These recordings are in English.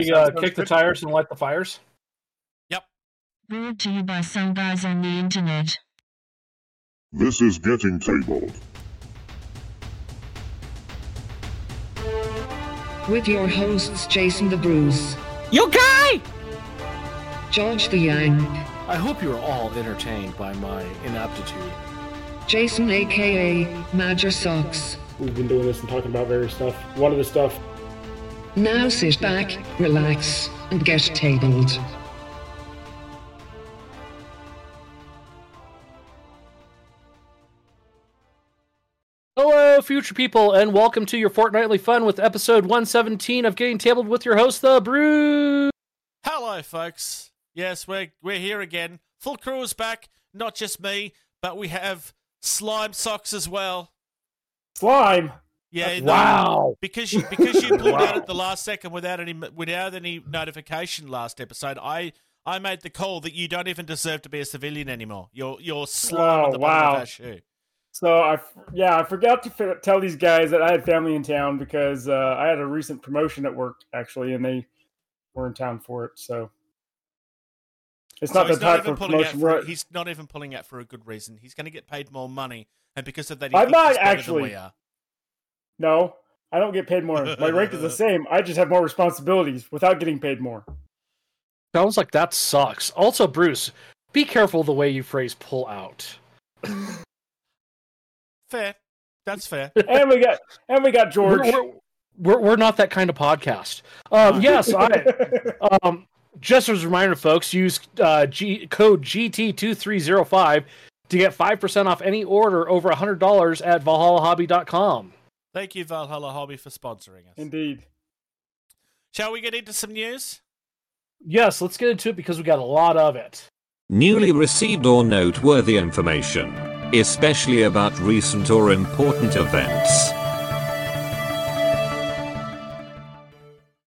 We uh, kick the tires and light the fires. Yep. Brought to you by some guys on the internet. This is Getting Tabled. With your hosts Jason the Bruce, You guy! George the Yang, I hope you are all entertained by my inaptitude. Jason aka Major Socks. We've been doing this and talking about various stuff. One of the stuff Now sit back, relax, and get tabled. Hello, future people, and welcome to your fortnightly fun with episode 117 of Getting Tabled with your host, The Brew. Hello, folks. Yes, we're we're here again. Full crew is back. Not just me, but we have slime socks as well. slime. Yeah, no, Wow. because you because you pulled out at the last second without any without any notification last episode. I I made the call that you don't even deserve to be a civilian anymore. You're you're slime Oh, on the bottom wow. of shoe. So I yeah, I forgot to f- tell these guys that I had family in town because uh, I had a recent promotion at work actually, and they were in town for it. So it's So not the he's not type even of promotion. for he's not even pulling out for a good reason. He's going to get paid more money, and because of that, he I'm thinks not he's better than actually. We are. no, I don't get paid more. My rank is the same. I just have more responsibilities without getting paid more. Sounds like that sucks. Also, Bruce, be careful the way you phrase pull out. Fair. That's fair. And we got and we got George. We're, we're, we're, we're not that kind of podcast. Um, yes, I, um, just as a reminder, folks, use uh, G, code GT2305 to get 5% off any order over $100 at ValhallaHobby.com. Thank you, Valhalla Hobby, for sponsoring us. Indeed. Shall we get into some news? Yes, let's get into it because we got a lot of it. Newly received or noteworthy information, especially about recent or important events.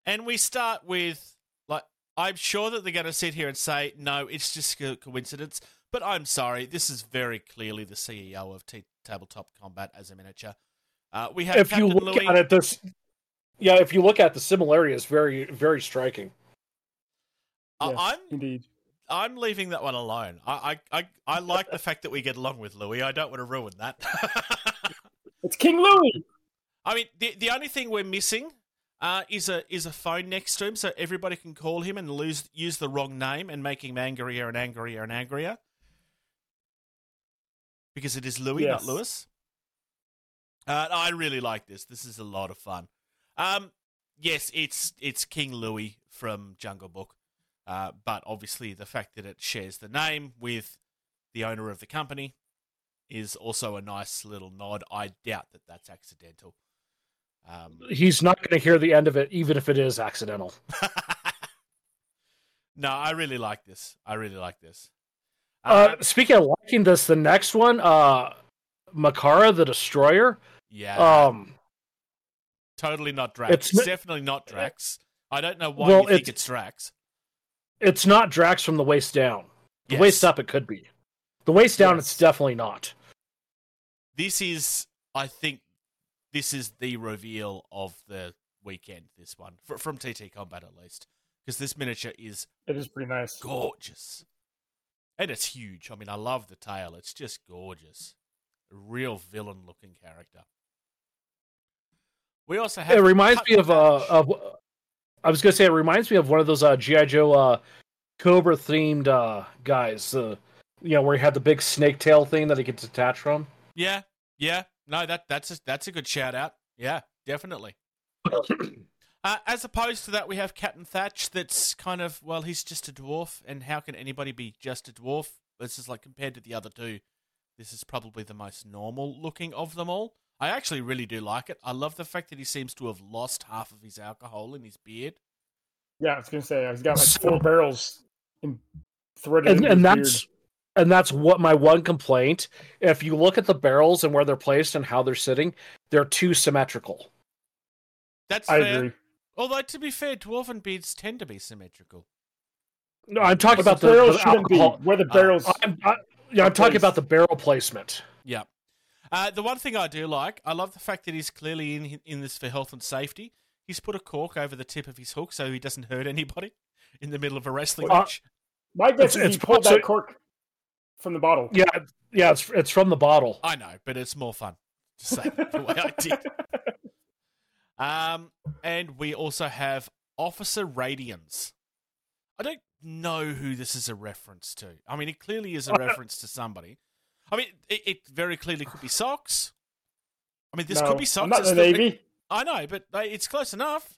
And we start with like I'm sure that they're going to sit here and say no, it's just a coincidence. But I'm sorry, this is very clearly the CEO of T- Tabletop Combat as a miniature. Uh, we have if Captain you look Louis. at it, this, yeah, if you look at the similarity, is very, very striking. I- Yes, I'm indeed. I'm leaving that one alone. I I, I, I like the fact that we get along with Louis. I don't want to ruin that. It's King Louis. I mean, the the only thing we're missing uh, is a is a phone next to him, so everybody can call him and lose use the wrong name and make him angrier and angrier and angrier. Because it is Louis, not Yes. Lewis. Uh, I really like this. This is a lot of fun. Um, yes, it's it's King Louis from Jungle Book, uh, but obviously the fact that it shares the name with the owner of the company is also a nice little nod. I doubt that that's accidental. Um, He's not going to hear the end of it, even if it is accidental. no, I really like this. I really like this. Uh, speaking of liking this, the next one, uh, Makara the Destroyer. Yeah, Um, totally not Drax. it's It's, definitely not Drax. I don't know why Well, you think it's- it's Drax. it's not Drax from the waist down. The Yes. waist up, it could be. The waist down, Yes. it's definitely not. This is, I think, this is the reveal of the weekend. This one fr- from TT Combat at least, because this miniature is It is pretty nice. gorgeous, and it's huge. I mean, I love the tail. It's just gorgeous. A real villain-looking character. We also have. It reminds me of uh, of. I was gonna say it reminds me of one of those uh, GI Joe uh, Cobra themed uh, guys. Uh, you know, where he had the big snake tail thing that he could detach from. Yeah, yeah. No, that that's a, that's a good shout out. Yeah, definitely. Uh, as opposed to that, we have Captain Thatch. That's kind of well, he's just a dwarf, and how can anybody be just a dwarf? This is like compared to the other two, this is probably the most normal looking of them all. I actually really do like it. I love the fact that he seems to have lost half of his alcohol in his beard. Yeah, I was gonna say he's got like four barrels in, threaded and, into and his that's beard. and that's what my one complaint. If you look at the barrels and where they're placed and how they're sitting, they're too symmetrical. That's I fair. agree. Although to be fair, dwarven beards tend to be symmetrical. No, I'm talking But about the the, barrels the shouldn't be where the Uh, barrels. I'm, I, yeah, I'm talking about the barrel placement. Yeah. Uh, the one thing I do like, I love the fact that he's clearly in in this for health and safety. he's put a cork over the tip of his hook so he doesn't hurt anybody in the middle of a wrestling Uh, match. My guess It's- is he it's pulled so- that cork from the bottle. Yeah, yeah, it's it's from the bottle. I know, but it's more fun to say it the way I did. Um, and we also have Officer Radians. I don't know who this is a reference to. I mean, it clearly is a reference to somebody. I mean, it, it very clearly could be socks. I mean, this No, could be socks. I'm not It's in the still- Navy. I know, but it's close enough.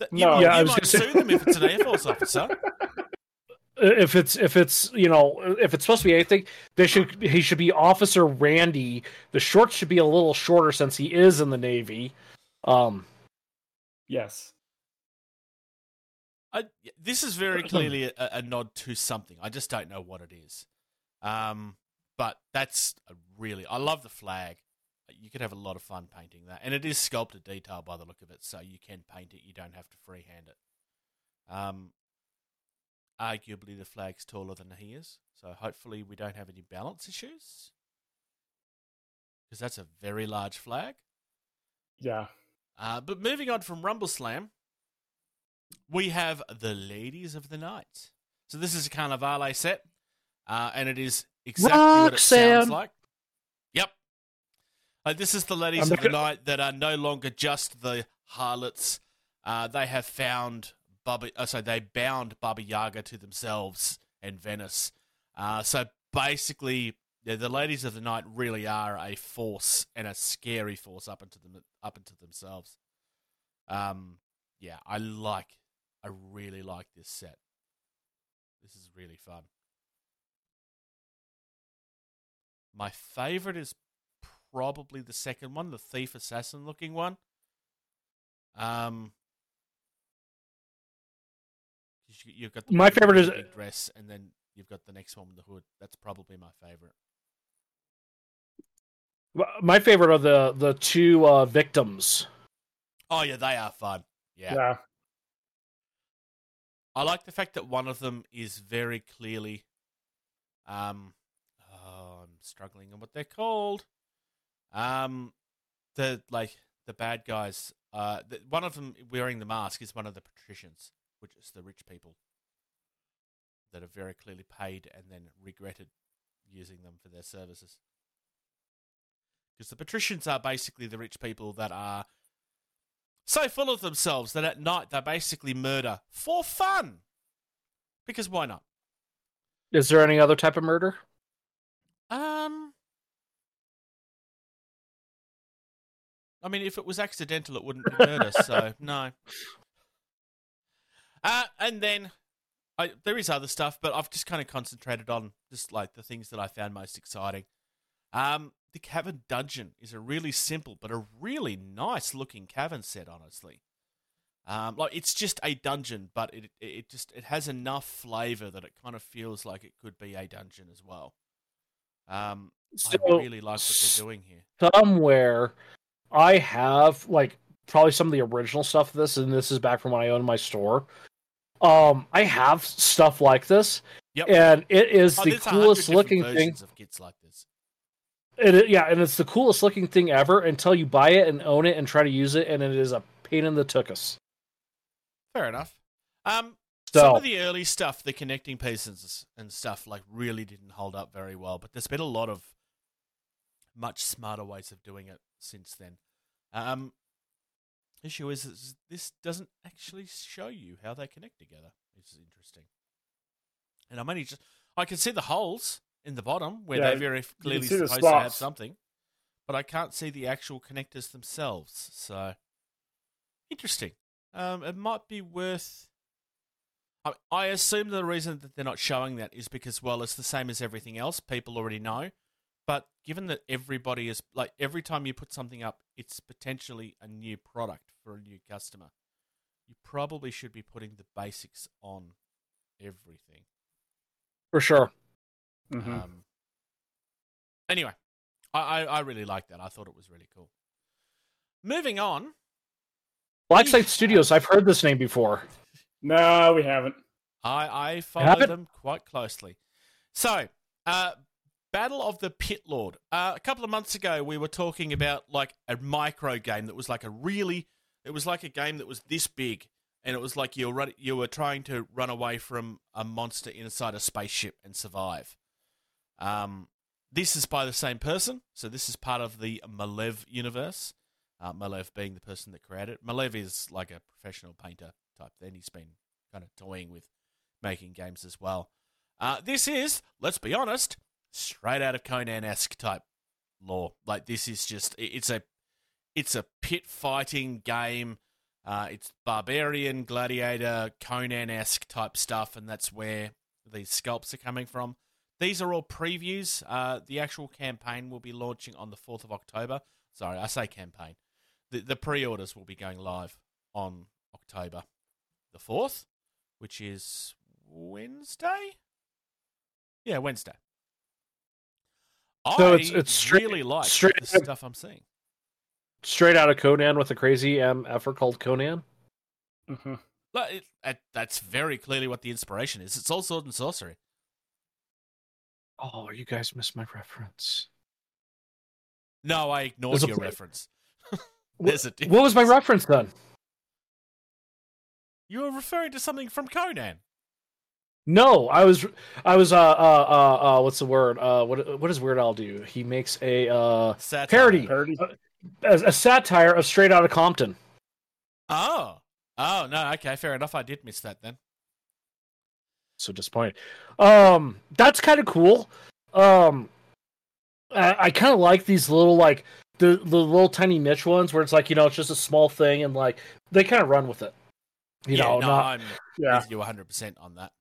That you, No. you Yeah, I was might gonna sue them if it's an Air Force officer. If it's if it's you know if it's supposed to be anything, they should he should be Officer Randy. The shorts should be a little shorter since he is in the Navy. Um, Yes. I, this is very clearly a, a nod to something. I just don't know what it is. Um, but that's a really. I love the flag. You could have a lot of fun painting that, and it is sculpted detail by the look of it, so you can paint it. You don't have to freehand it. Um, arguably the flag's taller than he is, so hopefully we don't have any balance issues. Because that's a very large flag. Yeah. Uh, but moving on from Rumble Slam, we have the Ladies of the Night. So this is a Carnevale set, uh, and it is exactly what it sounds like. Yep. Uh, this is the Ladies I'm of the looking- Night that are no longer just the harlots. Uh, they have found Baba. Uh, so they bound Baba Yaga to themselves and Venice. Uh, so basically, yeah, the Ladies of the Night really are a force and a scary force up into them up into themselves. Um, yeah, I like, I really like this set. This is really fun. My favorite is probably the second one, the thief assassin looking one. Um, you- you've got the My favorite is- dress, and then you've got the next one with the hood. That's probably my favorite. my favorite are the the two uh, victims. Oh yeah, they are fun. Yeah. yeah. I like the fact that one of them is very clearly, um, struggling on what they're called. Um, the like the bad guys. Uh, the, one of them wearing the mask is one of the patricians, which is the rich people that are very clearly paid and then regretted using them for their services. Because the patricians are basically the rich people that are so full of themselves that at night they basically murder for fun. Because why not? Is there any other type of murder? Um, I mean, if it was accidental, it wouldn't hurt us. so no. Uh, and then I, there is other stuff, but I've just kind of concentrated on just like the things that I found most exciting. Um, the cavern dungeon is a really simple but a really nice looking cavern set. Honestly, um, like it's just a dungeon, but it it just it has enough flavor that it kind of feels like it could be a dungeon as well. Um, I So, really like what they're doing here. somewhere I have like probably some of the original stuff of this, and this is back from when I owned my store. Um, I have stuff like this, Yep. and it is Oh, the there's a hundred coolest looking thing. Of kits like this. It, yeah, and it's the coolest looking thing ever until you buy it and own it and try to use it, and it is a pain in the tuchus. Fair enough. Um, So- some of the early stuff, the connecting pieces and stuff, like really didn't hold up very well. But there's been a lot of much smarter ways of doing it since then. Um, issue is, is this doesn't actually show you how they connect together. It's interesting. And I'm only just I can see the holes in the bottom where Yeah, they very clearly supposed to have something, but I can't see the actual connectors themselves. So interesting. Um, it might be worth. I, I assume the reason that they're not showing that is because, well, it's the same as everything else. People already know. But given that everybody is like every time you put something up, it's potentially a new product for a new customer. You probably should be putting the basics on everything. For sure. Mhm. Um, anyway, I, I, I really like that. I thought it was really cool. Moving on. Blacksite Studios, I've heard this name before. No, we haven't. I, I follow Have it? them quite closely. So, uh, Battle of the Pit Lord. Uh, a couple of months ago, we were talking about like a micro game that was like a really It was like a game that was this big, and it was like you were run- you were trying to run away from a monster inside a spaceship and survive. Um, this is by the same person, so this is part of the Malev universe. Uh, Malev being the person that created it. Malev is like a professional painter type. Then he's been kind of toying with making games as well. Uh, this is, let's be honest, straight out of Conan esque type lore. Like this is just it's a it's a pit fighting game. Uh, it's barbarian, gladiator, Conan esque type stuff, and that's where these sculpts are coming from. These are all previews. Uh, the actual campaign will be launching on the fourth of October. Sorry, I say campaign. The the pre-orders will be going live on October the fourth, which is Wednesday. Yeah, Wednesday. So I it's- it's straight- really like straight- the stuff I'm seeing. Straight out of Conan with a crazy um, effort called Conan. hmm But it, that- that's very clearly what the inspiration is. It's all sword and sorcery. Oh, you guys missed my reference. No, I ignored There's your pla- reference. There's a What was my reference then? You were referring to something from Conan. No, I was, I was, uh, uh, uh, uh what's the word? Uh, what, what does Weird Al do? He makes a uh Satire. parody, Parody. a, a satire of Straight Outta Compton. Oh. Oh, no, okay, fair enough. I did miss that then. So disappointed. Um, that's kind of cool. Um, I, I kind of like these little like the the little tiny niche ones where it's like you know it's just a small thing and like they kind of run with it. You yeah, know, no, not I'm Yeah. with you 100% on that.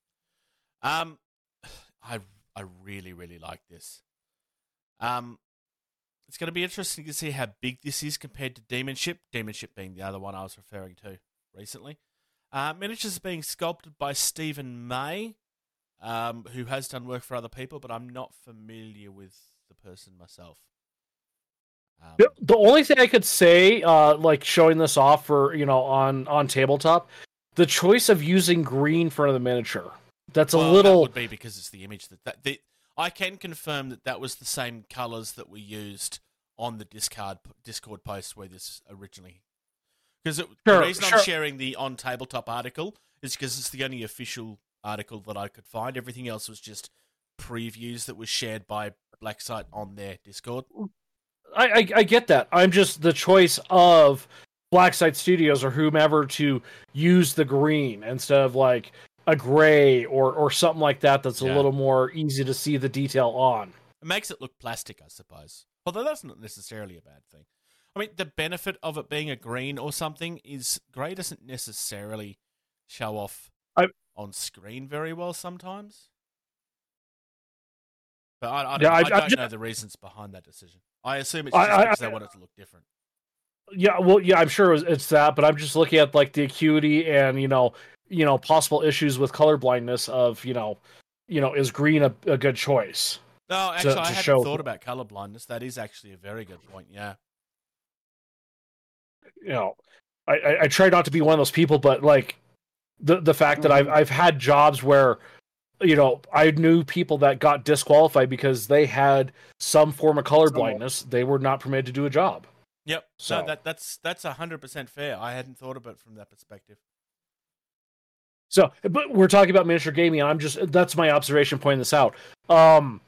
Um, I, I really, really like this. Um, it's going to be interesting to see how big this is compared to Demon Ship. Demon Ship being the other one I was referring to recently. Uh, miniatures being sculpted by Stephen May, um, who has done work for other people, but I'm not familiar with the person myself. Um, The- The only thing I could say, uh, like showing this off for you know on on tabletop, the choice of using green for the miniature. That's a well, That little. would be because it's the image that, that the, I can confirm that that was the same colors that we used on the Discord Discord post where this originally. Because the reason sure. I'm sharing the on tabletop article is because it's the only official article that I could find. Everything else was just previews that was shared by Blacksite on their Discord. I, I I get that. I'm just the choice of Blacksite Studios or whomever to use the green instead of like a gray or or something like that. That's a little more easy to see the detail on. It makes it look plastic, I suppose. Although that's not necessarily a bad thing. I mean, the benefit of it being a green or something is grey doesn't necessarily show off I- on screen very well sometimes. But I, I don't, Yeah, know. I- I, don't ju- know the reasons behind that decision. I assume it's just because they want it to look different. Yeah, well, yeah, I'm sure it's, it's that, but I'm just looking at like the acuity and you know, you know, possible issues with color blindness of you know, you know, is green a, a good choice? No, actually, to I hadn't show- thought about color blindness. That is actually a very good point. Yeah. you know, I, I, I try not to be one of those people, but like the the fact that I've mm-hmm. I've had jobs where you know I knew people that got disqualified because they had some form of color blindness. They were not permitted to do a job. Yep. So- No, that that's that's hundred percent fair. I hadn't thought of it from that perspective. So, but we're talking about miniature gaming, I'm just that's my observation pointing this out. Um,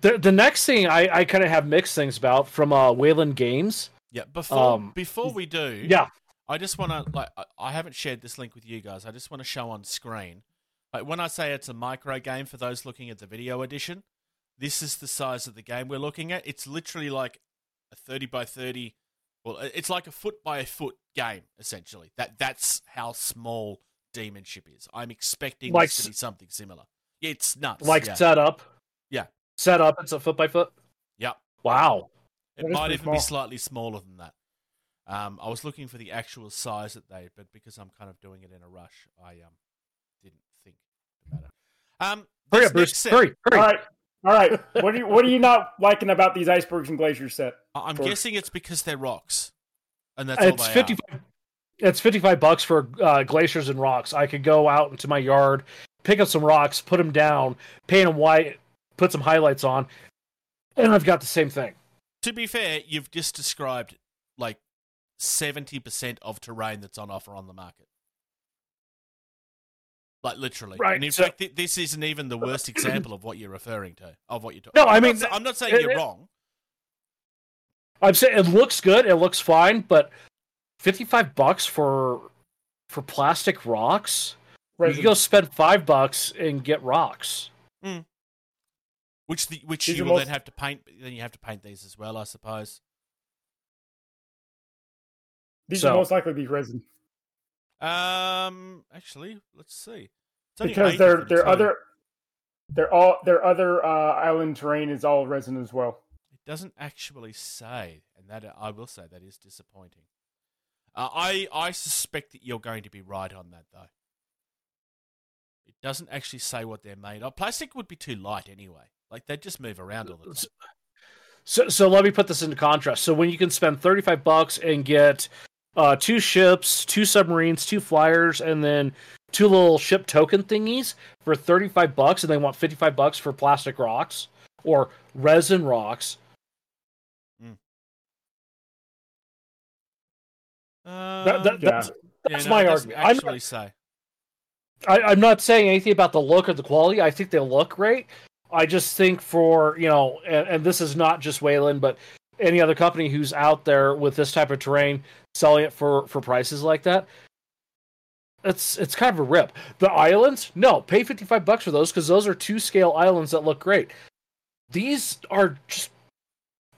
the the next thing I I kind of have mixed things about from uh Wayland Games. Yeah. Before Um, before we do, Yeah, I just want to like I- I haven't shared this link with you guys. I just want to show on screen. Like when I say it's a micro game for those looking at the video edition, this is the size of the game we're looking at. It's literally like a 30 by 30 well it's like a foot by a foot game essentially. That that's how small Demon Ship is. I'm expecting Like this to be something similar. It's nuts. like yeah. setup. Yeah. setup. It's a foot by foot. Yep. Wow. It That might even be slightly smaller than that. Um, I was looking for the actual size that they, but because I'm kind of doing it in a rush, I um didn't think about it. Um, Hurry up, Bruce. set- Hurry, hurry. All right, all right. What do you what are you not liking about these icebergs and glaciers set? I'm For- guessing it's because they're rocks, and that's all it's fifty. are. It's fifty-five bucks for uh, glaciers and rocks. I could go out into my yard, pick up some rocks, put them down, paint them white, put some highlights on, and I've got the same thing. To be fair, you've just described like seventy percent of terrain that's on offer on the market. Like literally, Right, And in so- fact, th- this isn't even the worst example of what you're referring to. Of what you're talking. No, I I'm mean, not, I'm not saying it- you're it- wrong. I'm saying it looks good. It looks fine, but fifty-five bucks for for plastic rocks. Right. You go spend five bucks and get rocks. Hmm. Which the which These you are will most- then have to paint. Then you have to paint these as well, I suppose. These So- will most likely be resin Um, actually, let's see. Because eight their of them, their too. other their all their other uh, island terrain is all resin as well. It doesn't actually say, and that I will say that is disappointing. Uh, I I suspect that you're going to be right on that though. It doesn't actually say what they're made of. Plastic would be too light anyway. Like they'd just move around all the time. So, so let me put this into contrast. So when you can spend thirty-five bucks and get uh, two ships, two submarines, two flyers, and then two little ship token thingies for thirty-five bucks, and they want fifty-five bucks for plastic rocks or resin rocks. Um, That, that, Yeah. that's, yeah, that's no, my doesn't argument. I'm Actually, say I, I'm not saying anything about the look or the quality. I think they look great. I just think for you know, and, and this is not just Wayland, but any other company who's out there with this type of terrain selling it for for prices like that. It's it's kind of a rip. The islands, no, pay fifty five bucks for those because those are two scale islands that look great. These are just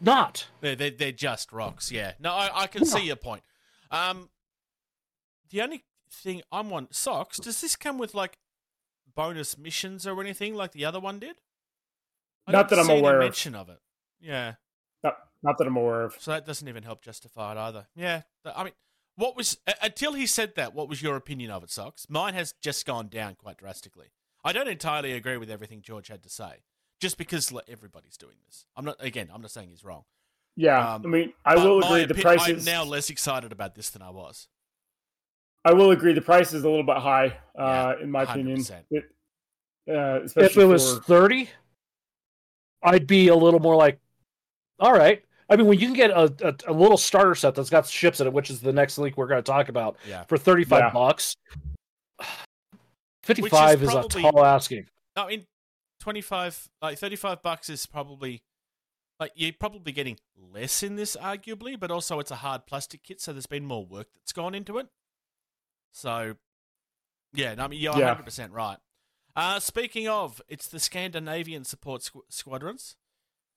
not. they're, they're they're just rocks. Yeah. No, I, I can Yeah. see your point. Um, the only thing I'm on socks. Does this come with like bonus missions or anything like the other one did? I Not that I'm aware of. mention of it. Yeah. Not, not that I'm aware of. So that doesn't even help justify it either. Yeah, I mean, what was uh, until he said that? What was your opinion of it, Socks? Mine has just gone down quite drastically. I don't entirely agree with everything George had to say, just because like, everybody's doing this. I'm not again. I'm not saying he's wrong. Yeah, Um, I mean, I will my agree. The opi- prices. I'm now less excited about this than I was. I will agree. The price is a little bit high, uh, Yeah, in my opinion. 100%. It, uh, If it was for- thirty, I'd be a little more like, all right. I mean, when you can get a, a, a little starter set that's got ships in it, which is the next link we're going to talk about, Yeah. for 35 Yeah. bucks, 55 is, probably- a tall asking. I mean, 25, like 35 bucks is probably like you're probably getting less in this, arguably, but also it's a hard plastic kit, so there's been more work that's gone into it. So, yeah, no, I mean, you're Yeah. 100% right. Uh, speaking of, it's the Scandinavian support squ- squadrons.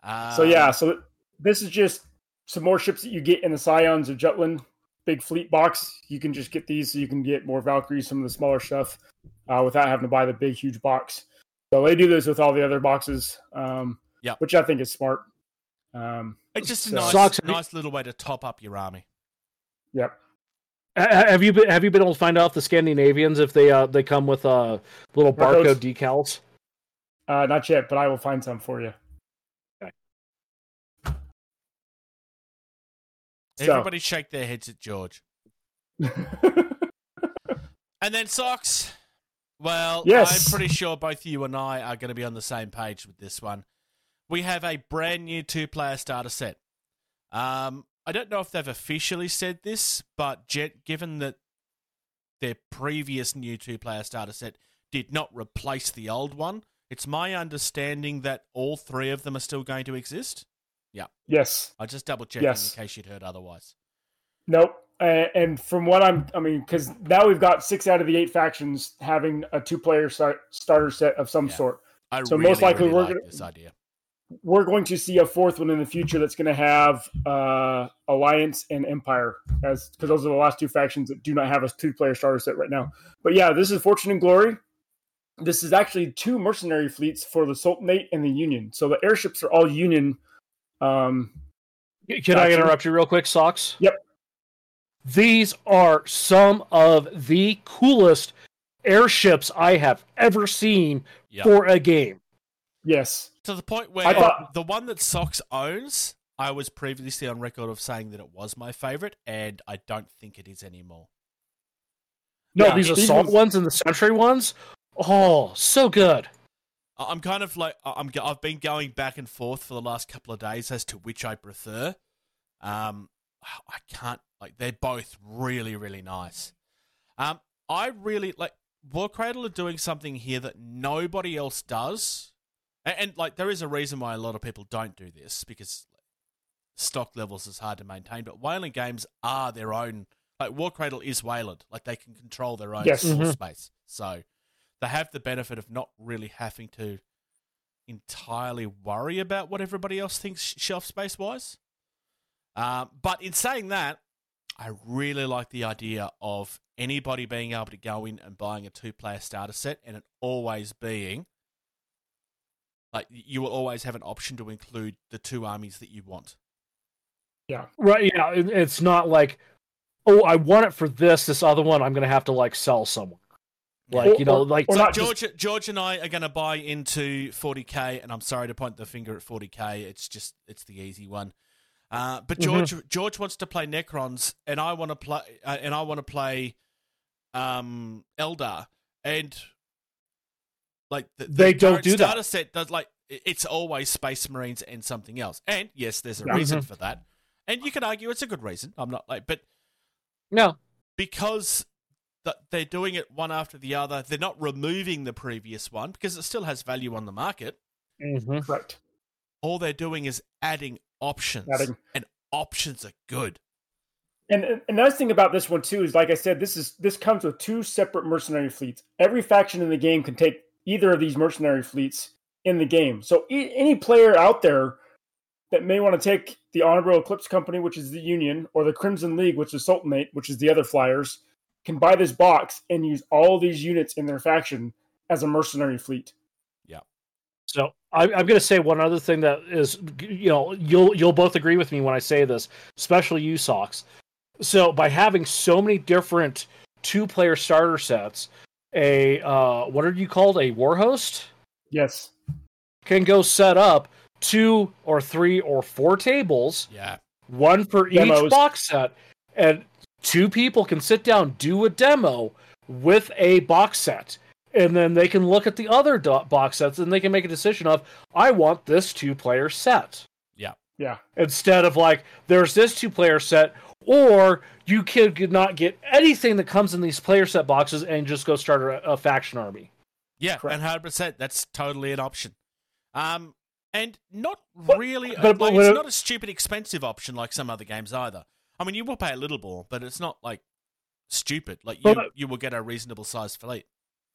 Uh, so yeah, so this is just some more ships that you get in the Scions of Jutland big fleet box. You can just get these, so you can get more Valkyries, some of the smaller stuff, uh, without having to buy the big huge box. So they do this with all the other boxes, um, Yep. which I think is smart. Um, It's just a nice, Socks, have nice little way to top up your army. Yep. Have you been Have you been able to find out if the Scandinavians if they uh they come with uh little Barcodes. barcode decals? Uh, not yet, but I will find some for you. So- Everybody shake their heads at George. And then socks. Well, Yes. I'm pretty sure both you and I are going to be on the same page with this one. We have a brand new two-player starter set. Um, I don't know if they've officially said this, but Jet, given that their previous new two-player starter set did not replace the old one, it's my understanding that all three of them are still going to exist. Yes. I just double checking Yes. in case you'd heard otherwise. Nope. And from what I'm, I mean, because now we've got six out of the eight factions having a two-player start, starter set of some Yeah. sort. I So really, most likely really we're like gonna- this idea. We're going to see a fourth one in the future that's going to have uh, Alliance and Empire, as because those are the last two factions that do not have a two-player starter set right now. But yeah, this is Fortune and Glory. This is actually two mercenary fleets for the Sultanate and the Union. So the airships are all Union. Um, Can I interrupt you real quick, Socks? Yep. These are some of the coolest airships I have ever seen Yep. for a game. yes. to the point where I thought- the one that Socks owns, I was previously on record of saying that it was my favorite, and I don't think it is anymore. No, Yeah, these these assault ones- ones and the sentry ones. Oh, so good. I'm kind of like I'm. I've been going back and forth for the last couple of days as to which I prefer. Um, I can't Like they're both really, really nice. Um, I really like War Cradle are doing something here that nobody else does, and, and like there is a reason why a lot of people don't do this because stock levels is hard to maintain. But Wayland Games are their own. Like War Cradle is Wayland, like they can control their own Yes. Mhm. space, so they have the benefit of not really having to entirely worry about what everybody else thinks shelf space wise. Um, but in saying that, I really like the idea of anybody being able to go in and buying a two player starter set and it always being like you will always have an option to include the two armies that you want. Yeah. Right? Yeah. It's not like, oh, I want it for this. This other one, I'm gonna have to like sell someone. Like Or- you know, like or So not just- George, George and I are going to buy into 40k, and I'm sorry to point the finger at 40k. It's just it's the easy one. Uh, but George George wants to play Necrons, and I want to play uh, and I want to play um, Eldar, and like the, the They don't current do that. set does like it's always Space Marines and something else. And yes, there's a Yeah. reason for that, and you can argue it's a good reason. I'm not like, but no. because th- they're doing it one after the other. They're not removing the previous one because it still has value on the market. Mhm. Correct. All they're doing is adding options, Adding. and options are good. And and and nice thing about this one too is, like I said, this is this comes with two separate mercenary fleets. Every faction in the game can take either of these mercenary fleets in the game. So e- any player out there that may want to take the Honorable Eclipse Company, which is the Union, or the Crimson League, which is Sultanate, which is the other Flyers, can buy this box and use all these units in their faction as a mercenary fleet. Yeah. So I, I'm going to say one other thing that is, you know, you'll you'll both agree with me when I say this, especially you, Socks. So by having so many different two-player starter sets, a uh, what are you called? A war host Yes. can go set up two or three or four tables, Yeah, one for each box set, and two people can sit down do a demo with a box set and then they can look at the other do- box sets and they can make a decision of i want this two player set Yeah. Yeah. Instead of like there's this two player set or you could not get anything that comes in these player set boxes and just go start a, a faction army yeah, Correct. and hundred percent. That's totally an option. Um, and not But- really. but- but like, it's not a stupid expensive option like some other games either. I mean, you will pay a little more, but it's not like stupid. Like you, But- you will get a reasonable sized fleet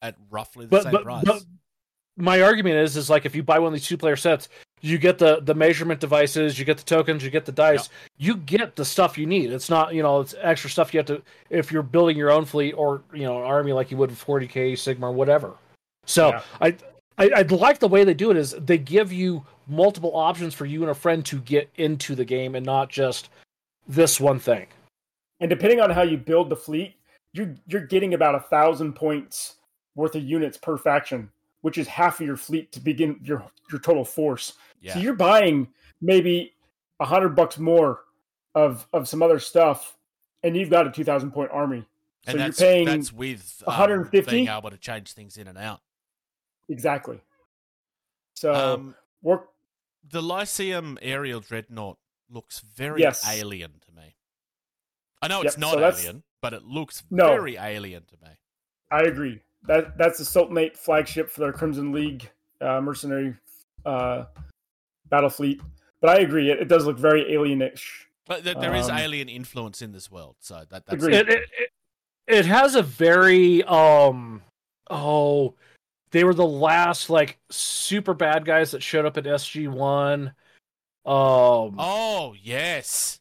at roughly the but same but, price. but my argument is is like if you buy one of these two player sets you get the the measurement devices you get the tokens you get the dice you get the stuff you need it's not you know it's extra stuff you have to if you're building your own fleet or you know an army like you would with 40k Sigmar or whatever so Yeah. I, I i like the way they do it is they give you multiple options for you and a friend to get into the game and not just this one thing And depending on how you build the fleet, you're you're getting about a thousand points worth of units per faction, which is half of your fleet to begin your your total force. yeah, So you're buying maybe a hundred bucks more of of some other stuff, and you've got a two thousand point army. So and you're paying that's with um, 150? being able to change things in and out. exactly. So Um, work. the Lyceum aerial dreadnought looks very Yes. alien to me. I know Yep, it's not so alien, but it looks No. very alien to me. I agree. That that's the Sultanate flagship for their Crimson League uh, mercenary uh, battle fleet. But I agree, it, it does look very alienish. But th- there is Um, alien influence in this world, so that that's Agreed. it, it, it, it has a very um oh they were the last like super bad guys that showed up at SG1 um Oh yes,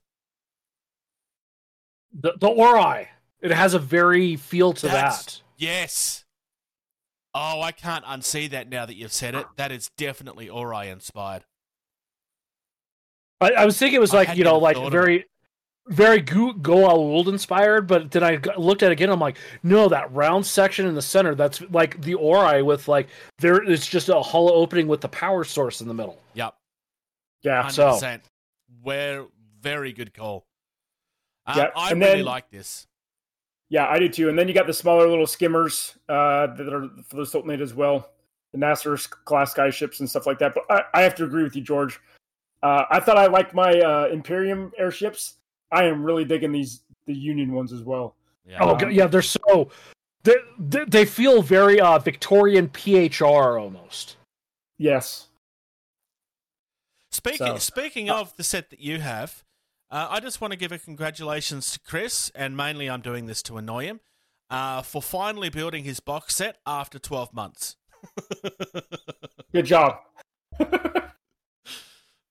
the, the Ori it has a very feel to That's- that yes. Oh, I can't unsee that now that you've said it. That is definitely Ori inspired. I, I was thinking it was like you know like very very go Goa'uld inspired but then I looked at it again I'm like no that round section in the center that's like the Ori with like there it's just a hollow opening with the power source in the middle Yep, Yeah. hundred So- percent. Where very good call. Um, Yeah, I and really then- like this. Yeah, I do too. And then you got the smaller little skimmers uh, that are for the Sultanate as well, the Nasser class skyships and stuff like that. But I, I have to agree with you, George. Uh, I thought I liked my uh, Imperium airships. I am really digging these the Union ones as well. Yeah. Oh God, yeah, they're so they, they they feel very uh Victorian PHR almost. Yes. Speaking So- speaking of the set that you have, uh, I just want to give a congratulations to Chris, and mainly I'm doing this to annoy him, uh, for finally building his box set after 12 months. Good job.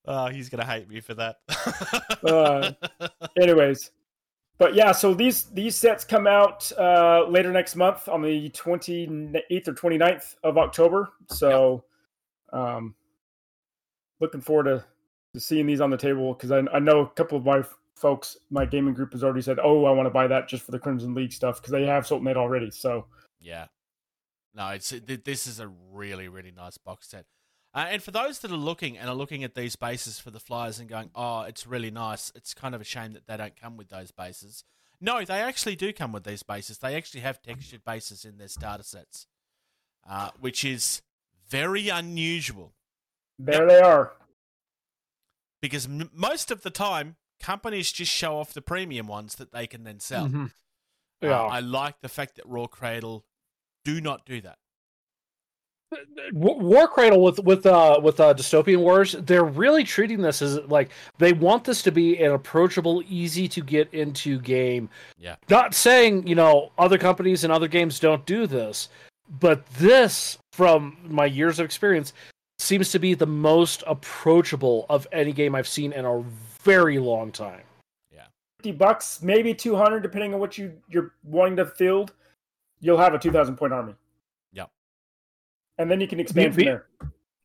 oh, he's gonna hate me for that. Uh, Anyways, but yeah, so these these sets come out uh, later next month on the 28th or 29th of October. So, um, looking forward to, to seeing these on the table because I, I know a couple of my folks, my gaming group has already said, "Oh, I want to buy that just for the Crimson League stuff" because they have Sultanate already. So, Yeah. No, it's this is a really really nice box set. Uh, and for those that are looking and are looking at these bases for the Flyers and going, "Oh, it's really nice." It's kind of a shame that they don't come with those bases. No, they actually do come with these bases. They actually have textured bases in their starter sets, uh, which is very unusual there they are. because m- most of the time companies just show off the premium ones that they can then sell. Mhm. Uh, Yeah, I like the fact that War Cradle do not do that. War Cradle with with uh with uh Dystopian Wars, they're really treating this as like they want this to be an approachable, easy to get into game. Yeah. Not saying you know other companies and other games don't do this, but this, from my years of experience, seems to be the most approachable of any game I've seen in a very long time. Yeah. 50 bucks, maybe 200, depending on what you you're wanting to field. You'll have a 2,000 point army. Yeah. And then you can expand Be- from there.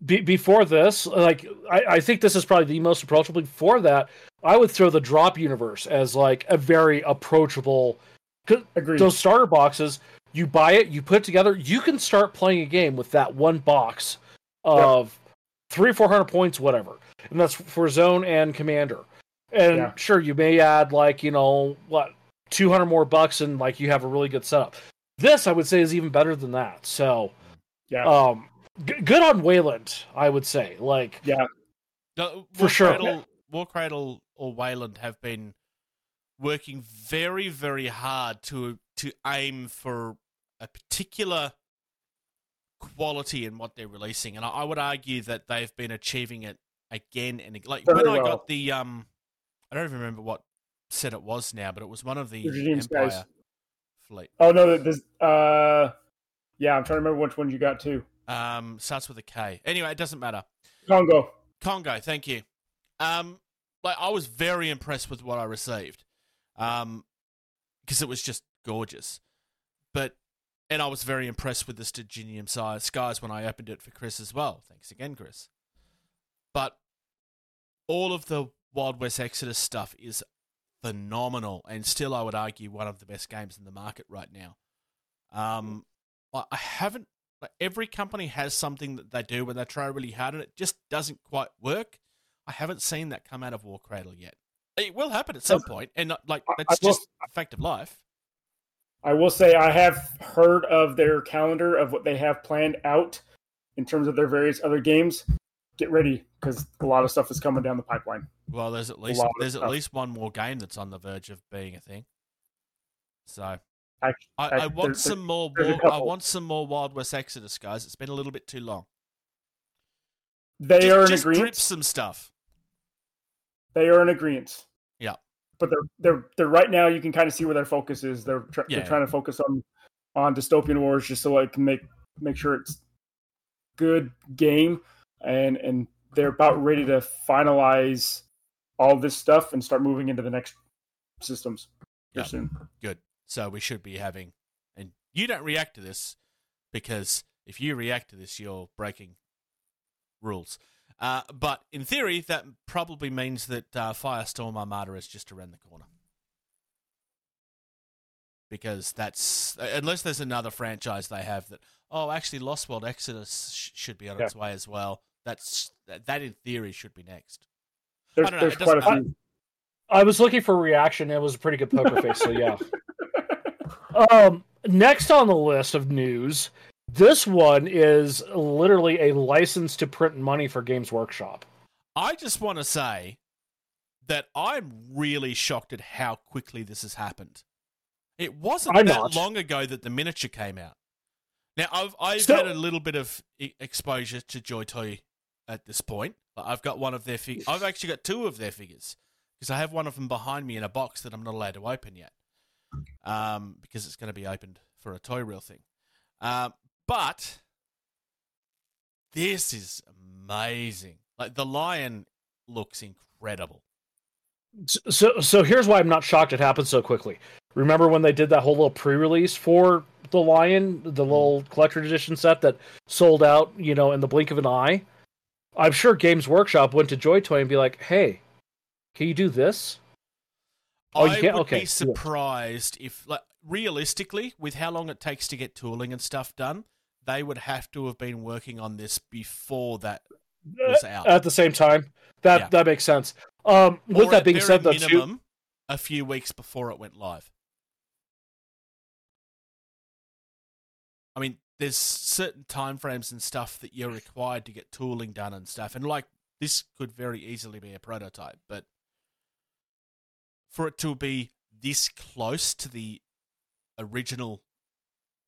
Be- before this, like I, I think this is probably the most approachable. Before that, I would throw the drop universe as like a very approachable. 'cause Agreed. Those starter boxes, you buy it, you put it together, you can start playing a game with that one box of three, four hundred points, whatever, and that's for zone and commander. And Yeah. sure, you may add like you know what, two hundred more bucks, and like you have a really good setup. This, I would say, is even better than that. So, yeah. um, g- good on Wayland, I would say. Like, yeah. No, For sure. Cradle, War Cradle or Wayland have been working very, very hard to to aim for a particular quality in what they're releasing, and I, I would argue that they've been achieving it again and like Very when I got the um, I don't even remember what set it was now, but it was one of the Empire Skies. fleet. Oh, no, this, uh, yeah, I'm trying to remember which one you got too. Um, starts with a K. Anyway, it doesn't matter. Congo. Congo, thank you. Um, like I was very impressed with what I received, um, because it was just gorgeous. But and I was very impressed with the Stygian size skies when I opened it for Chris as well. Thanks again, Chris. But all of the Wild West Exodus stuff is phenomenal, and still, I would argue one of the best games in the market right now. Um, I I haven't like every company has something that they do when they try really hard and it just doesn't quite work. I haven't seen that come out of War Cradle yet. It will happen at some point, and not, like that's just a fact of life. I will say I have heard of their calendar of what they have planned out in terms of their various other games. Get ready because a lot of stuff is coming down the pipeline. Well, there's at least there's at stuff. least one more game that's on the verge of being a thing. So I, Act- I, act- want there's- some more. there's I want some more Wild West Exodus, guys. It's been a little bit too long. They just, are in just drip some stuff. They are in agreement. Yeah. But they're they're they're right now. You can kind of see where their focus is. They're tr- Yeah. they're trying to focus on on dystopian wars just so I can make make sure it's good game and and they're about ready to finalize all this stuff and start moving into the next systems Yeah. soon. Good. So we should be having, and you don't react to this because if you react to this, you're breaking rules. Uh, but in theory, that probably means that uh, Firestorm Armada is just around the corner. Because that's unless there's another franchise they have that oh actually Lost World Exodus sh- should be on its way as well. That's that, that in theory should be next. There's, I don't know, there's quite a doesn't few. I was looking for a reaction. It was a pretty good poker face. So yeah. Um, next on the list of news, this one is literally a license to print money for Games Workshop. I just want to say that I'm really shocked at how quickly this has happened. It wasn't I'm that not. long ago that the miniature came out. Now I've I've So- had a little bit of exposure to Joy Toy at this point. Like, I've got one of their fig- I've actually got two of their figures because I have one of them behind me in a box that I'm not allowed to open yet, um, because it's going to be opened for a toy reel thing. Um, but this is amazing. Like the lion looks incredible. So, so here's why I'm not shocked it happened so quickly. Remember when they did that whole little pre-release for the Lion, the mm. little collector edition set that sold out, you know, in the blink of an eye? I'm sure Games Workshop went to Joy Toy and be like, "Hey, can you do this?" Oh, you I can't? would Okay, be yeah. surprised if, like, realistically, with how long it takes to get tooling and stuff done, they would have to have been working on this before that was out. At the same time, that Yeah. that makes sense. Um, with Or that being said, though, too, a few weeks before it went live. I mean, there's certain timeframes and stuff that you're required to get tooling done and stuff, and like this could very easily be a prototype, but for it to be this close to the original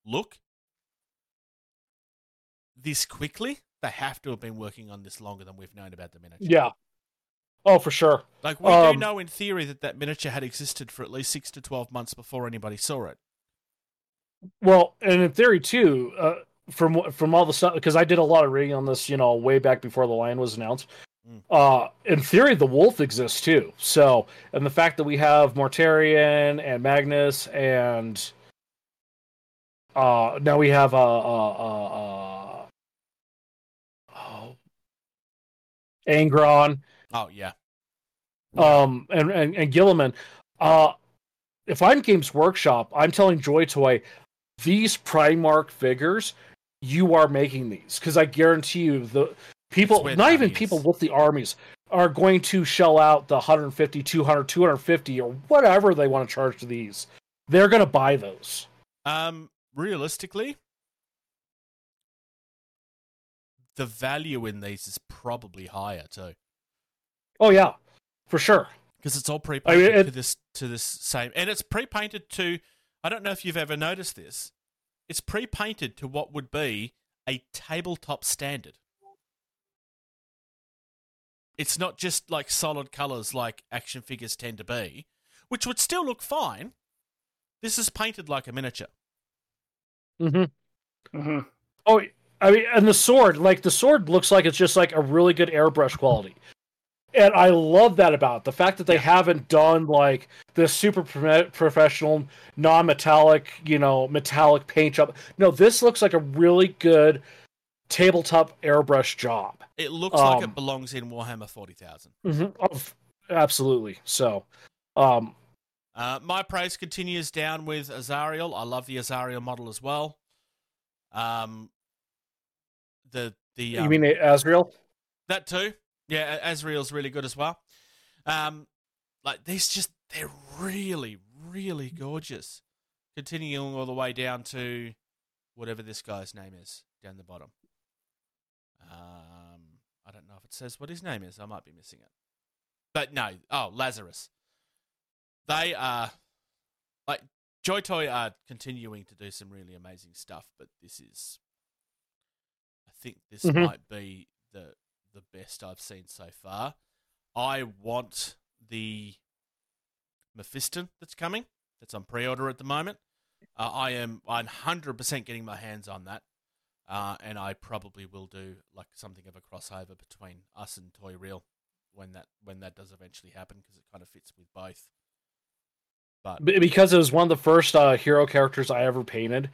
look this quickly, they have to have been working on this longer than we've known about the miniature. yeah. Oh, for sure. Like we Um, do know in theory that that miniature had existed for at least six to twelve months before anybody saw it. Well, and in theory too, uh, from from all the stuff because I did a lot of reading on this, you know, way back before the lion was announced. Mm. Uh, in theory, the wolf exists too. So, and the fact that we have Mortarion and Magnus and uh, now we have uh, uh, uh, uh, Angron Oh yeah, um and and, and Guilliman. Uh if I'm Games Workshop, I'm telling Joy Toy, these Primarch figures, you are making these because I guarantee you the people, not the even people with the armies, are going to shell out the 150, 200, 250 or whatever they want to charge to these. They're going to buy those. Um, realistically, the value in these is probably higher too, Oh yeah, for sure. because it's all pre-painted mean, it- to this to this same, and it's pre-painted to. I don't know if you've ever noticed this. It's pre-painted to what would be a tabletop standard. It's not just like solid colors like action figures tend to be, which would still look fine. This is painted like a miniature. Mm-hmm. hmm Oh, I mean, and the sword, like the sword looks like it's just like a really good airbrush quality. And I love that about it. the fact that they haven't done like this super professional, non metallic, you know, metallic paint job. No, this looks like a really good tabletop airbrush job. It looks like Um, it belongs in Warhammer 40,000. Mm-hmm. Oh, absolutely. So, um, Uh, my praise continues down with Azariel. I love the Azariel model as well. Um, the the um, you mean Azrael? that too? Yeah, Azrael's really good as well. Um, like these, just they're really, really gorgeous. Continuing all the way down to whatever this guy's name is down the bottom. Um, I don't know if it says what his name is. I might be missing it. But no, oh Lazarus. They are like Joy Toy are continuing to do some really amazing stuff, but this is think this Mhm. might be the the best I've seen so far. I want the Mephiston that's coming. That's on pre-order at the moment. Uh, I am 100% getting my hands on that, uh, and I probably will do like something of a crossover between us and Toy Reel when that when that does eventually happen because it kind of fits with both. But because it was one of the first uh, hero characters I ever painted.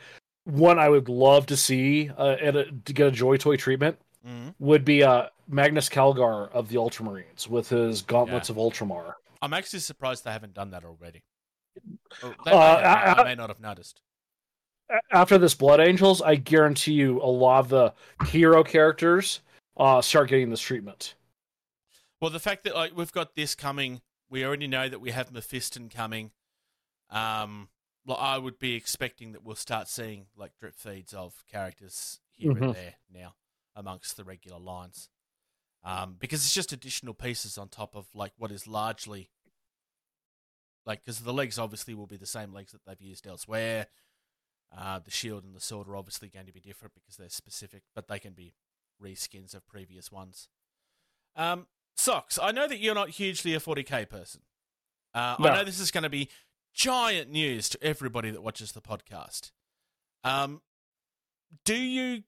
One I would love to see uh, at a, to get a Joy Toy treatment Mhm. would be uh, Marneus Calgar of the Ultramarines with his Gauntlets Yeah. of Ultramar. I'm actually surprised they haven't done that already. Or they Uh, may I- I, I- may not have noticed. After this Blood Angels, I guarantee you a lot of the hero characters uh, start getting this treatment. Well, the fact that like we've got this coming, we already know that we have Mephiston coming. Um, well, I would be expecting that we'll start seeing like drip feeds of characters here Mhm. and there now amongst the regular lines. um, because it's just additional pieces on top of like what is largely like because the legs obviously will be the same legs that they've used elsewhere. Uh, the shield and the sword are obviously going to be different because they're specific, but they can be reskins of previous ones. Um, socks. I know that you're not hugely a 40k person. Uh, No. I know this is going to be giant news to everybody that watches the podcast. Um, do you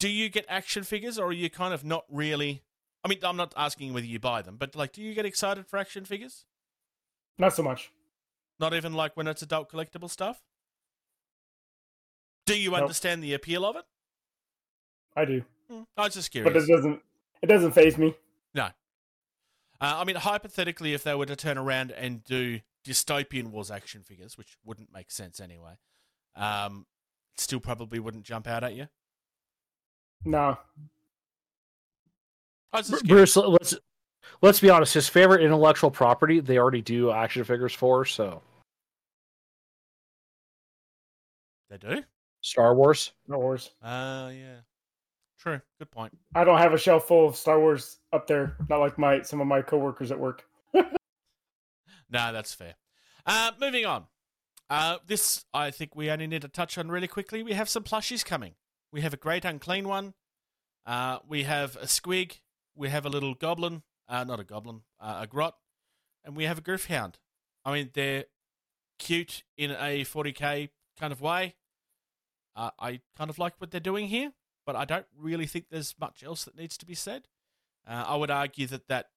do you get action figures, or are you kind of not really? I mean, I'm not asking whether you buy them, but like, do you get excited for action figures? Not so much. Not even like when it's adult collectible stuff. Do you Nope. understand the appeal of it? I do, Hmm, I was just but it doesn't. It doesn't phase me. No. Uh, I mean, hypothetically, if they were to turn around and do dystopian wars action figures, which wouldn't make sense anyway, um, still probably wouldn't jump out at you. No, I was just curious. Bruce, let's let's be honest. His favorite intellectual property, they already do action figures for. So They do. Star Wars. Star Wars. Uh, yeah. True. Good point. I don't have a shelf full of Star Wars up there. Not like my some of my coworkers at work. No, that's fair. Uh, moving on. Uh, this I think we only need to touch on really quickly. We have some plushies coming. We have a great unclean one. Uh, we have a squig. We have a little goblin. Uh, not a goblin. Uh, a grot. And we have a Gryph-hound. I mean, they're cute in a 40k kind of way. Uh, I kind of like what they're doing here, but I don't really think there's much else that needs to be said. I would argue that that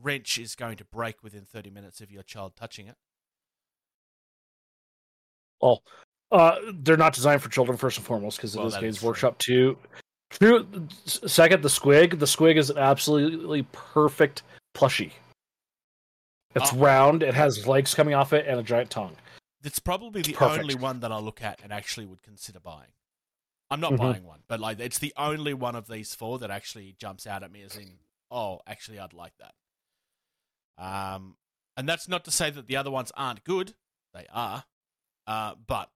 wrench is going to break within 30 minutes of your child touching it. Well, uh, they're not designed for children first and foremost because Well, it is Games. Workshop too. True. Second, the squig. The squig is an absolutely perfect plushie. It's Oh. round. It has legs coming off it and a giant tongue. It's probably the Perfect. only one that I look at and actually would consider buying. I'm not Mhm. buying one, but like it's the only one of these four that actually jumps out at me as in, oh, actually, I'd like that. Um, and that's not to say that the other ones aren't good; they are, uh, but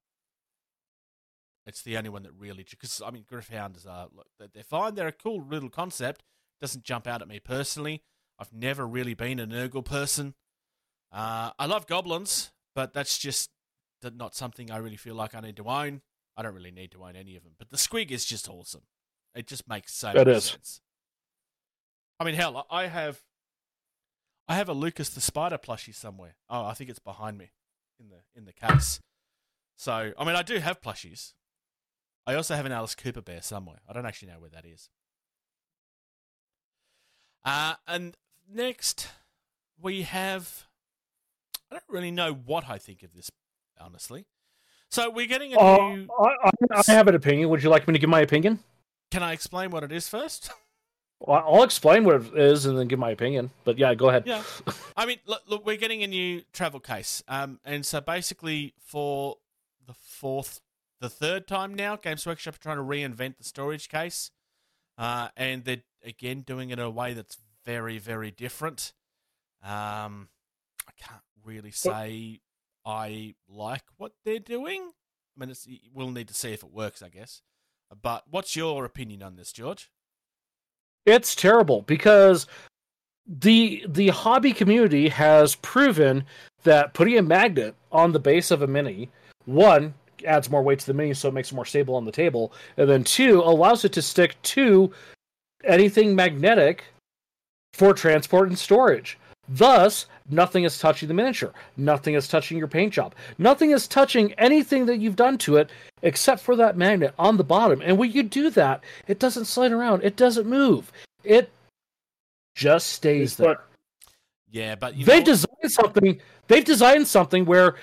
it's the only one that really because I mean, Gryph-hounds are look, they're- fine. They're a cool little concept. Doesn't jump out at me personally. I've never really been an Nurgle person. Uh, I love goblins, but that's just not something I really feel like I need to own. I don't really need to own any of them. But the squig is just awesome. It just makes so It much is. sense. I mean, hell, I have, I have a Lucas the Spider plushie somewhere. Oh, I think it's behind me, in the in the case. So, I mean, I do have plushies. I also have an Alice Cooper bear somewhere. I don't actually know where that is. Uh, and next, we have. I don't really know what I think of this, honestly. So we're getting a Uh, new. I, I, I have an opinion. Would you like me to give my opinion? Can I explain what it is first? Well, I'll explain what it is and then give my opinion. But yeah, go ahead. Yeah. I mean, look, look, we're getting a new travel case, um, and so basically for the fourth, the third time now, Games Workshop are trying to reinvent the storage case, uh, and they're again doing it in a way that's very, very different. Um, I can't really say I like what they're doing. I mean, it's, we'll need to see if it works, I guess. But what's your opinion on this, George? It's terrible because the the hobby community has proven that putting a magnet on the base of a mini one adds more weight to the mini so it makes it more stable on the table. And then two allows it to stick to anything magnetic for transport and storage thus nothing is touching the miniature. Nothing is touching your paint job. Nothing is touching anything that you've done to it except for that magnet on the bottom. And when you do that it doesn't slide around. It doesn't move. It just stays there what- Yeah, but you they've know, designed something they've designed something where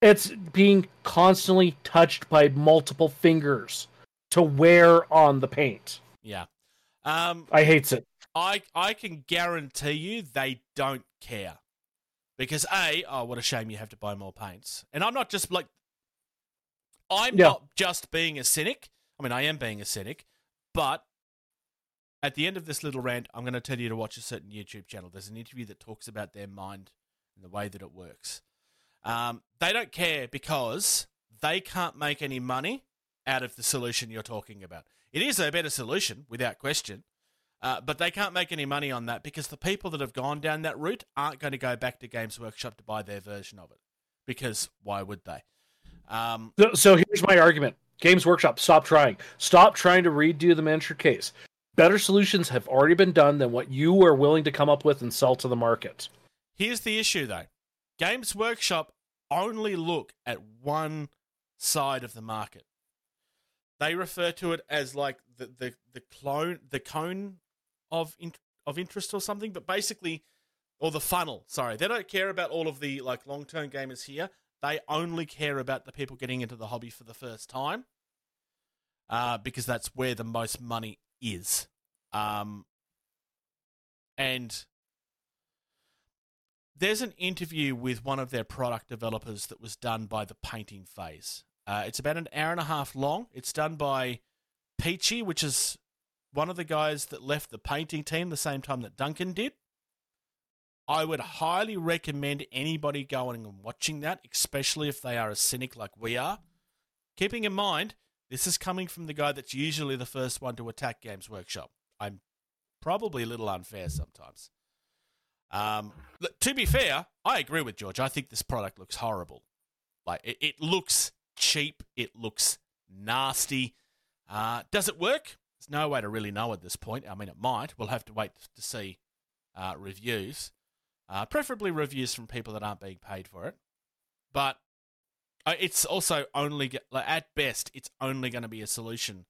it's being constantly touched by multiple fingers to wear on the paint. Yeah. Um, i hates it I I can guarantee you they don't care. Because A, oh what a shame you have to buy more paints. And I'm not just like I'm Yeah. not just being a cynic. I mean I am being a cynic, but at the end of this little rant, I'm going to tell you to watch a certain YouTube channel. There's an interview that talks about their mind and the way that it works. Um, they don't care because they can't make any money out of the solution you're talking about. It is a better solution, without question, Uh, but they can't make any money on that because the people that have gone down that route aren't going to go back to Games Workshop to buy their version of it. Because why would they? Um, So, so here's my argument: Games Workshop, stop trying. Stop trying to redo the miniature case. Better solutions have already been done than what you are willing to come up with and sell to the market. Here's the issue, though. Games Workshop only look at one side of the market. They refer to it as like the the, the clone, the cone of in, of interest or something, but basically, or the funnel. Sorry, they don't care about all of the like long term gamers here. They only care about the people getting into the hobby for the first time, uh, because that's where the most money is. Um, and there's an interview with one of their product developers that was done by the painting phase. Uh, it's about an hour and a half long. It's done by Peachy, which is one of the guys that left the painting team the same time that Duncan did. I would highly recommend anybody going and watching that, especially if they are a cynic like we are. Keeping in mind, this is coming from the guy that's usually the first one to attack Games Workshop. I'm probably a little unfair sometimes. Um, to be fair, I agree with George. I think this product looks horrible. Like it, it looks cheap. It looks nasty. Uh, does it work? There's no way to really know at this point. I mean, it might. We'll have to wait to see uh, reviews, uh, preferably reviews from people that aren't being paid for it. But uh, it's also only at best, it's only going to be a solution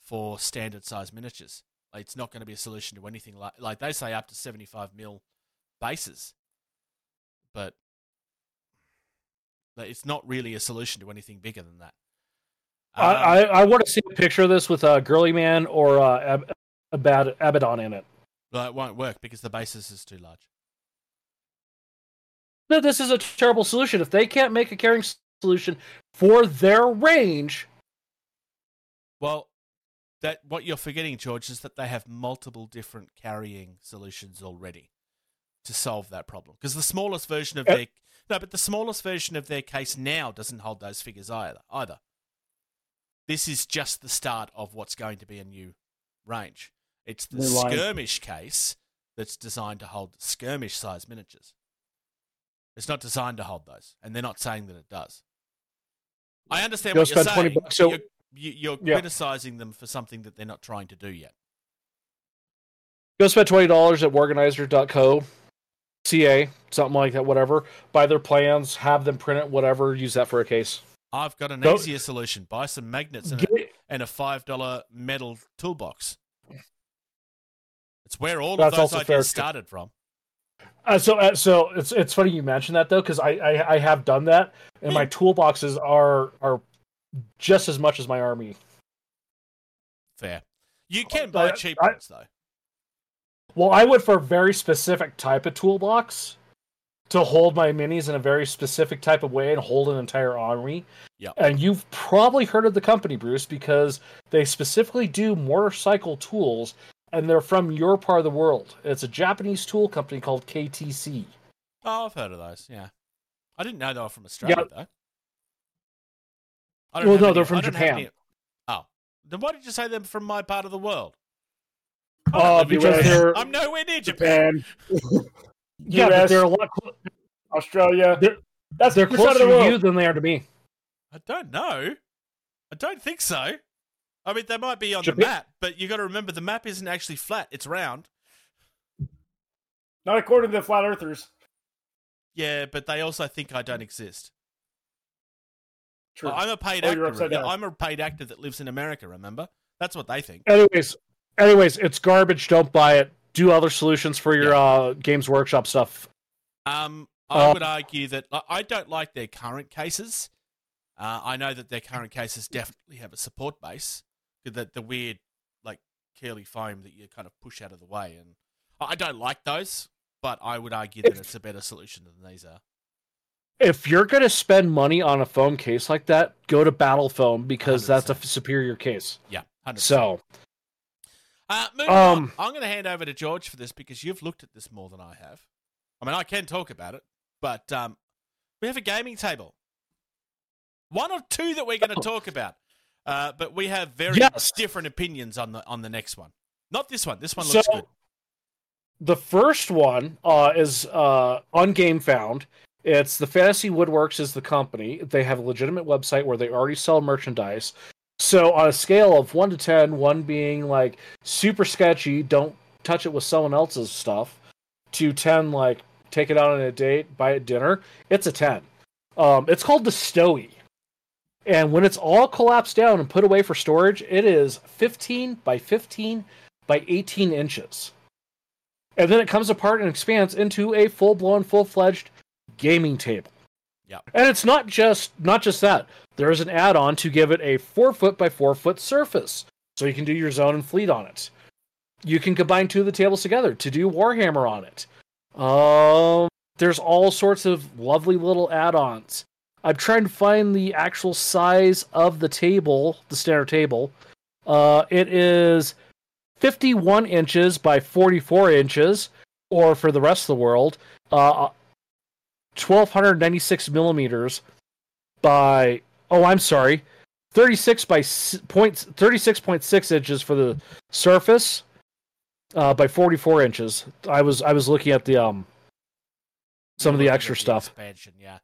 for standard size miniatures. Like, it's not going to be a solution to anything like like they say up to seventy five mil bases, but it's not really a solution to anything bigger than that. I, Um, I, I want to see a picture of this with uh, Girly Man or uh, Ab- Abad- Abaddon in it. well, it won't work because the basis is too large. No, this is a terrible solution. If they can't make a carrying solution for their range, Well, that what you're forgetting, George, is that they have multiple different carrying solutions already to solve that problem. Because the smallest version of their no, but the smallest version of their case now doesn't hold those figures either. Either. This is just the start of what's going to be a new range. It's the skirmish case that's designed to hold skirmish size miniatures. It's not designed to hold those, and they're not saying that it does. I understand Go what you're saying. bucks, so- you're you- you're Yeah. criticizing them for something that they're not trying to do yet. go spend twenty dollars at organizer.co, ca, something like that, whatever. Buy their plans, have them print it, whatever. Use that for a case. I've got an easier solution: buy some magnets and a, and a five dollar metal toolbox. It's where all of those ideas started from. Uh, so, uh, so it's it's funny you mentioned that though, because I, I I have done that, and my toolboxes are are just as much as my army. Fair. You can buy I- cheap I- ones though. Well, I went for a very specific type of toolbox to hold my minis in a very specific type of way and hold an entire army. Yep. And you've probably heard of the company, Bruce, because they specifically do motorcycle tools and they're from your part of the world. It's a Japanese tool company called KTC. Oh, I've heard of those. Yeah, I didn't know they were from Australia though. I Well, have no, any- they're from don't Japan. any- Oh, then why did you say they're from my part of the world? Uh, because they're I'm nowhere near Japan. Japan, yeah, but US. they're a lot clo- Australia. They're- That's they're of closer the to world? you than they are to me. I don't know. I don't think so. I mean, they might be on the map, but you got to remember the map isn't actually flat; it's round. Not according to the flat earthers. Yeah, but they also think I don't exist. True. I'm a paid Oh, you're actor. down. I'm a paid actor that lives in America. Remember? That's what they think. Anyways, anyways, it's garbage. Don't buy it. Do other solutions for your uh, Games Workshop stuff. Um, I Uh, would argue that I- don't like their current cases. Uh, I know that their current cases definitely have a support base. The, the weird, like, curly foam that you kind of push out of the way. And I don't like those, but I would argue that If- it's a better solution than these are. If you're going to spend money on a foam case like that, go to Battle Foam because that's a superior case. Yeah, 100%. So, Uh, moving Um, on, I'm going to hand over to George for this because you've looked at this more than I have. I mean, I can talk about it, but um, we have a gaming table. One or two that we're going to talk about, uh, but we have very Yes. different opinions on the on the next one. Not this one. This one looks So- good. The first one uh, is uh, on Gamefound. It's the Fantasy Woodworks is the company. They have a legitimate website where they already sell merchandise. So on a scale of one to 10, one being like super sketchy, don't touch it with someone else's stuff, to ten like take it out on a date, buy it dinner. It's a ten. Um, it's called the Stowy, and when it's all collapsed down and put away for storage, it is fifteen by fifteen by eighteen inches, and then it comes apart and expands into a full blown, full fledged gaming table. Yep. And it's not just not just that. There is an add-on to give it a four foot by four foot surface, so you can do your zone and fleet on it. You can combine two of the tables together to do Warhammer on it. Um, there's all sorts of lovely little add-ons. I'm trying to find the actual size of the table, the standard table. Uh, it is 51 inches by 44 inches, or for the rest of the world, uh, 1296 millimeters by oh i'm sorry 36 by point 36.6 inches for the surface uh, by 44 inches i was i was looking at the um some of the extra the stuff Expansion, yeah.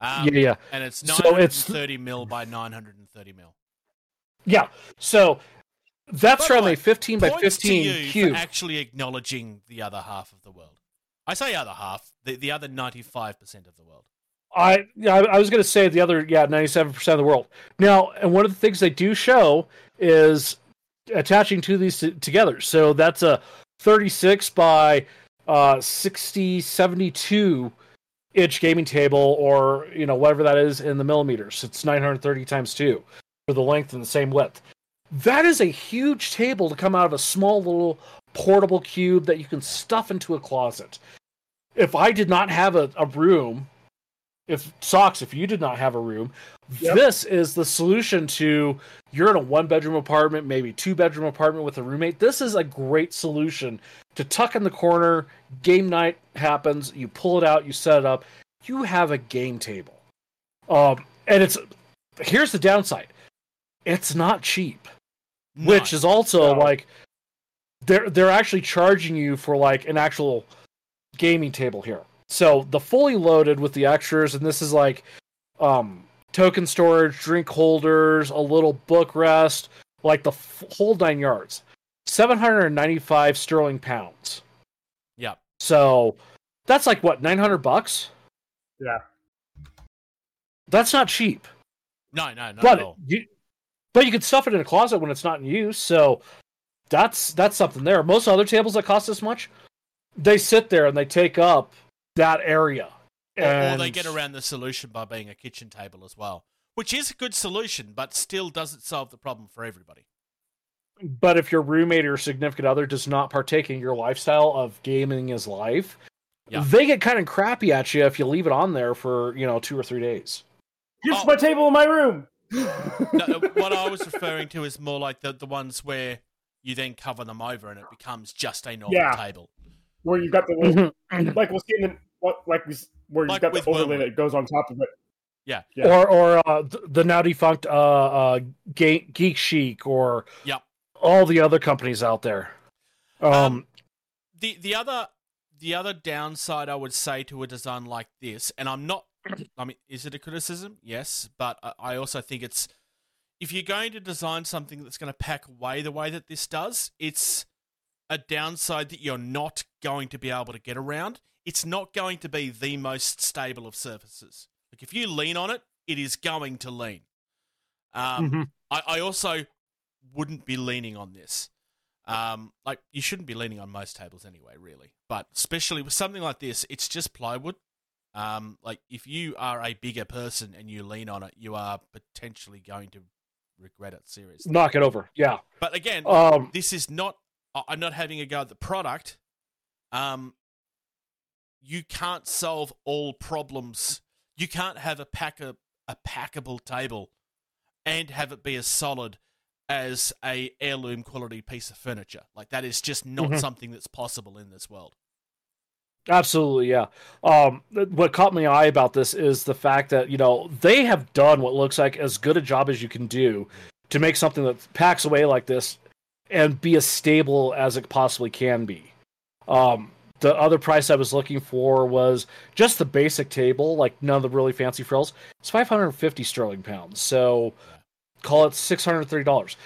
Um, yeah yeah And it's So it's- 930 mil by 930 mil. yeah so that's from a 15 by 15 to you cube actually acknowledging the other half of the world. I say other half, the, the other 95% of the world. I I was going to say the other yeah, 97% of the world. Now, and one of the things they do show is attaching two of these t- together. So that's a 36 by uh 60 72 inch gaming table or, you know, whatever that is in the millimeters. It's 930 times 2 for the length and the same width. That is a huge table to come out of a small little portable cube that you can stuff into a closet. If I did not have a, a room if socks if you did not have a room Yep. this is the solution to you're in a one bedroom apartment maybe two bedroom apartment with a roommate this is a great solution to tuck in the corner game night happens you pull it out you set it up you have a game table um and it's here's the downside it's not cheap which is also No. like they're they're actually charging you for like an actual gaming table here. So the fully loaded with the extras, and this is like um token storage, drink holders, a little book rest, like the f- whole nine yards. Seven hundred and ninety-five sterling pounds. Yeah. So that's like what nine hundred bucks. Yeah. That's not cheap. No, no, not at but you but you can stuff it in a closet when it's not in use so that's that's something there most other tables that cost this much they sit there and they take up that area Or, or they get around the solution by being a kitchen table as well, which is a good solution, but still doesn't solve the problem for everybody. but if your roommate or significant other does not partake in your lifestyle of gaming as life Yeah. they get kind of crappy at you if you leave it on there for you know two or three days Here's Oh. my table in my room. No, uh, what I was referring to is more like the, the ones where you then cover them over and it becomes just a normal Yeah. table. Where you've got the little, like we'll see in the, like we, where you Like got with the overlay Wyrmwood. that goes on top of it. Yeah. Yeah. or or uh, the now defunct uh, uh, Ga- Geek Chic or Yep. all the other companies out there. Um, Um, the the other the other downside I would say to a design like this, and I'm not, I mean, is it a criticism? Yes, but I- I also think it's if you're going to design something that's going to pack away the way that this does, it's a downside that you're not going to be able to get around. It's not going to be the most stable of surfaces. Like if you lean on it, it is going to lean. Um, mhm. I, I also wouldn't be leaning on this. Um, like you shouldn't be leaning on most tables anyway, really. But especially with something like this, it's just plywood. Um, like if you are a bigger person and you lean on it, you are potentially going to regret it seriously. knock it over. Yeah. But again, Um, this is not. I'm not having a go at the product. Um, you can't solve all problems. You can't have a pack a, a packable table and have it be as solid as a heirloom quality piece of furniture. Like that is just not Mhm. something that's possible in this world. absolutely. Yeah. Um, what caught my eye about this is the fact that you know they have done what looks like as good a job as you can do to make something that packs away like this and be as stable as it possibly can be. Um, the other price I was looking for was just the basic table, like none of the really fancy frills. It's 550 sterling pounds. So call it $630.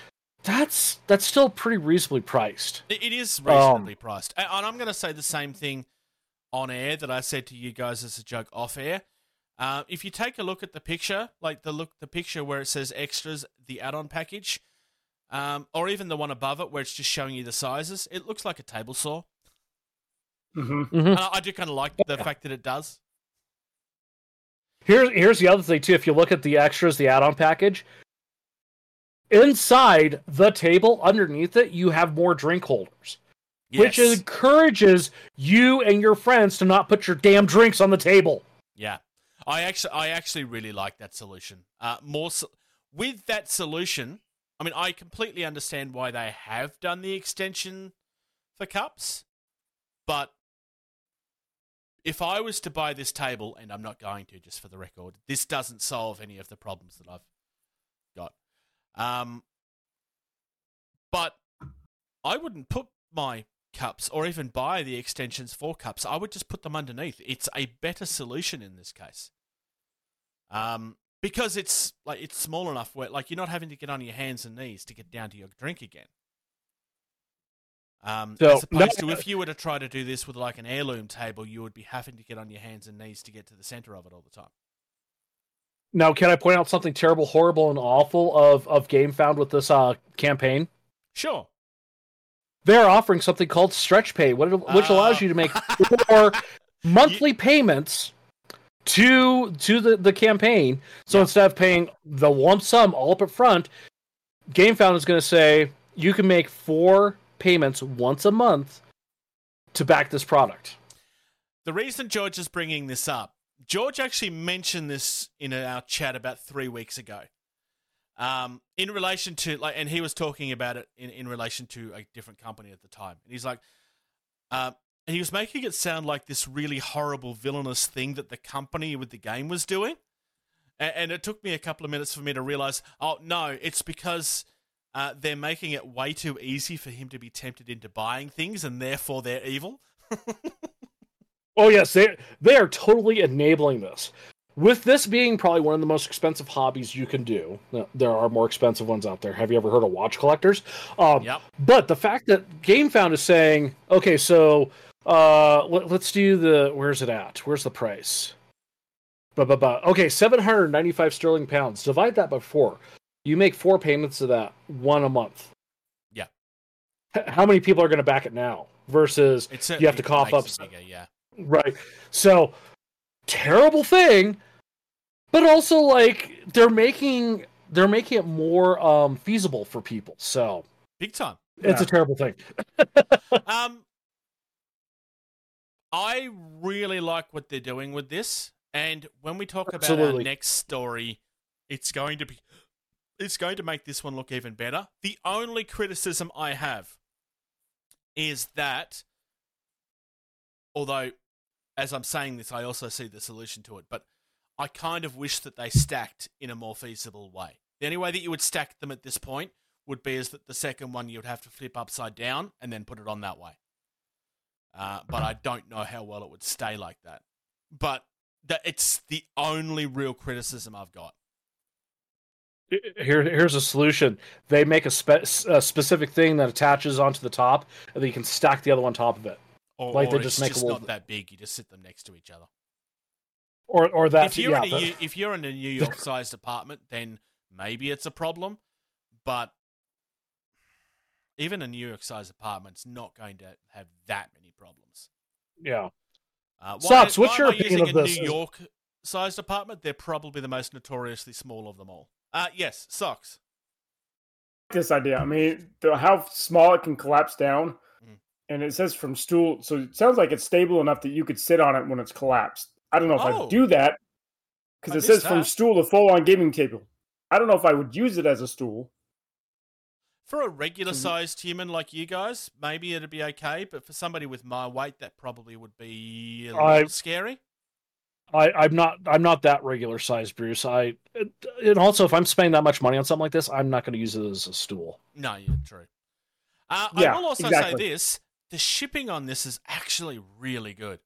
That's that's still pretty reasonably priced. It, is Um, reasonably priced, and, and I'm going to say the same thing on air that I said to you guys as a joke off air. Uh, if you take a look at the picture, like the look, the picture where it says extras, the add-on package, um, or even the one above it where it's just showing you the sizes, it looks like a table saw. hmm Mhm. I, I do kind of like the fact that it does. Here's here's the other thing too. If you look at the extras, the add-on package, inside the table, underneath it, you have more drink holders, which encourages you and your friends to not put your damn drinks on the table. Yeah, I actually, I actually really like that solution. Uh, more so, with that solution, I mean, I completely understand why they have done the extension for cups, but if I was to buy this table, and I'm not going to, just for the record, this doesn't solve any of the problems that I've got. Um, but I wouldn't put my cups or even buy the extensions for cups. I would just put them underneath. It's a better solution in this case. Um, because it's like it's small enough where like you're not having to get on your hands and knees to get down to your drink again. Um, So, as opposed no- to if you were to try to do this with like an heirloom table, you would be having to get on your hands and knees to get to the center of it all the time. Now, can I point out something terrible, horrible, and awful of of Gamefound with this uh, campaign? Sure. They're offering something called Stretch Pay, which Oh. allows you to make four monthly payments to to the, the campaign. So Yeah. instead of paying the lump sum all up front, Gamefound is going to say you can make four payments once a month to back this product. The reason George is bringing this up, George actually mentioned this in our chat about three weeks ago. Um, in relation to like, and he was talking about it in, in relation to a different company at the time, and he's like, um, and he was making it sound like this really horrible villainous thing that the company with the game was doing, and, and it took me a couple of minutes for me to realize, oh no, it's because uh, they're making it way too easy for him to be tempted into buying things, and therefore they're evil. Oh yes, they they are totally enabling this. With this being probably one of the most expensive hobbies you can do, there are more expensive ones out there. Have you ever heard of watch collectors? Um, Yep. But the fact that GameFound is saying, okay, so uh, let, us do the where's it at? Where's the price? But but but okay, seven hundred ninety five sterling pounds. Divide that by four. You make four payments of that, one a month. Yeah. How many people are going to back it now? Versus It's you have to cough up. makes it yeah. Right. So terrible thing, but also like they're making they're making it more um feasible for people. So Big time. it's Yeah. a terrible thing. Um, I really like what they're doing with this, and when we talk about our next story, it's going to be it's going to make this one look even better. The only criticism I have is that, although as I'm saying this, I also see the solution to it, but I kind of wish that they stacked in a more feasible way. The only way that you would stack them at this point would be is that the second one you would have to flip upside down and then put it on that way. Uh, but I don't know how well it would stay like that. But that it's the only real criticism I've got. Here, here's a solution. They make a, spe- a specific thing that attaches onto the top, and then you can stack the other one on top of it, Or, Like they just it's make a just little- not that big. You just sit them next to each other. or or that. if you're yeah, in a New- if you're in a New York sized apartment, then maybe it's a problem. But even a New York sized apartment's not going to have that many problems. yeah. Uh, Socks. What's your opinion of this? New York sized apartment? They're probably the most notoriously small of them all. Uh, yes, socks. this idea. I mean, the, how small it can collapse down, Mm. and it says from stool. So it sounds like it's stable enough that you could sit on it when it's collapsed. I don't know if Oh. I'd do that because it missed says from stool to full on gaming table. I don't know if I would use it as a stool. For a regular sized human like you guys, maybe it'd be okay. But for somebody with my weight, that probably would be a little I- scary. I, I'm not. I'm not that regular sized, Bruce. I and also if I'm spending that much money on something like this, I'm not going to use it as a stool. No, yeah, true. Uh, Yeah, I will also exactly. say this: the shipping on this is actually really good.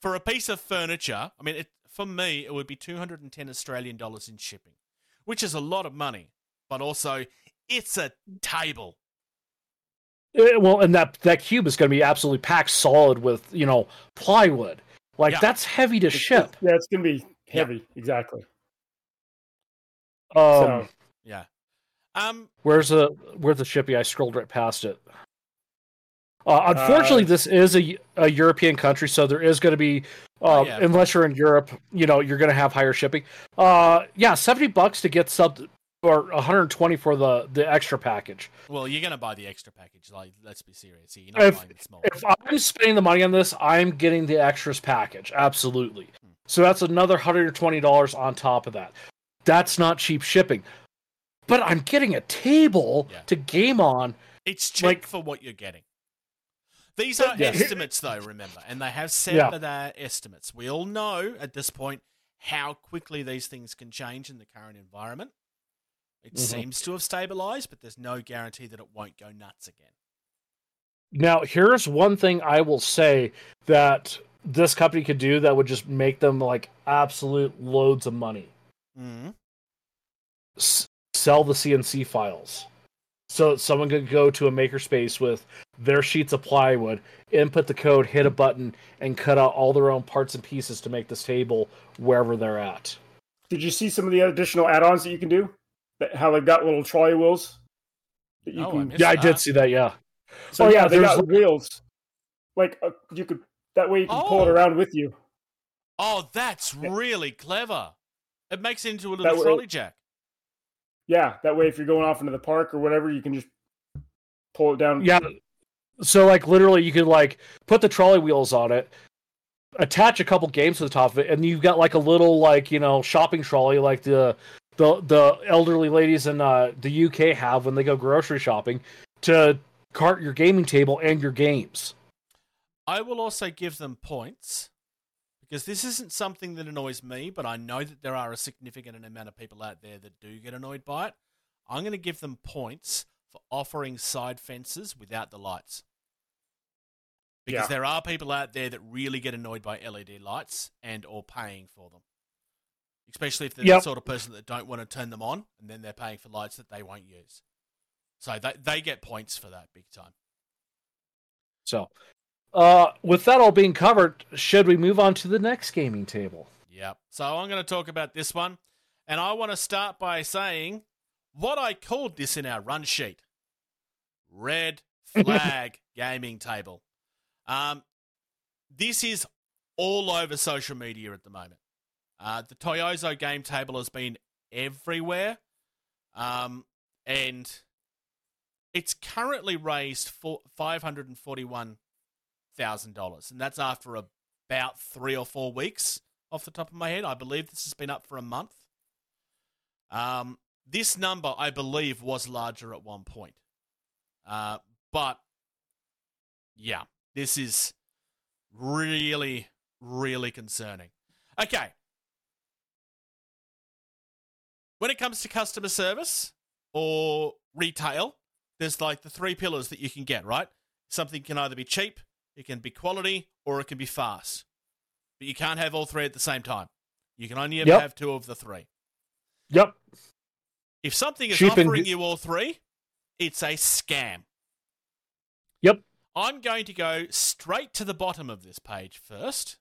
For a piece of furniture, I mean, it, for me, it would be two hundred and ten Australian dollars in shipping, which is a lot of money. But also, it's a table. Eh, well, and that that cube is going to be absolutely packed solid with you know plywood. Like Yeah. that's heavy to ship. Yeah, it's gonna be heavy. Exactly. Um, so Yeah. Um. where's the where's the shipping? I scrolled right past it. Uh, unfortunately, Uh, this is a, a European country, so there is going to be, uh, Oh, yeah, unless you're in Europe, you know, you're going to have higher shipping. Uh, yeah, seventy bucks to get sub, or one hundred twenty for the the extra package. Well, you're going to buy the extra package. Like, let's be serious. You're not If- buying the small. If I'm spending the money on this, I'm getting the extras package. Absolutely. So that's another hundred and twenty dollars on top of that. That's not cheap shipping, but I'm getting a table Yeah. to game on. It's cheap like- for what you're getting. These are Yeah. estimates, though. Remember, and they have said Yeah. that they're estimates. We all know at this point how quickly these things can change in the current environment. It Mhm. seems to have stabilized, but there's no guarantee that it won't go nuts again. Now, here's one thing I will say that this company could do that would just make them like absolute loads of money. Mm-hmm. S- sell the CNC files. So someone could go to a makerspace with their sheets of plywood, input the code, hit a button, and cut out all their own parts and pieces to make this table wherever they're at. did you see some of the additional add-ons that you can do? That how they've got little trolley wheels. That you Oh, can. missed Yeah, I that. did see that. Yeah. So Oh, yeah, yeah, they there's got wheels. Like uh, you could that way you can pull it Oh. around with you. Oh, that's Yeah. really clever. It makes it into a That little way- trolley jack. Yeah, that way if you're going off into the park or whatever, you can just pull it down. Yeah. So like literally you could like put the trolley wheels on it, attach a couple games to the top of it, and you've got like a little like, you know, shopping trolley like the the the elderly ladies in uh, the UK have when they go grocery shopping to cart your gaming table and your games. I will also give them points because this isn't something that annoys me, but I know that there are a significant amount of people out there that do get annoyed by it. I'm going to give them points for offering side fences without the lights. Because Yeah. there are people out there that really get annoyed by LED lights and or paying for them. Especially if they're Yep. the sort of person that don't want to turn them on and then they're paying for lights that they won't use. So they, they get points for that big time. So, uh, with that all being covered, should we move on to the next gaming table? Yep. So I'm going to talk about this one. And I want to start by saying what I called this in our run sheet Red Flag Gaming Table. Um, this is all over social media at the moment. Uh, the Toyozo game table has been everywhere. Um, and it's currently raised for $541,000. And that's after about three or four weeks off the top of my head. I believe this has been up for a month. Um, this number, I believe, was larger at one point. Uh, but yeah, this is really, really concerning. Okay. When it comes to customer service or retail, there's like the three pillars that you can get, right? Something can either be cheap, it can be quality, or it can be fast. But you can't have all three at the same time. You can only ever Yep. have two of the three. Yep. If something is Cheap offering g- you all three, it's a scam. Yep. I'm going to go straight to the bottom of this page first.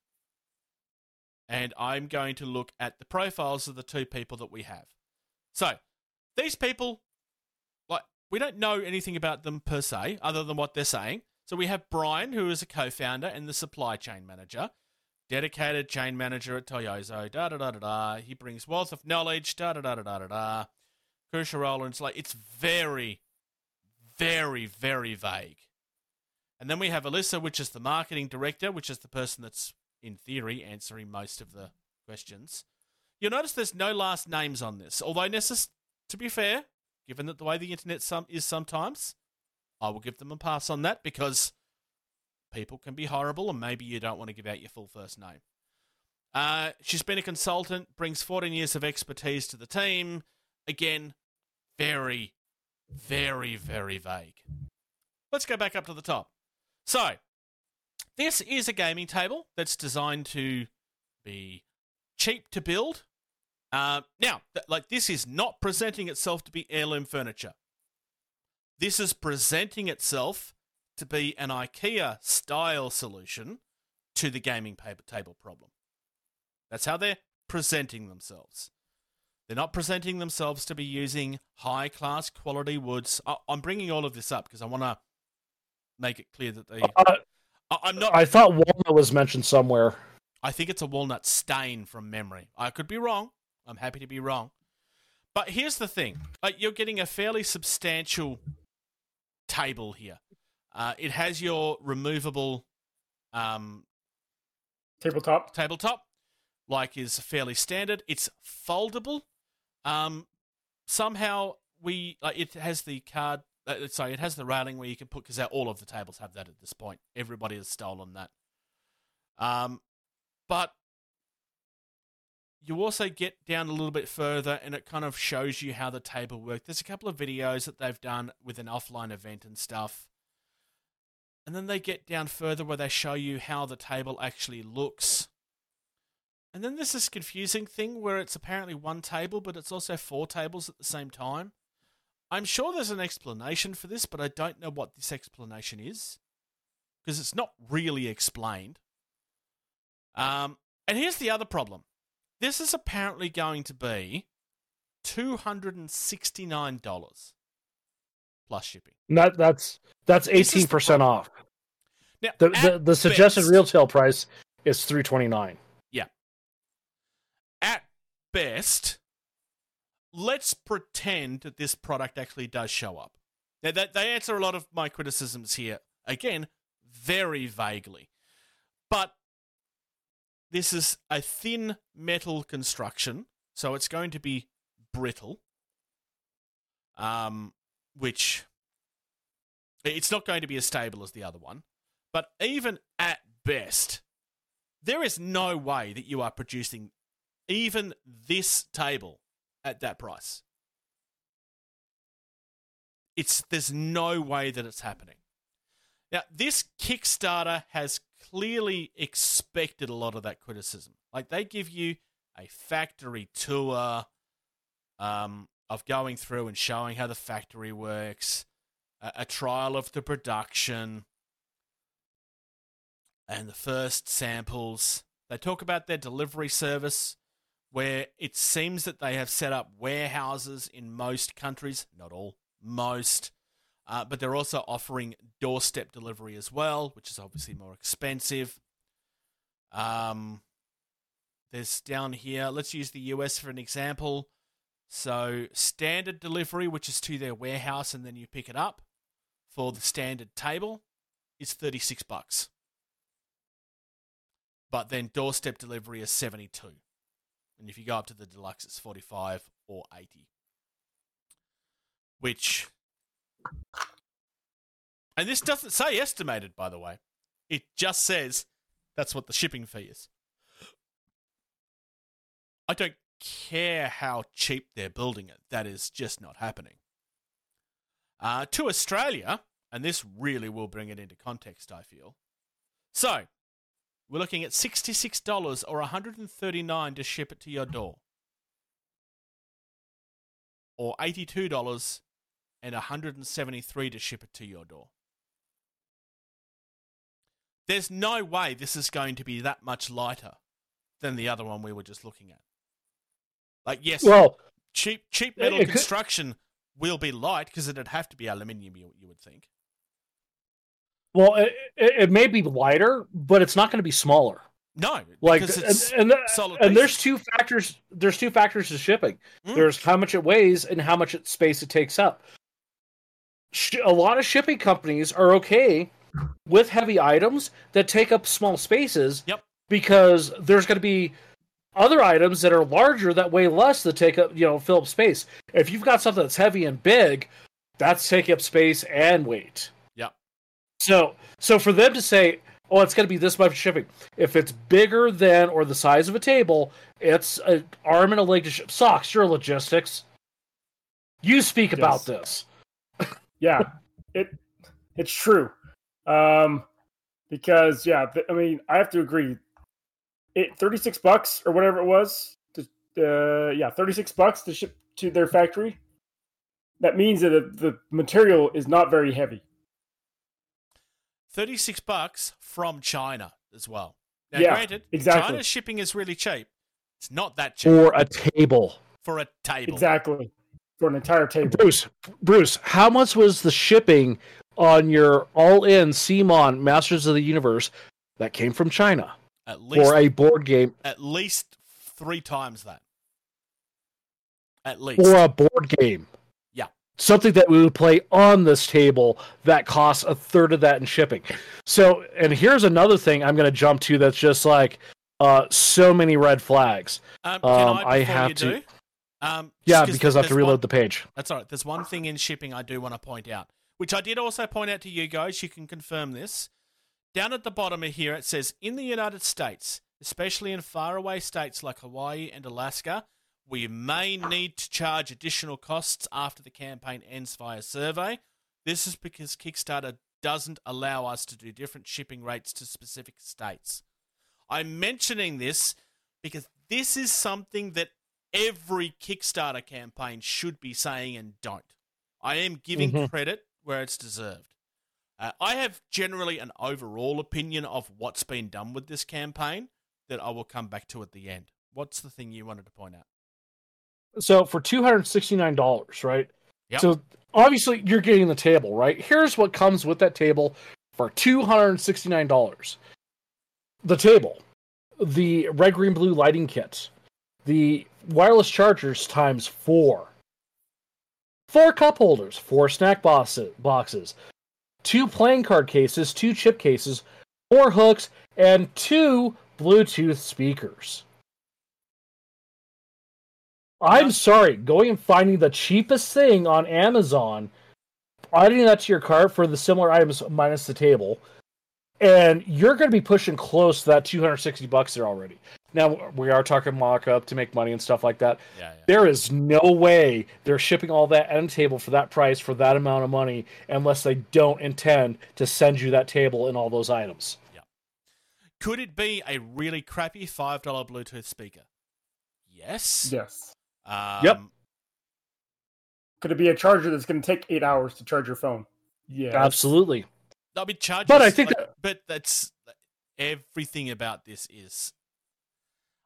And I'm going to look at the profiles of the two people that we have. So, these people, like, we don't know anything about them per se, other than what they're saying. So, we have Brian, who is a co founder and the supply chain manager, dedicated chain manager at Toyozo, da da da da da. He brings wealth of knowledge, da da da da da da da. Crucial role, and it's like, it's very, very, very vague. And then we have Alyssa, which is the marketing director, which is the person that's, in theory, answering most of the questions. You'll notice there's no last names on this, although, necess- to be fair, given that the way the internet some- is sometimes, I will give them a pass on that because people can be horrible and maybe you don't want to give out your full first name. Uh, she's been a consultant, brings 14 years of expertise to the team. Again, very, very, very vague. Let's go back up to the top. So, this is a gaming table that's designed to be cheap to build. Uh, now, th- like this is not presenting itself to be heirloom furniture. This is presenting itself to be an IKEA style solution to the gaming paper table problem. That's how they're presenting themselves. They're not presenting themselves to be using high class quality woods. I- I'm bringing all of this up because I want to make it clear that they. Uh, I- I'm not. I thought walnut was mentioned somewhere. I think it's a walnut stain from memory. I could be wrong. I'm happy to be wrong. But here's the thing like, you're getting a fairly substantial table here. Uh, it has your removable um, Tabletop. tabletop, like is fairly standard. It's foldable. Um, somehow we like it has the card. Uh, sorry, it has the railing where you can put because all of the tables have that at this point. Everybody has stolen that. Um, but you also get down a little bit further, and it kind of shows you how the table works. There's a couple of videos that they've done with an offline event and stuff. And then they get down further where they show you how the table actually looks. And then there's this confusing thing where it's apparently one table, but it's also four tables at the same time. I'm sure there's an explanation for this, but I don't know what this explanation is. Because it's not really explained. Um, and here's the other problem this is apparently going to be $269 plus shipping. That that's that's eighteen percent off. Now, The the, the suggested best- retail price is three twenty nine. Yeah. at best, let's pretend that this product actually does show up. Now, that they answer a lot of my criticisms here. Again, very vaguely. But this is a thin metal construction, so it's going to be brittle. Um, which it's not going to be as stable as the other one. But even at best, there is no way that you are producing even this table at that price. It's there's no way that it's happening. Now, this Kickstarter has clearly expected a lot of that criticism. Like they give you a factory tour um, of going through and showing how the factory works, a, a trial of the production, and the first samples. They talk about their delivery service, where it seems that they have set up warehouses in most countries, not all, most. Uh, but they're also offering doorstep delivery as well, which is obviously more expensive. Um, there's down here, let's use the US for an example. So, standard delivery, which is to their warehouse and then you pick it up for the standard table, is 36 bucks. But then doorstep delivery is 72. And if you go up to the deluxe, it's 45 or 80. Which. And this doesn't say estimated, by the way. It just says that's what the shipping fee is. I don't care how cheap they're building it. That is just not happening. Uh, to Australia, and this really will bring it into context, I feel. So, we're looking at $66 or $139 to ship it to your door. Or $82 and 173 to ship it to your door. There's no way this is going to be that much lighter than the other one we were just looking at. Like, yes, Well, cheap cheap metal could- construction will be light because it'd have to be aluminium. You, you would think. well, it, it, may be lighter, but it's not going to be smaller. No, Like, and, and, and there's two factors. There's two factors to shipping. Mm. There's how much it weighs and how much space it takes up. Sh- a lot of shipping companies are okay with heavy items that take up small spaces. Yep. Because there's going to be other items that are larger that weigh less that take up, you know, fill up space. If you've got something that's heavy and big, that's taking up space and weight. Yep. So, so for them to say, "Oh, it's going to be this much shipping," if it's bigger than or the size of a table, it's an arm and a leg to ship. Socks, your logistics. You speak about this. Yeah, it it's true. Um, because yeah, th- I mean, I have to agree. It thirty six bucks or whatever it was. To, uh, yeah, thirty six bucks to ship to their factory. That means that the, the material is not very heavy. 36 bucks from China as well. Now, Yeah, granted, exactly. China's shipping is really cheap. It's not that cheap For a table. for a table. Exactly for an entire table. Bruce, Bruce, how much was the shipping on your all-in CMON Masters of the Universe that came from China At least, for a board game at least three times that. At least. for a board game? Yeah. Something that we would play on this table that costs a third of that in shipping. So, and here's another thing I'm going to jump to that's just like uh, so many red flags. um, can um, I, I have you to- do? Um, Yeah, because I have to reload one- the page. That's all right. There's one thing in shipping I do want to point out, which I did also point out to you guys. You can confirm this. Down at the bottom of here, it says in the United States, especially in faraway states like Hawaii and Alaska, we may need to charge additional costs after the campaign ends via survey. This is because Kickstarter doesn't allow us to do different shipping rates to specific states. I'm mentioning this because this is something that every Kickstarter campaign should be saying and don't. I am giving Mhm. credit where it's deserved. Uh, I have generally an overall opinion of what's been done with this campaign that I will come back to at the end. What's the thing you wanted to point out? So for two hundred sixty nine dollars, right? Yep. So obviously you're getting the table, right? Here's what comes with that table for two hundred sixty nine dollars. The table, the red, green, blue lighting kits, the wireless chargers times four, four cup holders, four snack boxes, boxes, two playing card cases, two chip cases, four hooks, and two Bluetooth speakers. I'm sorry, going and finding the cheapest thing on Amazon, adding that to your cart for the similar items minus the table, and you're going to be pushing close to that 260 bucks there already. Now we are talking mock-up to make money and stuff like that. Yeah, yeah. There is no way they're shipping all that end table for that price for that amount of money unless they don't intend to send you that table and all those items. Yeah. Could it be a really crappy $5 Bluetooth speaker? Yes. Yes. Um, Yep. Could it be a charger that's going to take eight hours to charge your phone? Yeah. Absolutely. There'll be charges. But I think like- that- but that's everything about this is.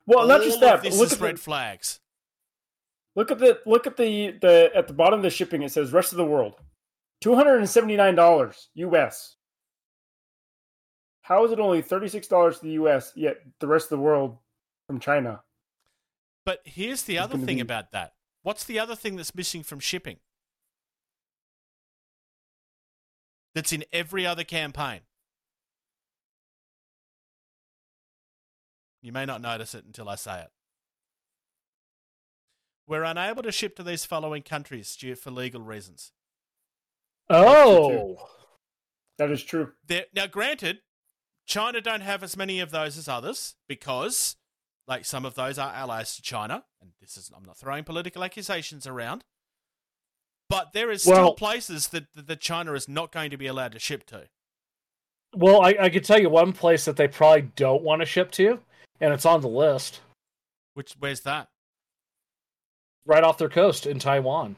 Well, not just that. This look is at red the, flags. look at the look at the the at the bottom of the shipping. It says rest of the world, two hundred and seventy nine dollars U.S. How is it only thirty six dollars to the U.S. Yet the rest of the world from China? But here's the other thing be- about that. What's the other thing that's missing from shipping? That's in every other campaign. You may not notice it until I say it. We're unable to ship to these following countries due for legal reasons. Oh, That is true. There, now, granted, China don't have as many of those as others because, like, some of those are allies to China, and this is I'm not throwing political accusations around, but there is still Well- places that that that China is not going to be allowed to ship to. well, I, I could tell you one place that they probably don't want to ship to, and it's on the list Which where's that? right off their coast in Taiwan.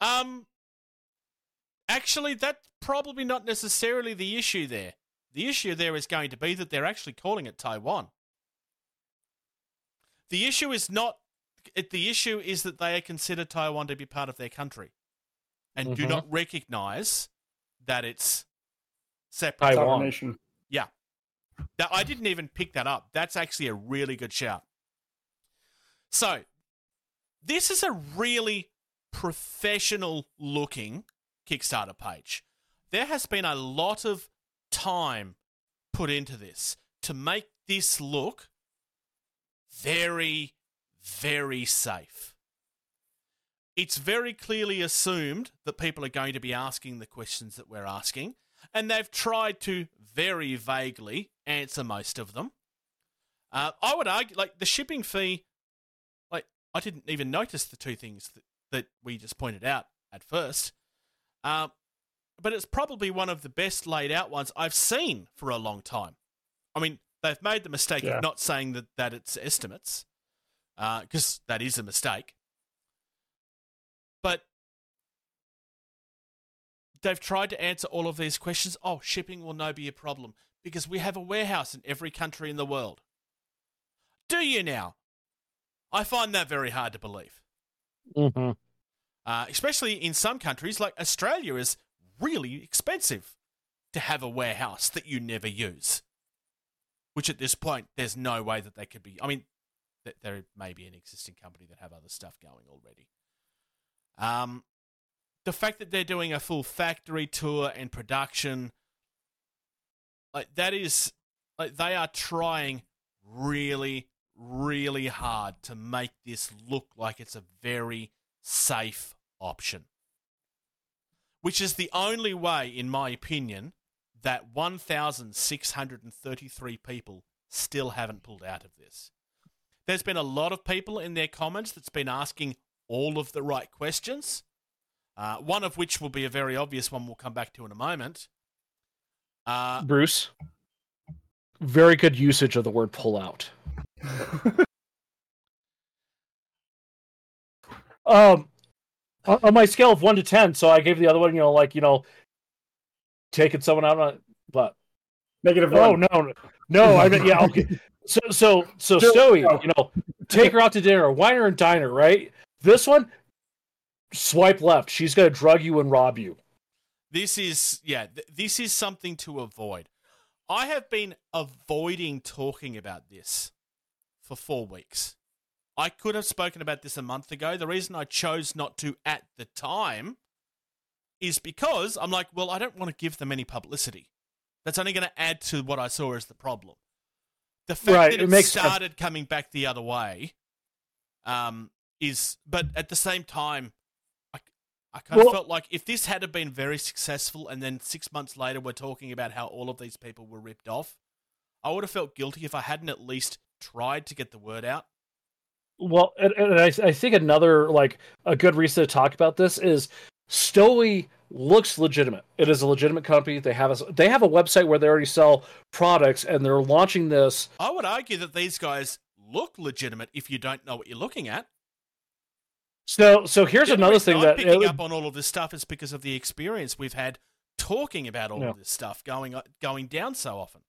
Um, actually, that's probably not necessarily the issue there. The issue there is going to be that they're actually calling it Taiwan. The issue is not. It, the issue is that they consider Taiwan to be part of their country, and do Mhm. not recognize that it's separate. Taiwan. Yeah. Now, I didn't even pick that up. That's actually a really good shout. So, this is a really professional looking Kickstarter page. There has been a lot of time put into this to make this look very, very safe. It's very clearly assumed that people are going to be asking the questions that we're asking, and they've tried to very vaguely answer most of them. Uh, I would argue, like the shipping fee, like I didn't even notice the two things that, that we just pointed out at first. Um, but it's probably one of the best laid out ones I've seen for a long time. I mean, they've made the mistake Yeah. of not saying that, that it's estimates, because that is a mistake. But they've tried to answer all of these questions. Oh, shipping will no be a problem because we have a warehouse in every country in the world. Do you now? I find that very hard to believe. Mm-hmm. Uh, especially in some countries, like Australia is really expensive to have a warehouse that you never use. Which at this point, there's no way that they could be. I mean, th- there may be an existing company that have other stuff going already. Um, the fact that they're doing a full factory tour and production, like that is, like they are trying really, really hard to make this look like it's a very safe option. Which is the only way, in my opinion, that 1,633 people still haven't pulled out of this. There's been a lot of people in their comments that's been asking all of the right questions. Uh, one of which will be a very obvious one we'll come back to in a moment. Uh, Bruce, very good usage of the word pull out. um, on on my scale of one to ten, so I gave the other one, you know, like you know, taking someone out on, but Negative oh one. no, no, no, I mean, yeah, okay. So, so, so, Still- Stowy, you know, take her out to dinner, wine her and diner, right? This one, swipe left. She's gonna drug you and rob you. This is yeah, th- this is something to avoid. I have been avoiding talking about this for 4 weeks. I could have spoken about this a month ago. The reason I chose not to at the time is because I'm like, well, I don't want to give them any publicity. That's only going to add to what I saw as the problem. The fact Right, that it it, makes sense. started coming back the other way um, is, but at the same time, I kind of felt like if this had have been very successful and then six months later we're talking about how all of these people were ripped off, I would have felt guilty if I hadn't at least tried to get the word out. Well, and, and I, I think another like a good reason to talk about this is Stowy looks legitimate. It is a legitimate company. They have a they have a website where they already sell products, and they're launching this. I would argue that these guys look legitimate if you don't know what you're looking at. So, so here's The only another thing I'm that picking it- up on all of this stuff is because of the experience we've had talking about all Yeah. of this stuff going uh, going down so often.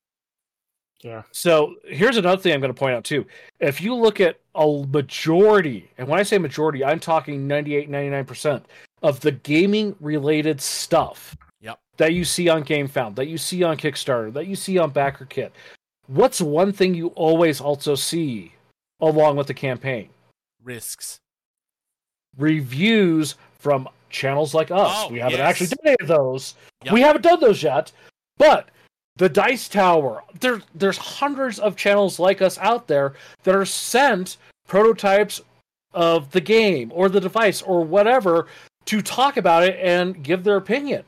Yeah. So here's another thing I'm going to point out too. If you look at a majority, and when I say majority, I'm talking 98, 99% of the gaming related stuff Yep. that you see on GameFound, that you see on Kickstarter, that you see on BackerKit. What's one thing you always also see along with the campaign? Risks. Reviews from channels like us. Oh, we haven't yes. actually done any of those. Yep. We haven't done those yet. But the Dice Tower, there, there's hundreds of channels like us out there that are sent prototypes of the game or the device or whatever to talk about it and give their opinion.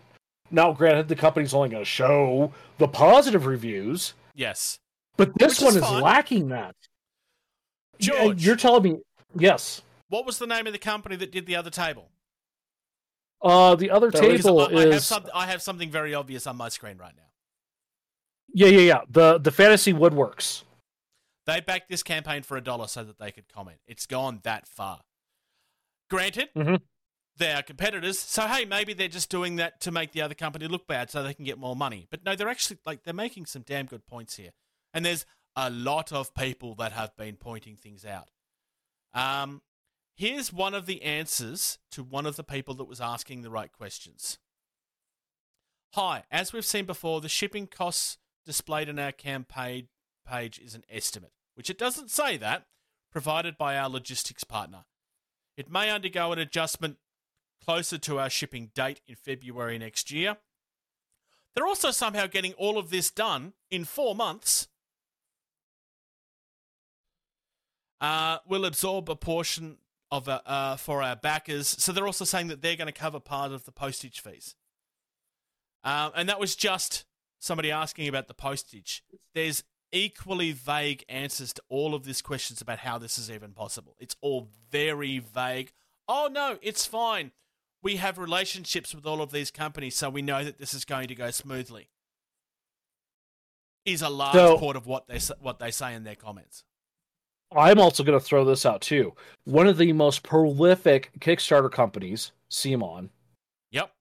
Now, granted, the company's only going to show the positive reviews, Yes. but this Which one is fine. lacking that. George. you're telling me yes. What was the name of the company that did the other table? Uh, the other That was- table I, I have is some, I have something very obvious on my screen right now. yeah, yeah, yeah. The the fantasy woodworks. They backed this campaign for a dollar so that they could comment. It's gone that far. Granted, Mhm. they're competitors, so hey, maybe they're just doing that to make the other company look bad so they can get more money. But no, they're actually like they're making some damn good points here. And there's a lot of people that have been pointing things out. Um, here's one of the answers to one of the people that was asking the right questions. Hi, as we've seen before, the shipping costs displayed in our campaign page is an estimate, which it doesn't say that, provided by our logistics partner. It may undergo an adjustment closer to our shipping date in February next year. They're also somehow getting all of this done in four months. Uh, we'll absorb a portion of uh, uh, for our backers. So they're also saying that they're going to cover part of the postage fees. Um, and that was just somebody asking about the postage. There's equally vague answers to all of these questions about how this is even possible. It's all very vague. Oh no, it's fine. we have relationships with all of these companies, so we know that this is going to go smoothly. Is a large So- part of what they what they say in their comments. I'm also going to throw this out too. One of the most prolific Kickstarter companies, CMON, Yep.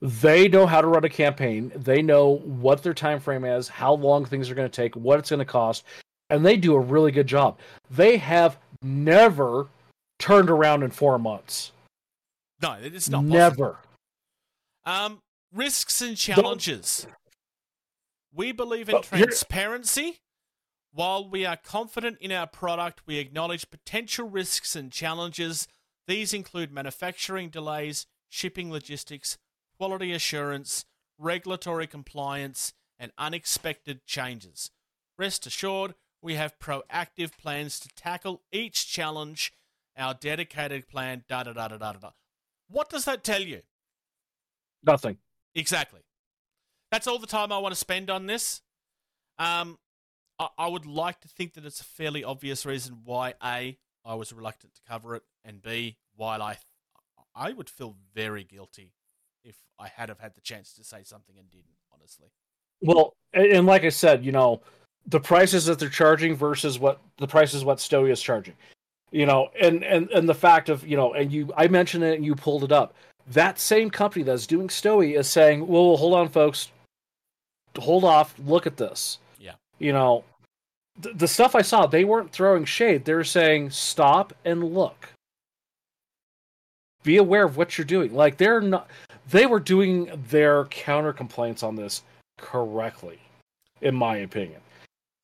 they know how to run a campaign. They know what their time frame is, how long things are going to take, what it's going to cost, and they do a really good job. They have never turned around in four months. No, it's not possible. never. Um, risks and challenges. We believe in transparency. While we are confident in our product, we acknowledge potential risks and challenges. These include manufacturing delays, shipping logistics, quality assurance, regulatory compliance, and unexpected changes. Rest assured, we have proactive plans to tackle each challenge. Our dedicated plan, da da da da da da. What does that tell you? Nothing. Exactly. That's all the time I want to spend on this. Um, I, I would like to think that it's a fairly obvious reason why A, I was reluctant to cover it, and B, why I, I would feel very guilty if I had have had the chance to say something and didn't. Honestly, Well, and, like I said, you know, the prices that they're charging versus what the prices what Stowy is charging. You know, and and and the fact of you know, and you, I mentioned it and you pulled it up. That same company that's doing Stowy is saying, "Well, hold on, folks, hold off. Look at this." You know, the, the stuff I saw, they weren't throwing shade. They were saying, "Stop and look." Be aware of what you're doing. Like they're not. They were doing their counter complaints on this correctly, in my opinion.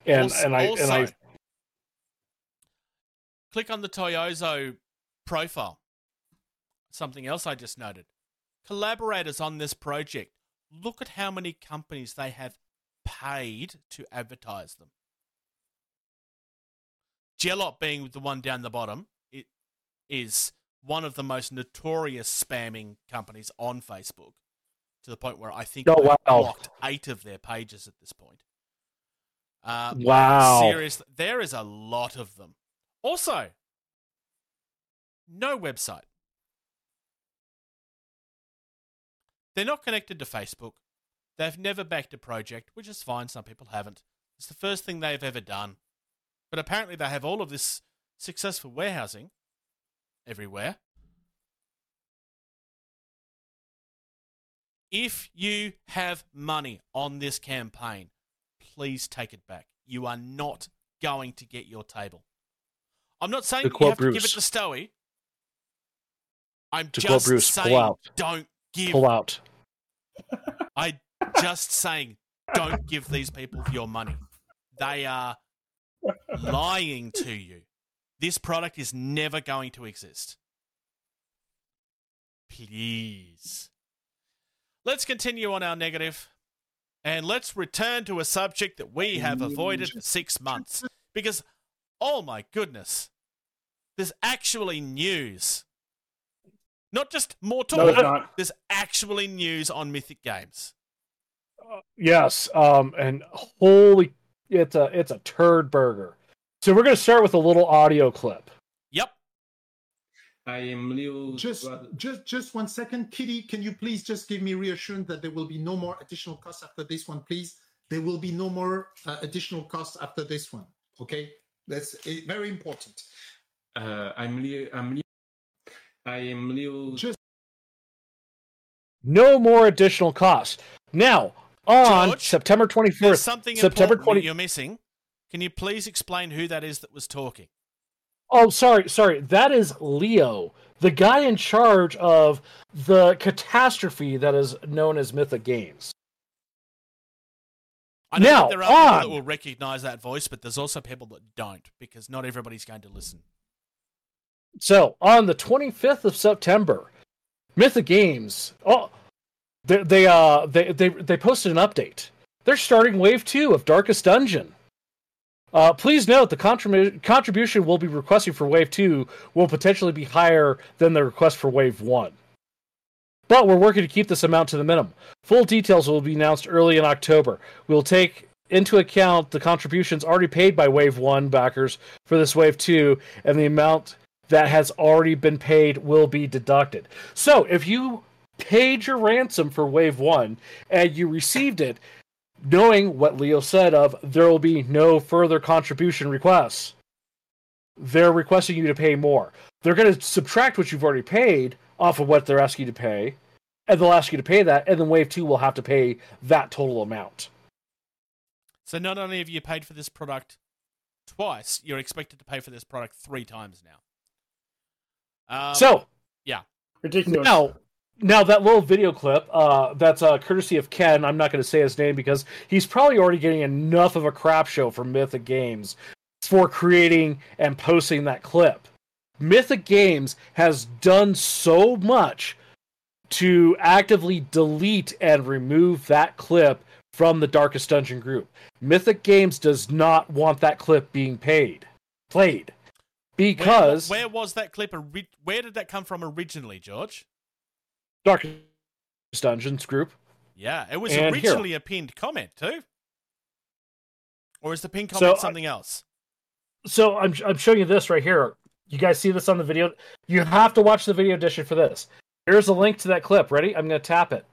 And Also- and I and I also, click on the Toyozo profile. Something else I just noted. Collaborators on this project. Look at how many companies they have paid to advertise them. Gelot being the one down the bottom, it is one of the most notorious spamming companies on Facebook. To the point where I think Oh, wow. blocked eight of their pages at this point. Uh, Wow. Seriously, there is a lot of them. Also, no website. They're not connected to Facebook. They've never backed a project, which is fine. Some people haven't. It's the first thing they've ever done. But apparently, they have all of this successful warehousing everywhere. If you have money on this campaign, please take it back. You are not going to get your table. I'm not saying you have to give it to Stowy. I'm To just Bruce, saying, don't give. pull out. I just saying, don't give these people your money. They are lying to you. This product is never going to exist. Please. Let's continue on our negative and let's return to a subject that we have avoided for six months. Because, oh my goodness, there's actually news. Not just more talk, No, there's actually news on Mythic Games. Yes, um, and holy, it's a it's a turd burger. So we're gonna start with a little audio clip. Yep. I am Leo. Just, just, just one second, Kitty. Can you please just give me reassurance that there will be no more additional costs after this one, please? There will be no more uh, additional costs after this one. Okay, that's uh, very important. Uh, I'm Leo. I'm Leo. I am Leo. Just No more additional costs. Now on George, September twenty There's something September important twenty. you're missing. Can you please explain who that is that was talking? Oh, sorry, sorry. That is Leo, the guy in charge of the catastrophe that is known as Mythic Games. I know Now, there are people that on. will recognize that voice, but there's also people that don't because not everybody's going to listen. So on the 25th of September, Mythic Games, oh, they they uh they they they posted an update. They're starting Wave Two of Darkest Dungeon. Uh, please note the contribu- contribution we'll be requesting for Wave Two will potentially be higher than the request for Wave One. But we're working to keep this amount to the minimum. Full details will be announced early in October. We'll take into account the contributions already paid by Wave 1 backers for this Wave 2 and the amount that has already been paid will be deducted. So if you paid your ransom for wave one and you received it, knowing what Leo said of there will be no further contribution requests, they're requesting you to pay more. They're going to subtract what you've already paid off of what they're asking you to pay, and they'll ask you to pay that, and then wave two will have to pay that total amount. So not only have you paid for this product twice, you're expected to pay for this product three times now. Um, so yeah, ridiculous. Now, now that little video clip, uh, that's uh, courtesy of Ken. I'm not going to say his name because he's probably already getting enough of a crap show from Mythic Games for creating and posting that clip. Mythic Games has done so much to actively delete and remove that clip from the Darkest Dungeon group. Mythic Games does not want that clip being paid, played, because where, where was that clip? Where did that come from originally, George? Darkest Dungeons group. Yeah, it was originally a pinned comment too. Or is the pinned So, comment I- something else? So I'm I'm showing you this right here. You guys see this on the video? You have to watch the video edition for this. Here's a link to that clip. Ready? I'm going to tap it.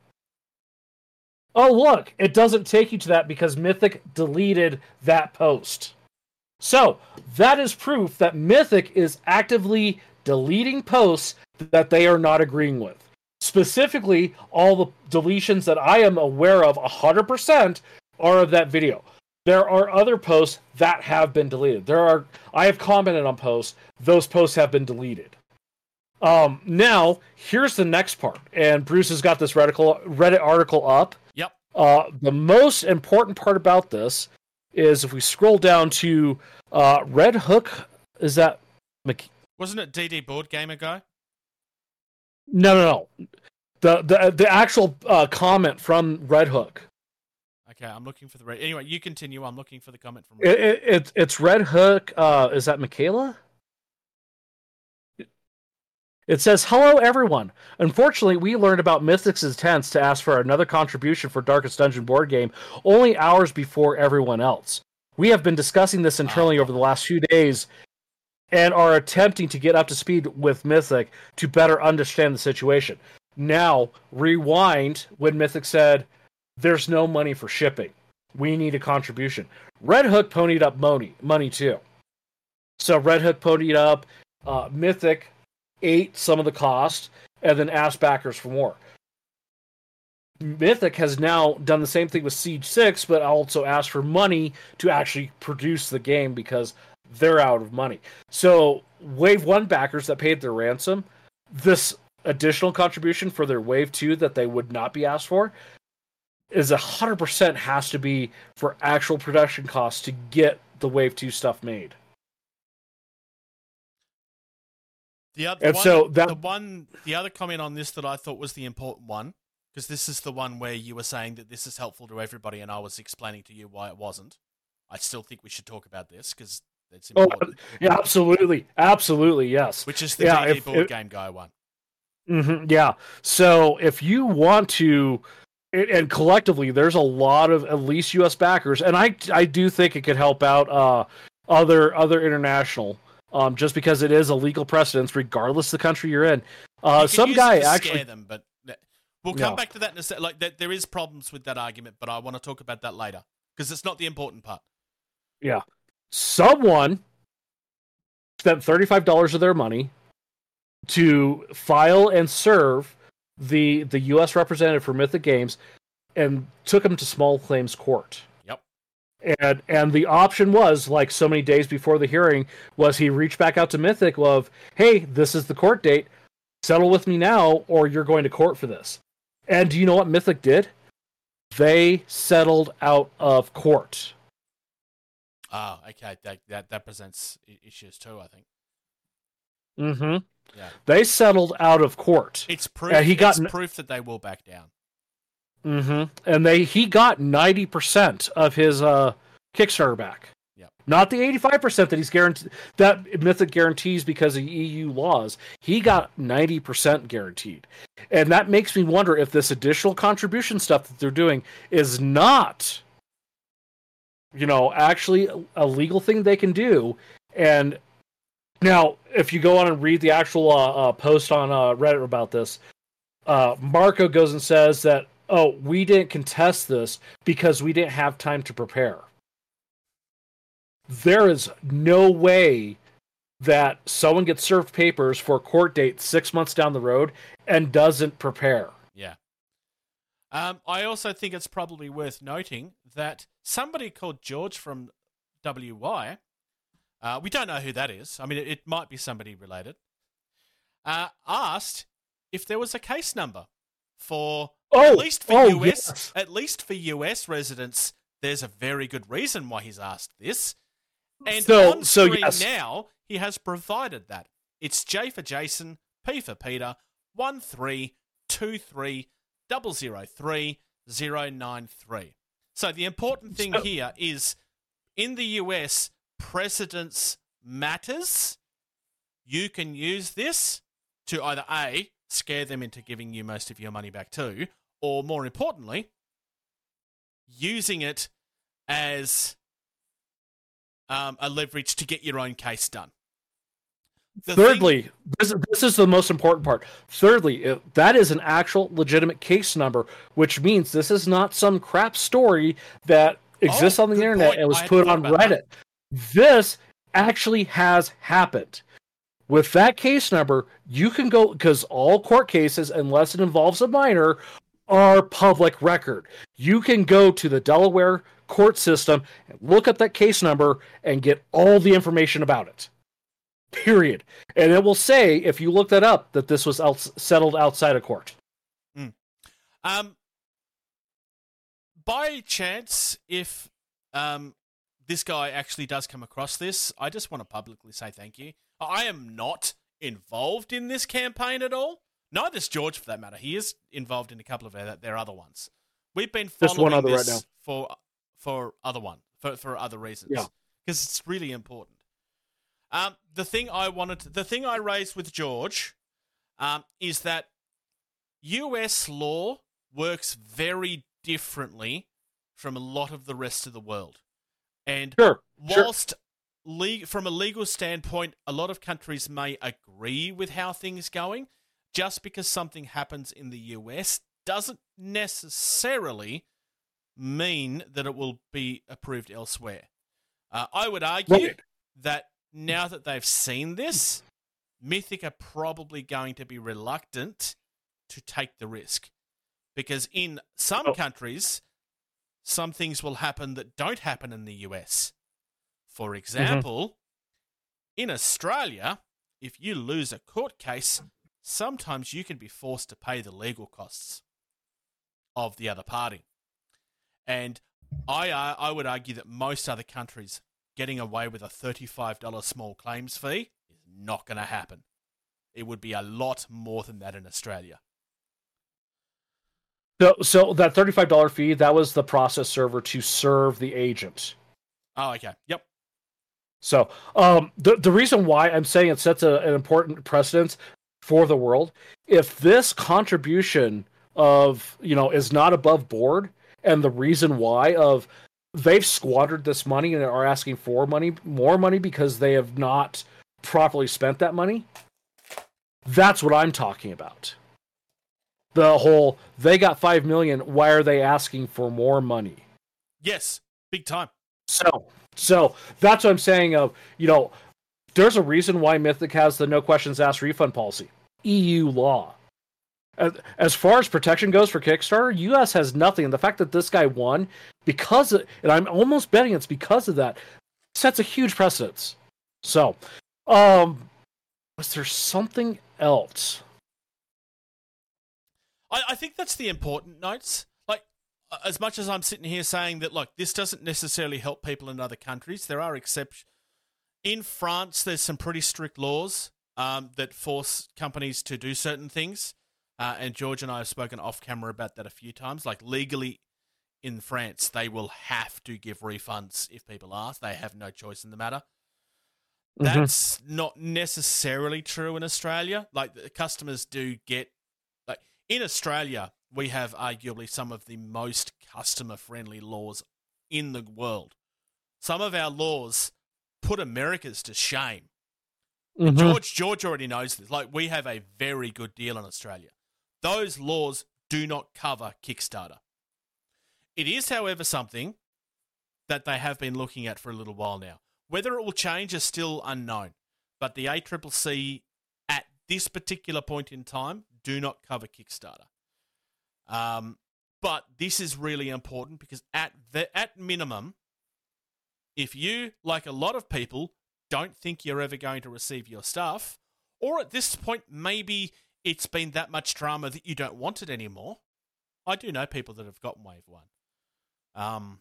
Oh, look, it doesn't take you to that because Mythic deleted that post. So, that is proof that Mythic is actively deleting posts that they are not agreeing with. Specifically, all the deletions that I am aware of 100% are of that video. There are other posts that have been deleted. There are I have commented on posts, those posts have been deleted. Um, now, here's the next part, and Bruce has got this Reddit, Reddit article up. Yep. Uh, the most important part about this is if we scroll down to uh, Red Hook. Is that Mc- Wasn't it DD Board Gamer guy? No, no, no. The the the actual uh, comment from Red Hook. Okay, I'm looking for the re- anyway. You continue. I'm looking for the comment from. It, it, it's it's Red Hook. Uh, is that Michaela? It says, "Hello, everyone. Unfortunately, we learned about Mythic's intents to ask for another contribution for Darkest Dungeon board game only hours before everyone else. We have been discussing this internally over the last few days." And are attempting to get up to speed with Mythic to better understand the situation. Now, rewind when Mythic said, There's no money for shipping. We need a contribution. Red Hook ponied up money, money too. So Red Hook ponied up. Uh, Mythic ate some of the cost and then asked backers for more. Mythic has now done the same thing with Siege 6, but also asked for money to actually produce the game because they're out of money. So, Wave 1 backers that paid their ransom, this additional contribution for their Wave 2 that they would not be asked for is 100% has to be for actual production costs to get the Wave 2 stuff made. The other And one, so that- the one, the other comment on this that I thought was the important one, because this is the one where you were saying that this is helpful to everybody, and I was explaining to you why it wasn't. I still think we should talk about this because it's Oh, yeah, absolutely. Absolutely, yes. Which is the yeah, if- board if- game guy one. hmm yeah. So if you want to, and- collectively, there's a lot of at least U.S. backers, and I I do think it could help out uh, other other international, um, just because it is a legal precedence regardless of the country you're in. Uh, You some guy actually, scare them, but we'll come Yeah. back to that in a sec. Like that, there is problems with that argument, but I want to talk about that later because it's not the important part. yeah, someone spent thirty five dollars of their money to file and serve the the U.S. representative for Mythic Games, and took him to small claims court. Yep. And and the option was like so many days before the hearing was he reached back out to Mythic of, hey, this is the court date, settle with me now, or you're going to court for this. And do you know what Mythic did? They settled out of court. Oh, okay. That that, that presents issues too. I think. Mm-hmm. Yeah. They settled out of court. It's proof. And he got it's proof that they will back down. Mm-hmm. And they he got ninety percent of his uh Kickstarter back. Yep. Not the eighty-five percent that he's guaranteed that Mythic guarantees because of EU laws. He got ninety percent guaranteed, and that makes me wonder if this additional contribution stuff that they're doing is not, you know, actually a legal thing they can do, and Now, if you go on and read the actual uh, uh, post on uh, Reddit about this, uh, Marco goes and says that, oh, we didn't contest this because we didn't have time to prepare. There is no way that someone gets served papers for a court date six months down the road and doesn't prepare. Um, I also think it's probably worth noting that somebody called George from WY, uh, we don't know who that is. I mean, it, it might be somebody related, uh, asked if there was a case number for Oh, at least for oh, US yes. at least for US residents. There's a very good reason why he's asked this, and So- on so screen yes. now he has provided that. It's J for Jason, P for Peter, one three two three double zero three zero nine three. So the important thing So- here is in the US, precedence matters. You can use this to either A, scare them into giving you most of your money back too, or more importantly, using it as um, a leverage to get your own case done. The thing- Thirdly, this, this is the most important part. Thirdly, if that is an actual legitimate case number, which means this is not some crap story that exists Oh, on the internet point. and was put on Reddit. This actually has happened. With that case number, you can go because all court cases, unless it involves a minor, are public record. You can go to the Delaware court system and look up that case number and get all the information about it period. And it will say, if you look that up, that this was outs settled outside of court. Um, by chance, if um, this guy actually does come across this, I just want to publicly say thank you. I am not involved in this campaign at all. Neither is George, for that matter. He is involved in a couple of their, other ones. We've been following right this now. for for other one for for other reasons. Yeah. because it's really important. Um, the thing I wanted, to, the thing I raised with George, um, is that U.S. law works very differently from a lot of the rest of the world, and Sure. sure. whilst le- from a legal standpoint, a lot of countries may agree with how things going. Just because something happens in the US doesn't necessarily mean that it will be approved elsewhere. Uh, I would argue Right. that now that they've seen this, Mythic are probably going to be reluctant to take the risk. Because in some Oh. countries, some things will happen that don't happen in the US. For example, in Australia, if you lose a court case, sometimes you can be forced to pay the legal costs of the other party. And I, I would argue that most other countries getting away with a $35 small claims fee is not going to happen. It would be a lot more than that in Australia. So, so that thirty-five dollar fee that was the process server to serve the agent. Oh, okay. Yep. So, um, the the reason why I'm saying it sets a, an important precedence for the world, if this contribution of you know is not above board, and the reason why of they've squandered this money and are asking for money, more money because they have not properly spent that money. That's what I'm talking about. The whole they got five million. Why are they asking for more money? Yes. Big time. So, so that's what I'm saying. Of you know, there's a reason why Mythic has the no questions asked refund policy. EU law. As, as far as protection goes for Kickstarter, US has nothing. And the fact that this guy won because, of, and I'm almost betting it's because of that, sets a huge precedence. So, um, was there something else? I, I think that's the important notes. Like, as much as I'm sitting here saying that, like, this doesn't necessarily help people in other countries, there are exceptions. In France, there's some pretty strict laws um, that force companies to do certain things. Uh, and George and I have spoken off camera about that a few times. Like, legally in France, they will have to give refunds if people ask. They have no choice in the matter. Mhm. That's not necessarily true in Australia. Like the customers do get like in Australia, we have arguably some of the most customer friendly laws in the world. Some of our laws put Americans to shame. Mhm. George George already knows this. Like we have a very good deal in Australia. Those laws do not cover Kickstarter. It is, however, something that they have been looking at for a little while now. Whether it will change is still unknown. But the ACCC at this particular point in time do not cover Kickstarter. Um, but this is really important because at the at minimum, if you, like a lot of people, don't think you're ever going to receive your stuff, or at this point maybe it's been that much drama that you don't want it anymore. I do know people that have gotten Wave One. Um,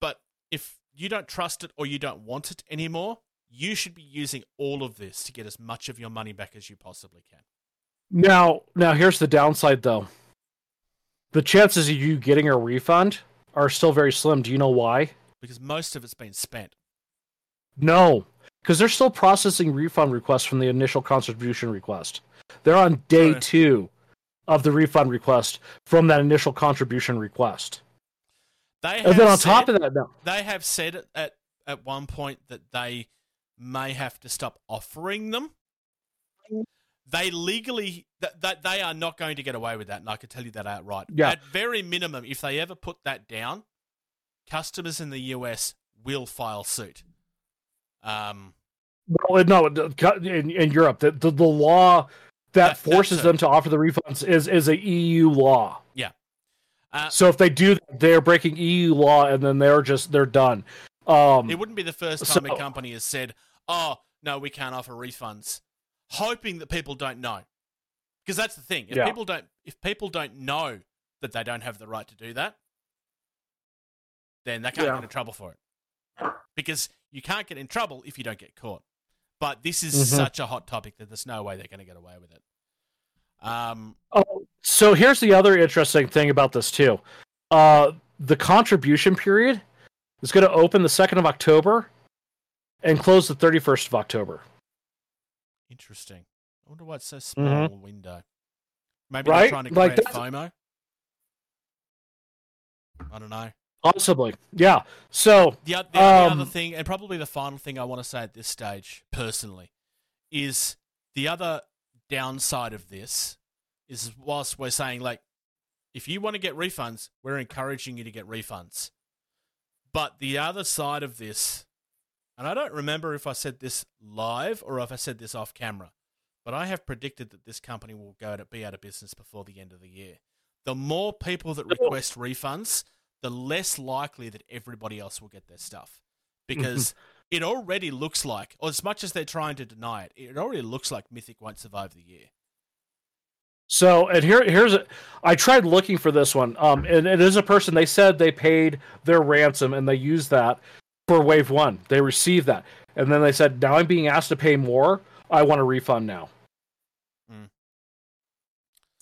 but if you don't trust it or you don't want it anymore, you should be using all of this to get as much of your money back as you possibly can. Now, now here's the downside though. The chances of you getting a refund are still very slim. Do you know why? Because most of it's been spent. No, because they're still processing refund requests from the initial contribution request. They're on day two of the refund request from that initial contribution request. They And then have on top said- of that, no. they have said at, at one point that they may have to stop offering them. They legally that, that they are not going to get away with that, and I can tell you that outright. Yeah. At very minimum, if they ever put that down, customers in the US will file suit. Um, No, no, in, in Europe, the, the, the law that, forces them to offer the refunds is is a EU law. yeah. Uh, So if they do, they're breaking EU law, and then they're just they're done. Um, It wouldn't be the first time so- a company has said, "Oh, no, we can't offer refunds," hoping that people don't know. Because that's the thing. If Yeah. people don't if people don't know that they don't have the right to do that, then they can't Yeah. get in trouble for it. Because you can't get in trouble if you don't get caught. But this is Mhm. such a hot topic that there's no way they're going to get away with it. Um, Oh, so here's the other interesting thing about this too. Uh, the contribution period is going to open the second of October and close the thirty first of October. interesting. I wonder why it's so small Mhm. window. Maybe Right? they're trying to create that's- FOMO. I don't know. Possibly, yeah. So The, the, the other Um, thing, and probably the final thing I want to say at this stage, personally, is the other downside of this is whilst we're saying, like, if you want to get refunds, we're encouraging you to get refunds. But the other side of this, and I don't remember if I said this live or if I said this off camera, but I have predicted that this company will go to be out of business before the end of the year. The more people that request refunds, the less likely that everybody else will get their stuff. Because it already looks like, or as much as they're trying to deny it, it already looks like Mythic won't survive the year. So, and here, here's a. I tried looking for this one. Um, and it is a person. They said they paid their ransom and they used that for Wave One. They received that, and then they said, "Now I'm being asked to pay more. I want a refund now."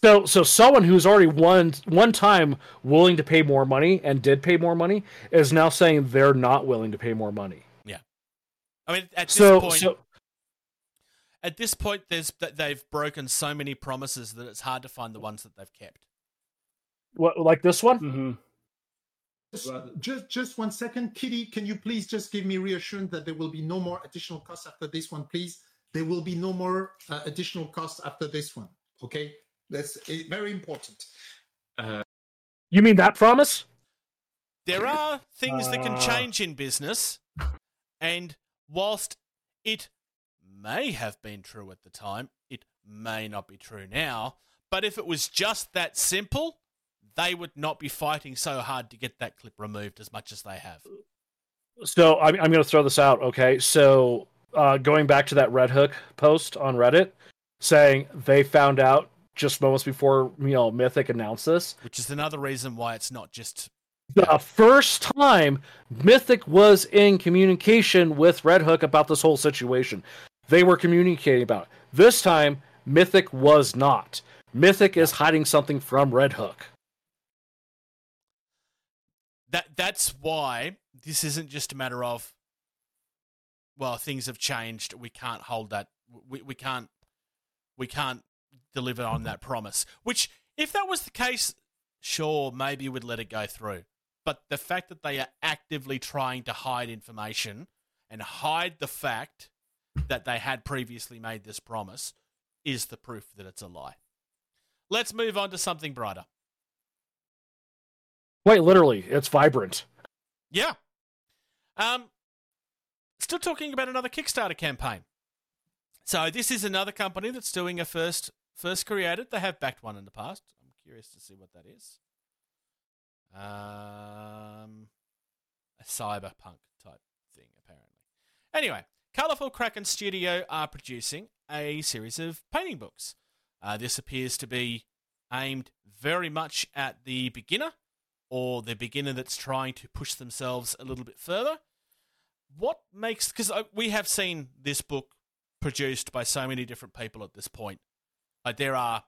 So, so someone who's already one one time willing to pay more money and did pay more money is now saying they're not willing to pay more money. Yeah, I mean, at this So, point, so at this point, there's that they've broken so many promises that it's hard to find the ones that they've kept. what like this one? Mm-hmm. Just, just, just one second, Kitty. Can you please just give me reassurance that there will be no more additional costs after this one, please? There will be no more uh, additional costs after this one. Okay, that's uh, very important. You mean that promise? There are things that can Uh. change in business, and whilst it may have been true at the time, it may not be true now. But if it was just that simple, they would not be fighting so hard to get that clip removed as much as they have. So I'm, I'm going to throw this out. Okay, so uh, going back to that Red Hook post on Reddit, saying they found out just moments before you know Mythic announced this. Which is another reason why it's not just The first time Mythic was in communication with Red Hook about this whole situation, they were communicating about it. This time, Mythic was not. Mythic is hiding something from Red Hook. that that's why this isn't just a matter of well things have changed we can't hold that we, we can't we can't deliver on that promise which if that was the case sure maybe we'd let it go through but the fact that they are actively trying to hide information and hide the fact that they had previously made this promise is the proof that it's a lie. Let's move on to something brighter. Quite literally, it's vibrant. Yeah. Um, still talking about another Kickstarter campaign. So this is another company that's doing a first first created. They have backed one in the past. I'm curious to see what that is. Um, a cyberpunk type thing, apparently. Anyway, Colorful Kraken Studio are producing a series of painting books. Uh, this appears to be aimed very much at the beginner or the beginner that's trying to push themselves a little bit further. What makes because we have seen this book produced by so many different people at this point. Like there are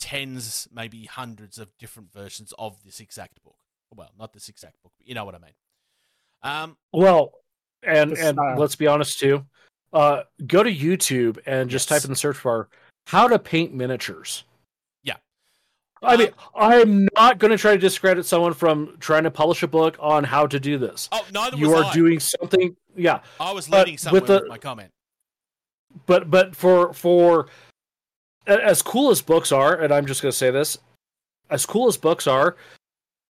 tens, maybe hundreds of different versions of this exact book. Well, not this exact book, but you know what I mean. Um, Well, and and style. let's be honest too. Uh, go to YouTube and just Yes. type in the search bar "how to paint miniatures." Yeah. I mean, Um, I'm not going to try to discredit someone from trying to publish a book on how to do this. oh, neither you was are I. doing something, yeah. I was but leading with somewhere with, the- my comment. But but for for as cool as books are, and I'm just going to say this, as cool as books are,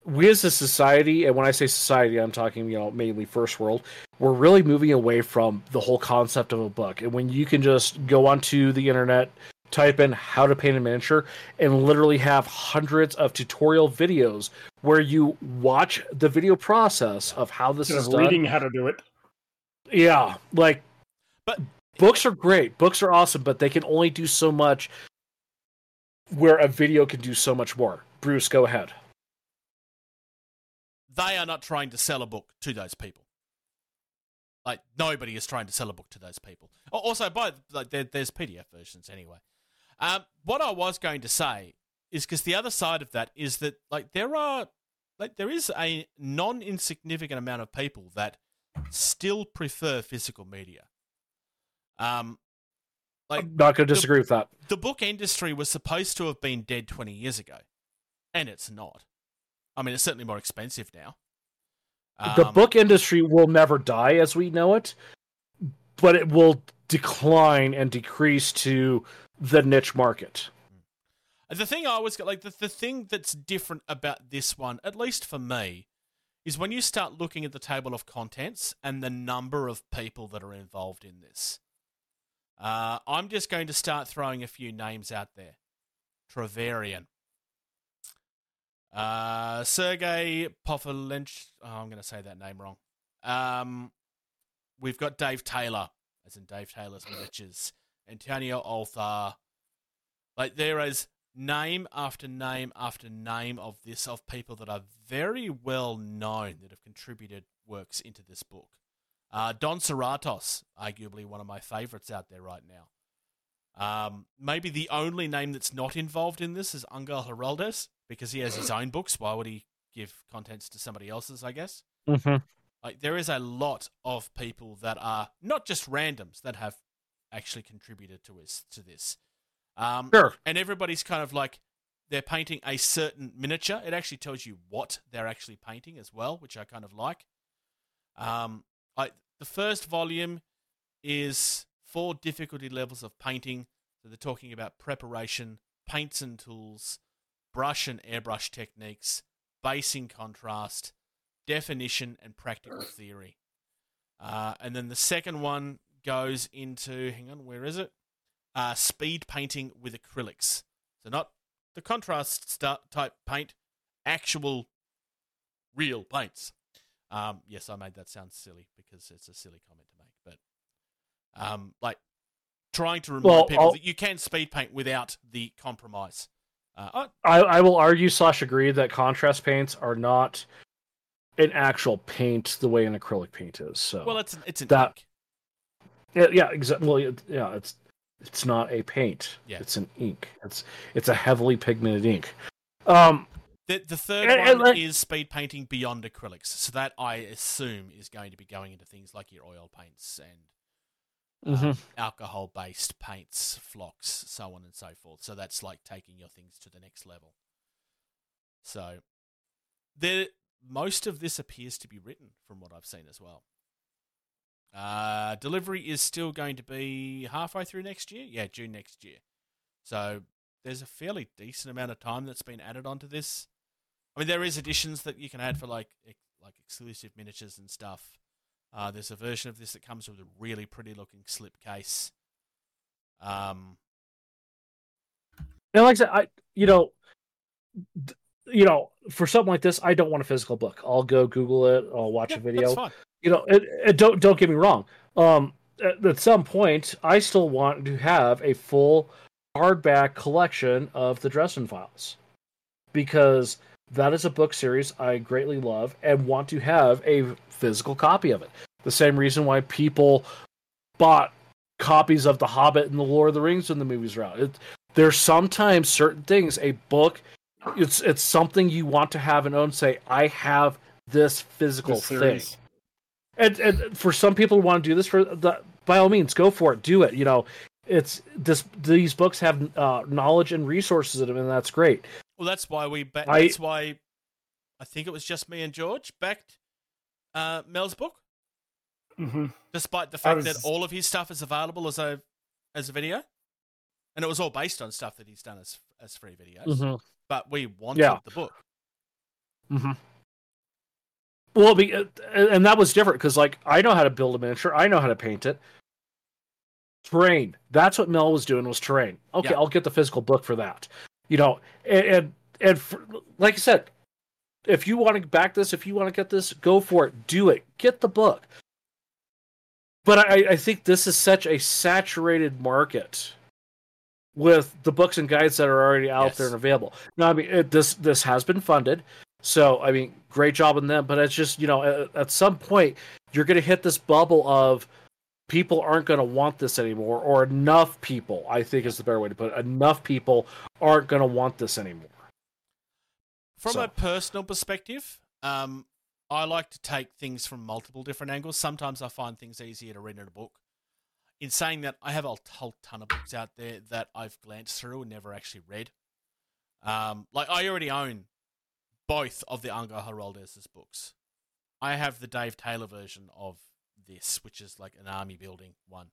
we as a society, and when I say society, I'm talking you know mainly first world. We're really moving away from the whole concept of a book, and when you can just go onto the internet, type in how to paint a miniature, and literally have hundreds of tutorial videos where you watch the video process of how this Instead is of done. how to do it. Yeah, like But books are great. Books are awesome, but they can only do so much where a video can do so much more. Bruce, go ahead. they are not trying to sell a book to those people. Like nobody is trying to sell a book to those people. Also, by like there, there's PDF versions anyway. Um, what I was going to say is because the other side of that is that like there are like there is a non insignificant amount of people that still prefer physical media. Um, like I'm not going to the- disagree with that. the book industry was supposed to have been dead 20 years ago, and it's not. I mean, it's certainly more expensive now. the Um, book industry will never die as we know it, but it will decline and decrease to the niche market. The thing I always got, like, the, the thing that's different about this one, at least for me, is when you start looking at the table of contents and the number of people that are involved in this. Uh, I'm just going to start throwing a few names out there. Travarian. Uh, Sergey Pofilench. Oh, I'm going to say that name wrong. Um, we've got Dave Taylor, as in Dave Taylor's Miniatures. Antonio Althar. Like, there is name after name after name of this, of people that are very well known that have contributed works into this book. Uh, Don Serratos, arguably one of my favorites out there right now. Um, maybe the only name that's not involved in this is Angel Giraldez because he has his own books. Why would he give contents to somebody else's? I guess. Mm-hmm. Like there is a lot of people that are not just randoms that have actually contributed to us to this. Um, Sure. and everybody's kind of like they're painting a certain miniature. It actually tells you what they're actually painting as well, which I kind of like. Um, I, the first volume is four difficulty levels of painting. So they're talking about preparation, paints and tools, brush and airbrush techniques, basing contrast, definition, and practical theory. Uh, and then the second one goes into, hang on, where is it? Uh, speed painting with acrylics. So not the contrast type paint, actual real paints. Um, yes, I made that sound silly because it's a silly comment to make, but um, like trying to remind Well, people I'll- that you can speed paint without the compromise. Uh, I- I, will argue slash agree that contrast paints are not an actual paint the way an acrylic paint is. So well, it's it's an that- ink. Yeah, yeah, exactly. Well, yeah, it's it's not a paint. Yeah. It's an ink. It's it's a heavily pigmented ink. Um, The, the third And- and one is speed painting beyond acrylics. So that I assume is going to be going into things like your oil paints and mhm. alcohol based paints, flocks, so on and so forth. So that's like taking your things to the next level. So there most of this appears to be written from what I've seen as well. Uh, delivery is still going to be halfway through next year. Yeah, June next year. So there's a fairly decent amount of time that's been added onto this. I mean, there is additions that you can add for like ex- like exclusive miniatures and stuff. Uh, there's a version of this that comes with a really pretty looking slip case. Um, And like I said, I you know, d- you know, for something like this, I don't want a physical book. I'll go Google it. I'll watch yeah, a video. You know, it, it, don't don't get me wrong. Um, at, at some point, I still want to have a full hardback collection of the Dresden Files because that is a book series I greatly love and want to have a physical copy of it. The same reason why people bought copies of The Hobbit and The Lord of the Rings when the movies were out. It, there's sometimes certain things a book it's it's something you want to have and own say I have this physical The thing. And, and for some people who want to do this for the by all means go for it do it you know it's this these books have uh, knowledge and resources in them and that's great Well, that's why we. Ba- I- that's why I think it was just me and George backed uh, Mel's book, hmm despite the fact that all of his stuff is available as a as a video, and it was all based on stuff that he's done as as free videos. But we wanted Yeah. the book. Mm-hmm. Well, be, uh, and that was different because, like, I know how to build a miniature. I know how to paint it. Terrain. That's what Mel was doing was terrain. Okay, Yeah. I'll get the physical book for that. You know, and and, and for, like I said, if you want to back this, if you want to get this, go for it. Do it. Get the book. But I, I think this is such a saturated market with the books and guides that are already out Yes. there and available. No, I mean it, this this has been funded, so I mean great job on them. But it's just you know at, at some point you're going to hit this bubble of people aren't going to want this anymore, or enough people. I think is the better way to put it. Enough people aren't going to want this anymore. From So- a personal perspective, um, I like to take things from multiple different angles. Sometimes I find things easier to read in a book. In saying that, I have a whole ton of books out there that I've glanced through and never actually read. Um, like I already own both of the Angel Giraldez' books. I have the Dave Taylor version of this, which is like an army building one.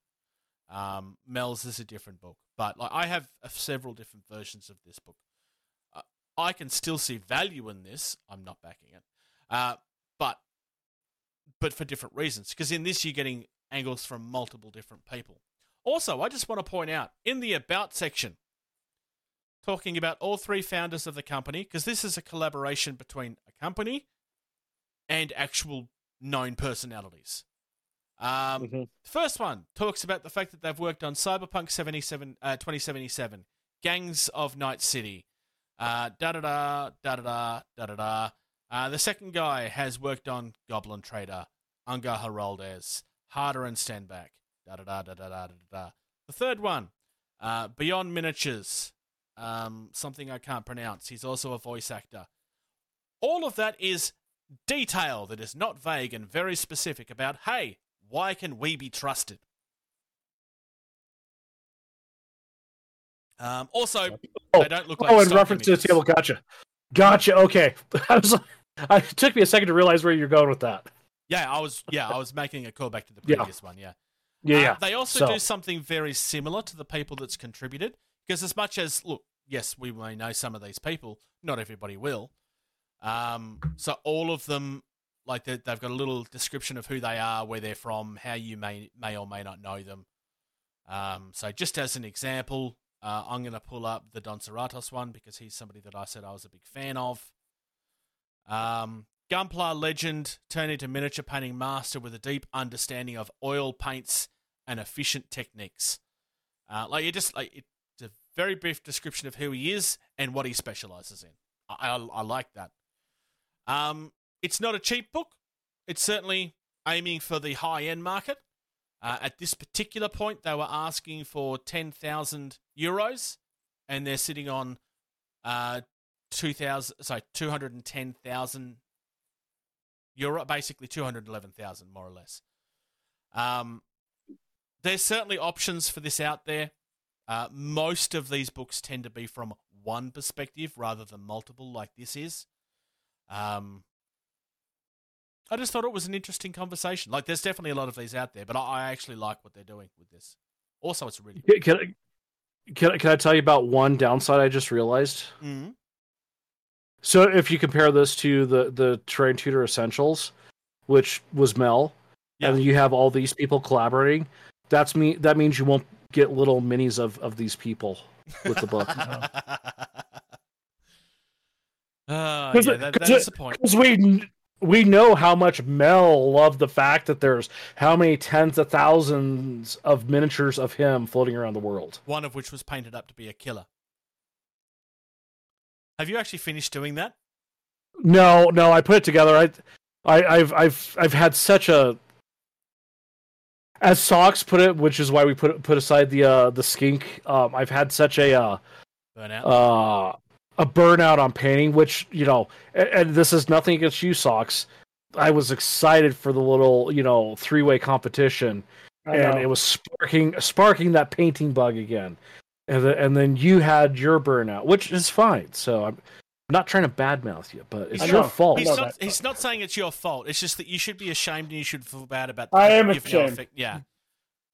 Um, Mel's is a different book, but like I have uh, several different versions of this book. Uh, I can still see value in this. I'm not backing it, uh, but but for different reasons. Because in this, you're getting angles from multiple different people. Also, I just want to point out in the about section, talking about all three founders of the company, because this is a collaboration between a company and actual known personalities. Um, Mhm. First one talks about the fact that they've worked on Cyberpunk 77, uh, 2077, Gangs of Night City, uh, da da da da da da da da da. Uh, the second guy has worked on Goblin Trader, Angel Giraldez, Harder and Standback, da da da da da da da da. The third one, uh, Beyond Miniatures, um, something I can't pronounce. He's also a voice actor. All of that is detail that is not vague and very specific about, hey, why can we be trusted? Um, also, Oh, they don't look like oh, in reference to the images. table, gotcha, gotcha. Okay, I was. I, it took me a second to realize where you're going with that. Yeah, I was. Yeah, I was making a callback to the Yeah. previous one. Yeah. Yeah, Uh, yeah. They also So- do something very similar to the people that's contributed. Because as much as look, yes, we may know some of these people. Not everybody will. Um, so all of them, like they, they've got a little description of who they are, where they're from, how you may may or may not know them. Um, so just as an example, uh, I'm going to pull up the Don Cerratos one because he's somebody that I said I was a big fan of. Um, Gunpla legend turned into miniature painting master with a deep understanding of oil paints and efficient techniques. Uh, like it just like it's a very brief description of who he is and what he specializes in. I, I, I like that. Um, it's not a cheap book. It's certainly aiming for the high end market. Uh, at this particular point, they were asking for ten thousand euros, and they're sitting on uh, two thousand, sorry, two hundred and ten thousand euro, basically two hundred eleven thousand, more or less. Um, there's certainly options for this out there. Uh, most of these books tend to be from one perspective rather than multiple, like this is. Um, I just thought it was an interesting conversation. Like, there's definitely a lot of these out there, but I, I actually like what they're doing with this. Also, it's really Can, can, I, can, I- can I tell you about one downside I just realized? Mhm. So if you compare this to the the Terrain Tutor Essentials, which was Mel, and you have all these people collaborating, that's me. That means you won't get little minis of of these people with the book. Oh, Because yeah, it- that, 'cause that's it- the point. 'cause we we know how much Mel loved the fact that there's how many tens of thousands of miniatures of him floating around the world. One of which was painted up to be a killer. Have you actually finished doing that? No, no, I put it together. I, I, I've, I've, I've had such a, as Socks put it, which is why we put put aside the uh the skink. Um, I've had such a uh, Burnout. uh a burnout on painting, which you know, and, and this is nothing against you, Socks. I was excited for the little you know three way competition, I and know. it was sparking sparking that painting bug again, and the, and then you had your burnout, which is fine. So I'm not trying to badmouth you, but it's I your know. fault. He's not. that. He's not saying it's your fault. It's just that you should be ashamed and you should feel bad about. I am ashamed. effect- Yeah.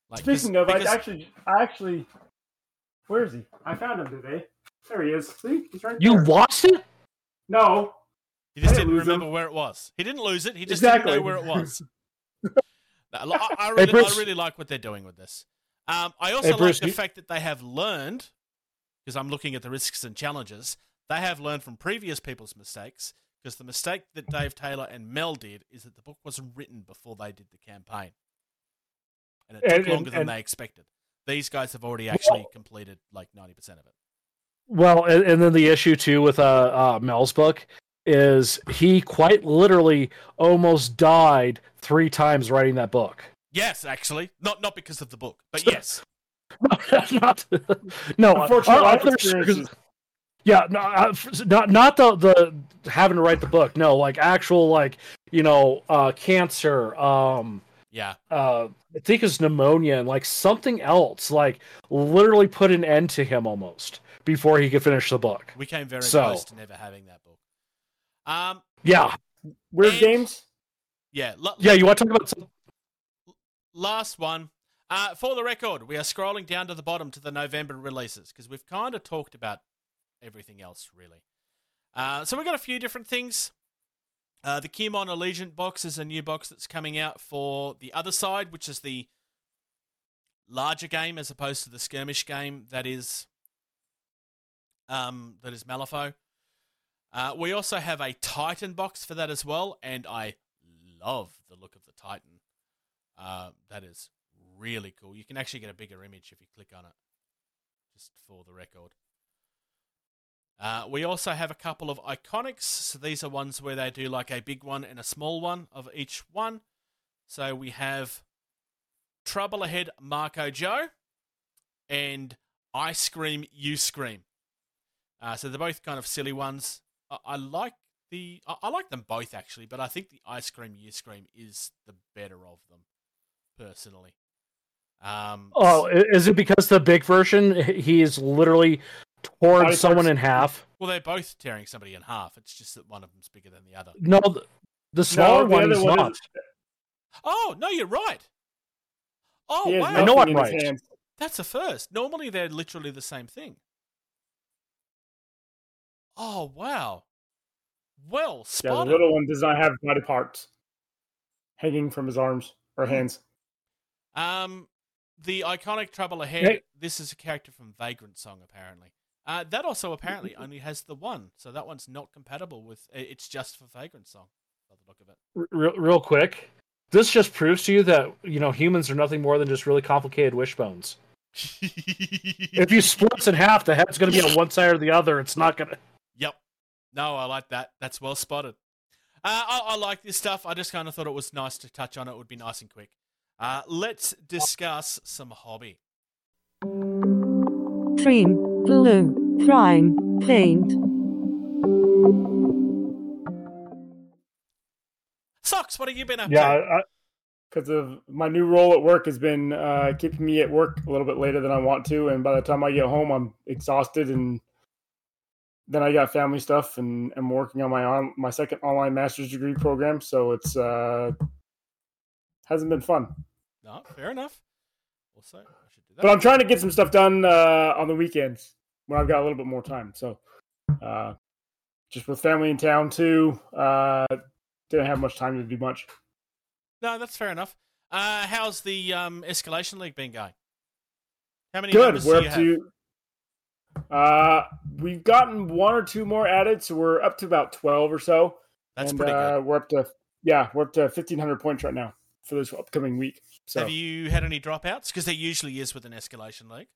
Like, Speaking 'cause- of, I actually, I actually, where is he? I found him today. There he is. See, he's right You there. lost it? No, he just I didn't didn't remember him. where it was. He didn't lose it. He just Exactly. didn't know where it was. No, I, I really, I really like what they're doing with this. Um, I also Hey, like Bruce, the you- fact that they have learned, because I'm looking at the risks and challenges. They have learned from previous people's mistakes. Because the mistake that Dave Taylor and Mel did is that the book wasn't written before they did the campaign, and it took And- and- longer than and- they expected. These guys have already actually completed like ninety percent of it. Well, and, and then the issue too with uh, uh, Mel's book is he quite literally almost died three times writing that book. Yes, actually, not not because of the book, but yes. not, no, Unfortunate uh, life experiences. Yeah, no, uh, not not the the having to write the book. No, like actual like you know uh, cancer. Um, Yeah. uh, I think it's pneumonia and like something else. Like literally put an end to him almost before he could finish the book. We came very So- close to never having that book. Um, Yeah, Wyrd And- games. yeah, lo- yeah. You want to talk about some? last one. Uh, for the record, we are scrolling down to the bottom to the November releases because we've kind of talked about everything else, really. Uh, so we've got a few different things. Uh, the Kimon Allegiant box is a new box that's coming out for the other side, which is the larger game as opposed to the skirmish game that is um, that is Malifaux. Uh, we also have a Titan box for that as well, and I love the look of the Titan. Uh, that is really cool. You can actually get a bigger image if you click on it, just for the record. Uh, we also have a couple of iconics. So these are ones where they do like a big one and a small one of each one. So we have Trouble Ahead Marco Joe and Ice Cream You Scream. Uh, so they're both kind of silly ones. I, I like the I, I like them both actually, but I think the Ice Cream You Scream is the better of them, personally. Um, Oh, is it because the big version he's literally torn someone in half? well, they're both tearing somebody in half. It's just that one of them's bigger than the other. No, the, the smaller the one other is one not. is- Oh no, you're right. Oh wow, I know I'm right. that's a first. Normally they're literally the same thing. Oh wow. Well Yeah, the little one does not have body parts hanging from his arms or Hmm. hands. Um, the iconic Trouble Ahead. Hey. This is a character from Vagrantsong, apparently. Uh, that also apparently only has the one, so that one's not compatible with. It's just for Vagrantsong, by the look of it. Real, real quick, this just proves to you that you know humans are nothing more than just really complicated wishbones. If you split in half, the head's going to be on one side or the other. It's not going to. Yep. No, I like that. That's well spotted. Uh, I, I like this stuff. I just kind of thought it was nice to touch on. It would be nice and quick. Uh, let's discuss some hobby. Cream, glue, prime, paint. Socks, what have you been up to? Yeah, to? because of my new role at work has been uh, keeping me at work a little bit later than I want to, and by the time I get home, I'm exhausted and then I got family stuff, and I'm working on my on my second online master's degree program. So it's uh hasn't been fun. No, fair enough. Also, I should do that. But I'm trying to get some stuff done uh, on the weekends when I've got a little bit more time. So, uh, just with family in town too, uh, didn't have much time to do much. No, that's fair enough. Uh, how's the um, escalation league been going? How many Good. We're do you up have? to. Uh, we've gotten one or two more added, so we're up to about twelve or so. That's and, pretty uh, good. We're up to yeah, we're up to fifteen hundred points right now for this upcoming week. So Have you had any dropouts? Because there usually is with an escalation league.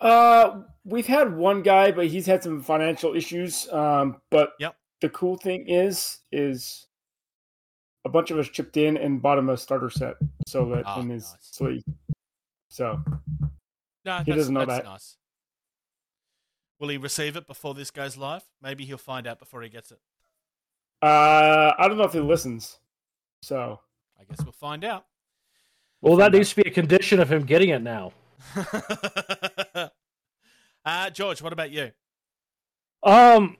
Uh, we've had one guy, but he's had some financial issues. Um, but Yep. the cool thing is, is a bunch of us chipped in and bought him a starter set, so that Ah, in his nice. sleeve. So No, He that's, doesn't know that's that. nice. Will he receive it before this goes live? Maybe he'll find out before he gets it. uh, I don't know if he listens. So I guess we'll find out. Well, that needs to be a condition of him getting it now. uh, George, what about you? Um,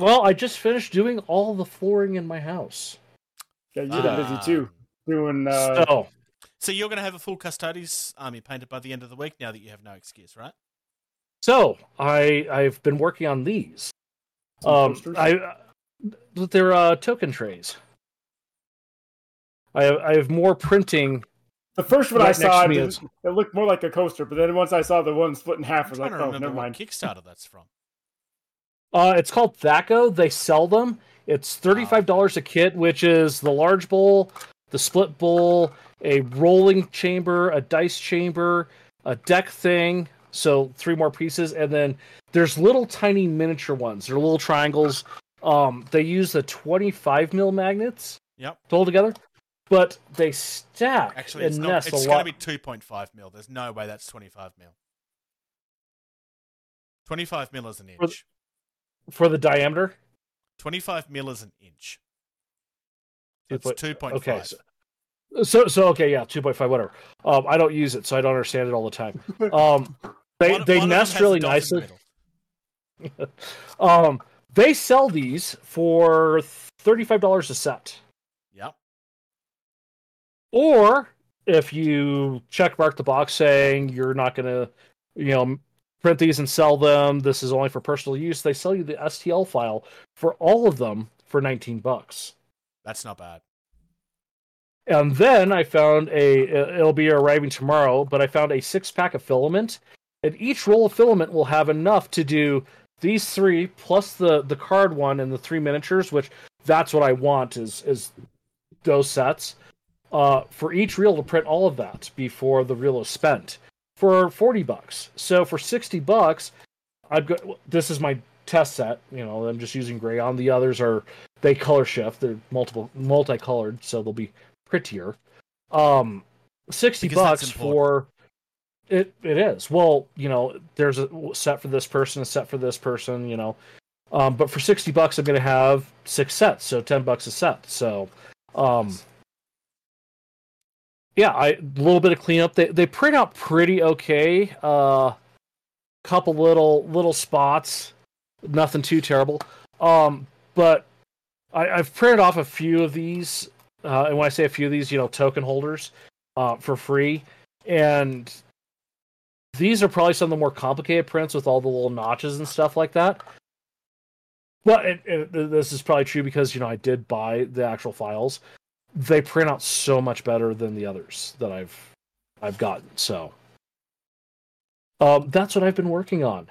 well, I just finished doing all the flooring in my house. yeah, you've been busy too, doing. Uh, so, So you're going to have a full Custodes army painted by the end of the week now that you have no excuse, right? So I I've been working on these. Um. I uh, they're uh, token trays. I have, I have more printing. the first one I right next saw, it, is- it looked more like a coaster, but then once I saw the one split in half, I was like, oh, remember never mind. Kickstarter that's from. Uh, it's called Thaco. They sell them. It's thirty five dollars a kit, which is the large bowl, the split bowl, a rolling chamber, a dice chamber, a deck thing. So three more pieces, and then there's little tiny miniature ones. They're little triangles. Um, they use the twenty five mil magnets Yep. to hold together, but they stack Actually, and it's not. nest It's a going lot. to be 2.5 mil. There's no way that's 25 mil. 25 mil is an For the- inch. for the diameter. 25 mil is an inch. It's point- 2.5. Okay, so, so so okay, yeah, two point five, whatever. Um, I don't use it, so I don't understand it all the time. Um, they One- they one nest really dot in the nicely. Um, they sell these for thirty five dollars a set, Yep. or if you check mark the box saying you're not gonna, you know, print these and sell them. This is only for personal use. They sell you the STL file for all of them for nineteen bucks. That's not bad. And then I found a. It'll be arriving tomorrow, but I found a six pack of filament, and each roll of filament will have enough to do these three plus the the card one and the three miniatures, which that's what I want is is those sets. Uh, for each reel to print all of that before the reel is spent for forty bucks. So for sixty bucks, I've got this is my test set. You know, I'm just using gray on. The others are they color shift. They're multiple multicolored, so they'll be prettier. Um, sixty Because bucks for it. It is. Well, you know, there's a set for this person, a set for this person. You know, um, but for sixty bucks, I'm going to have six sets, so ten bucks a set. So, um, yeah, I a little bit of cleanup. They they print out pretty okay. Uh, couple little little spots, nothing too terrible. Um, but I, I've printed off a few of these, uh, and when I say a few of these, you know, token holders, uh, for free, and these are probably some of the more complicated prints with all the little notches and stuff like that. It, this is probably true because you know I did buy the actual files. They print out so much better than the others that I've I've gotten. So um, that's what I've been working on.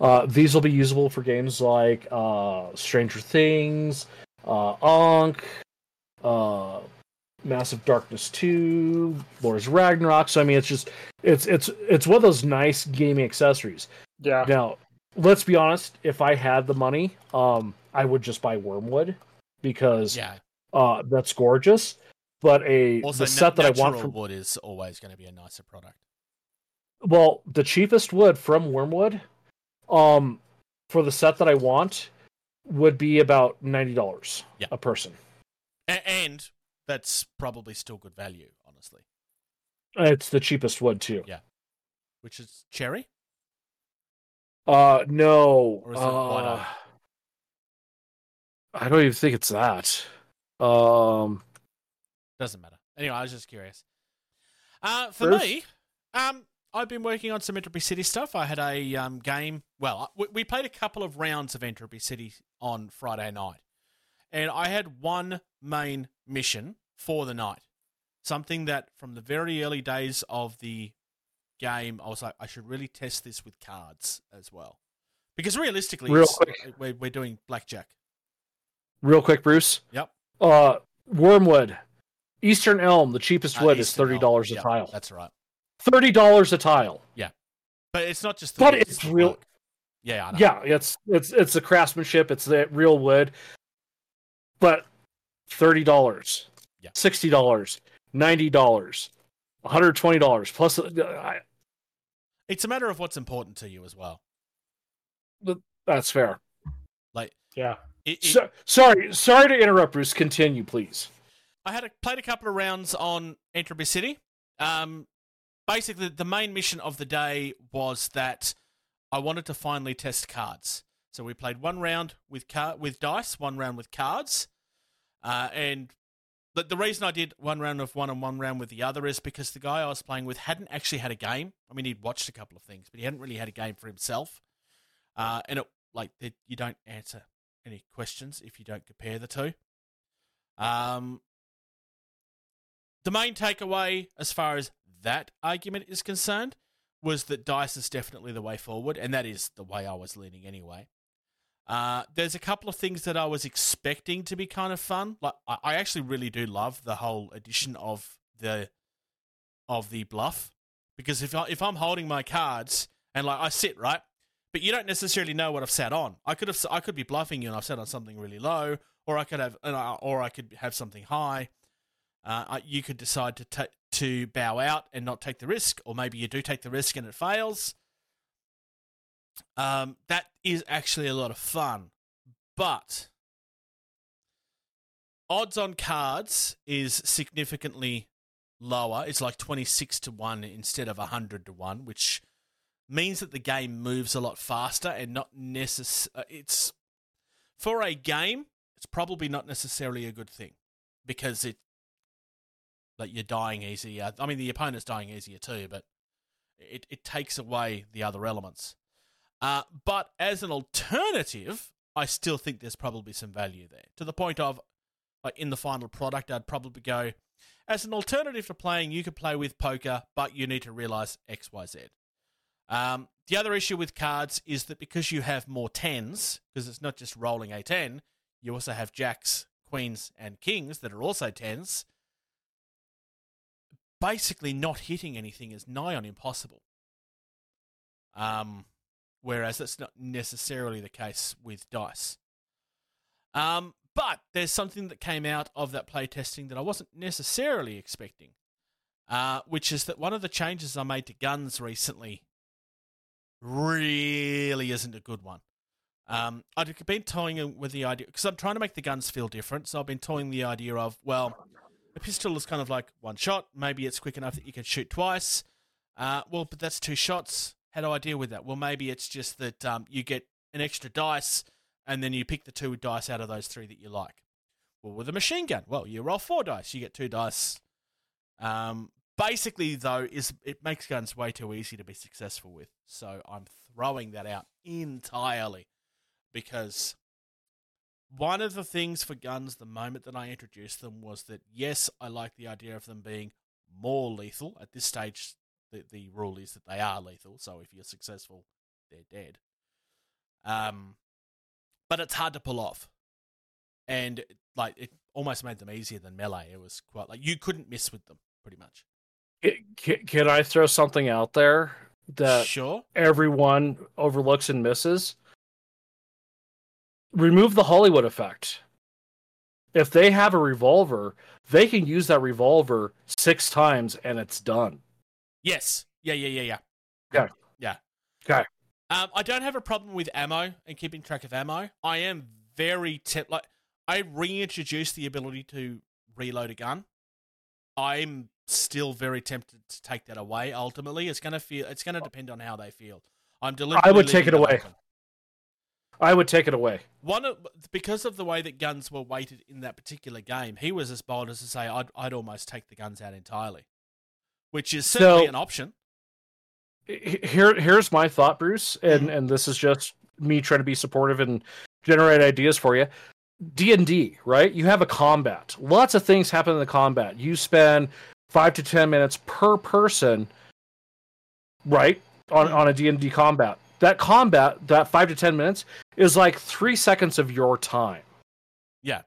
Uh, these will be usable for games like uh, Stranger Things, uh, uh, Massive Darkness Two, Lord's Ragnarok. So I mean, it's just it's it's it's one of those nice gaming accessories. Yeah. Now, let's be honest. If I had the money, um, I would just buy Wyrmwood because Yeah. uh, that's gorgeous. But a Also, the set na- that I want from wood is always going to be a nicer product. well, the cheapest wood from Wyrmwood, um, for the set that I want, would be about ninety dollars Yeah. a person. And that's probably still good value, honestly. It's the cheapest wood too. Yeah. Which is cherry? Uh, no. Or is it uh. I don't even think it's that. Um, Doesn't matter. Anyway, I was just curious. Uh, for me, um, I've been working on some Entropy City stuff. I had a um, game. Well, we, we played a couple of rounds of Entropy City on Friday night, and I had one main mission for the night. Something that from the very early days of the game, I was like, I should really test this with cards as well, because realistically, Real quick. we're, we're doing blackjack. real quick, Bruce. Yep. Uh, Wyrmwood, Eastern Elm, the cheapest Uh, wood is Eastern thirty Elm. dollars a Yep, tile. That's right. Thirty dollars a tile. Yeah, but it's not just the But wood, it's the real- work. Yeah, I know. Yeah, it's it's it's the craftsmanship. It's the real wood. But thirty dollars, Yeah. sixty dollars, ninety dollars, one hundred twenty dollars plus. uh, I, It's a matter of what's important to you as well. that's fair. Like, Yeah. it, it, So, sorry, sorry to interrupt, Bruce. Continue, please. I had a, played a couple of rounds on Entropy City. Um, basically, the main mission of the day was that I wanted to finally test cards. So we played one round with car- with dice, one round with cards, uh, and the, the reason I did one round of one and one round with the other is because the guy I was playing with hadn't actually had a game. I mean, he'd watched a couple of things, but he hadn't really had a game for himself. Uh, and it like it, you don't answer any questions if you don't compare the two. Um, the main takeaway, as far as that argument is concerned, was that dice is definitely the way forward, and that is the way I was leaning anyway. Uh, there's a couple of things that I was expecting to be kind of fun. Like I, actually really do love the whole addition of the of the bluff because if I, if I'm holding my cards and like I sit right, but you don't necessarily know what I've sat on. I could have I could be bluffing you and I've sat on something really low, or I could have or I could have something high. Uh, you could decide to ta to bow out and not take the risk, or maybe you do take the risk and it fails. Um, that is actually a lot of fun, but odds on cards is significantly lower. It's like twenty six to one instead of hundred to one, which means that the game moves a lot faster and not necess- uh, It's for a game. It's probably not necessarily a good thing because it like you're dying easier. I mean, the opponent's dying easier too, but it, it takes away the other elements. Uh, but as an alternative, I still think there's probably some value there. To the point of, like in the final product, I'd probably go, as an alternative to playing, you could play with poker, but you need to realize X, Y, Z. Um, the other issue with cards is that because you have more tens, because it's not just rolling a 10, you also have jacks, queens, and kings that are also tens. Basically, not hitting anything is nigh on impossible. Um, whereas that's not necessarily the case with dice. Um, but there's something that came out of that playtesting that I wasn't necessarily expecting, uh, which is that one of the changes I made to guns recently really isn't a good one. Um, I've been toying with the idea because I'm trying to make the guns feel different. So I've been toying the idea of well, a pistol is kind of like one shot. Maybe it's quick enough that you can shoot twice. Uh, well, but that's two shots. How do I deal with that? Well, maybe it's just that um, you get an extra dice, and then you pick the two dice out of those three that you like. Well, with a machine gun, well, you roll four dice, you get two dice. Um, basically, though, is it makes guns way too easy to be successful with. So I'm throwing that out entirely because one of the things for guns the moment that I introduced them was that yes, I like the idea of them being more lethal. At this stage, the, the rule is that they are lethal. So if you're successful, they're dead. Um, but it's hard to pull off, and like it almost made them easier than melee. It was quite like you couldn't miss with them pretty much. Can, can I throw something out there that Sure. everyone overlooks and misses? Remove the Hollywood effect. If they have a revolver, they can use that revolver six times and it's done. Yes. Yeah. Yeah. Yeah. Yeah. Okay. Yeah. Okay. Um, I don't have a problem with ammo and keeping track of ammo. I am very temp- like I reintroduced the ability to reload a gun. I'm still very tempted to take that away. Ultimately, it's gonna feel it's gonna depend on how they feel. I'm deliberately. I would take it away. open. I would take it away. One of, because of the way that guns were weighted in that particular game, he was as bold as to say, "I'd, I'd almost take the guns out entirely," which is certainly So- an option. Here, here's my thought, Bruce, and mm-hmm. and this is just me trying to be supportive and generate ideas for you. D and D, right? You have a combat. Lots of things happen in the combat. You spend five to ten minutes per person, right, on mm-hmm. on a D and D combat. That combat, that five to ten minutes, is like three seconds of your time. Yeah.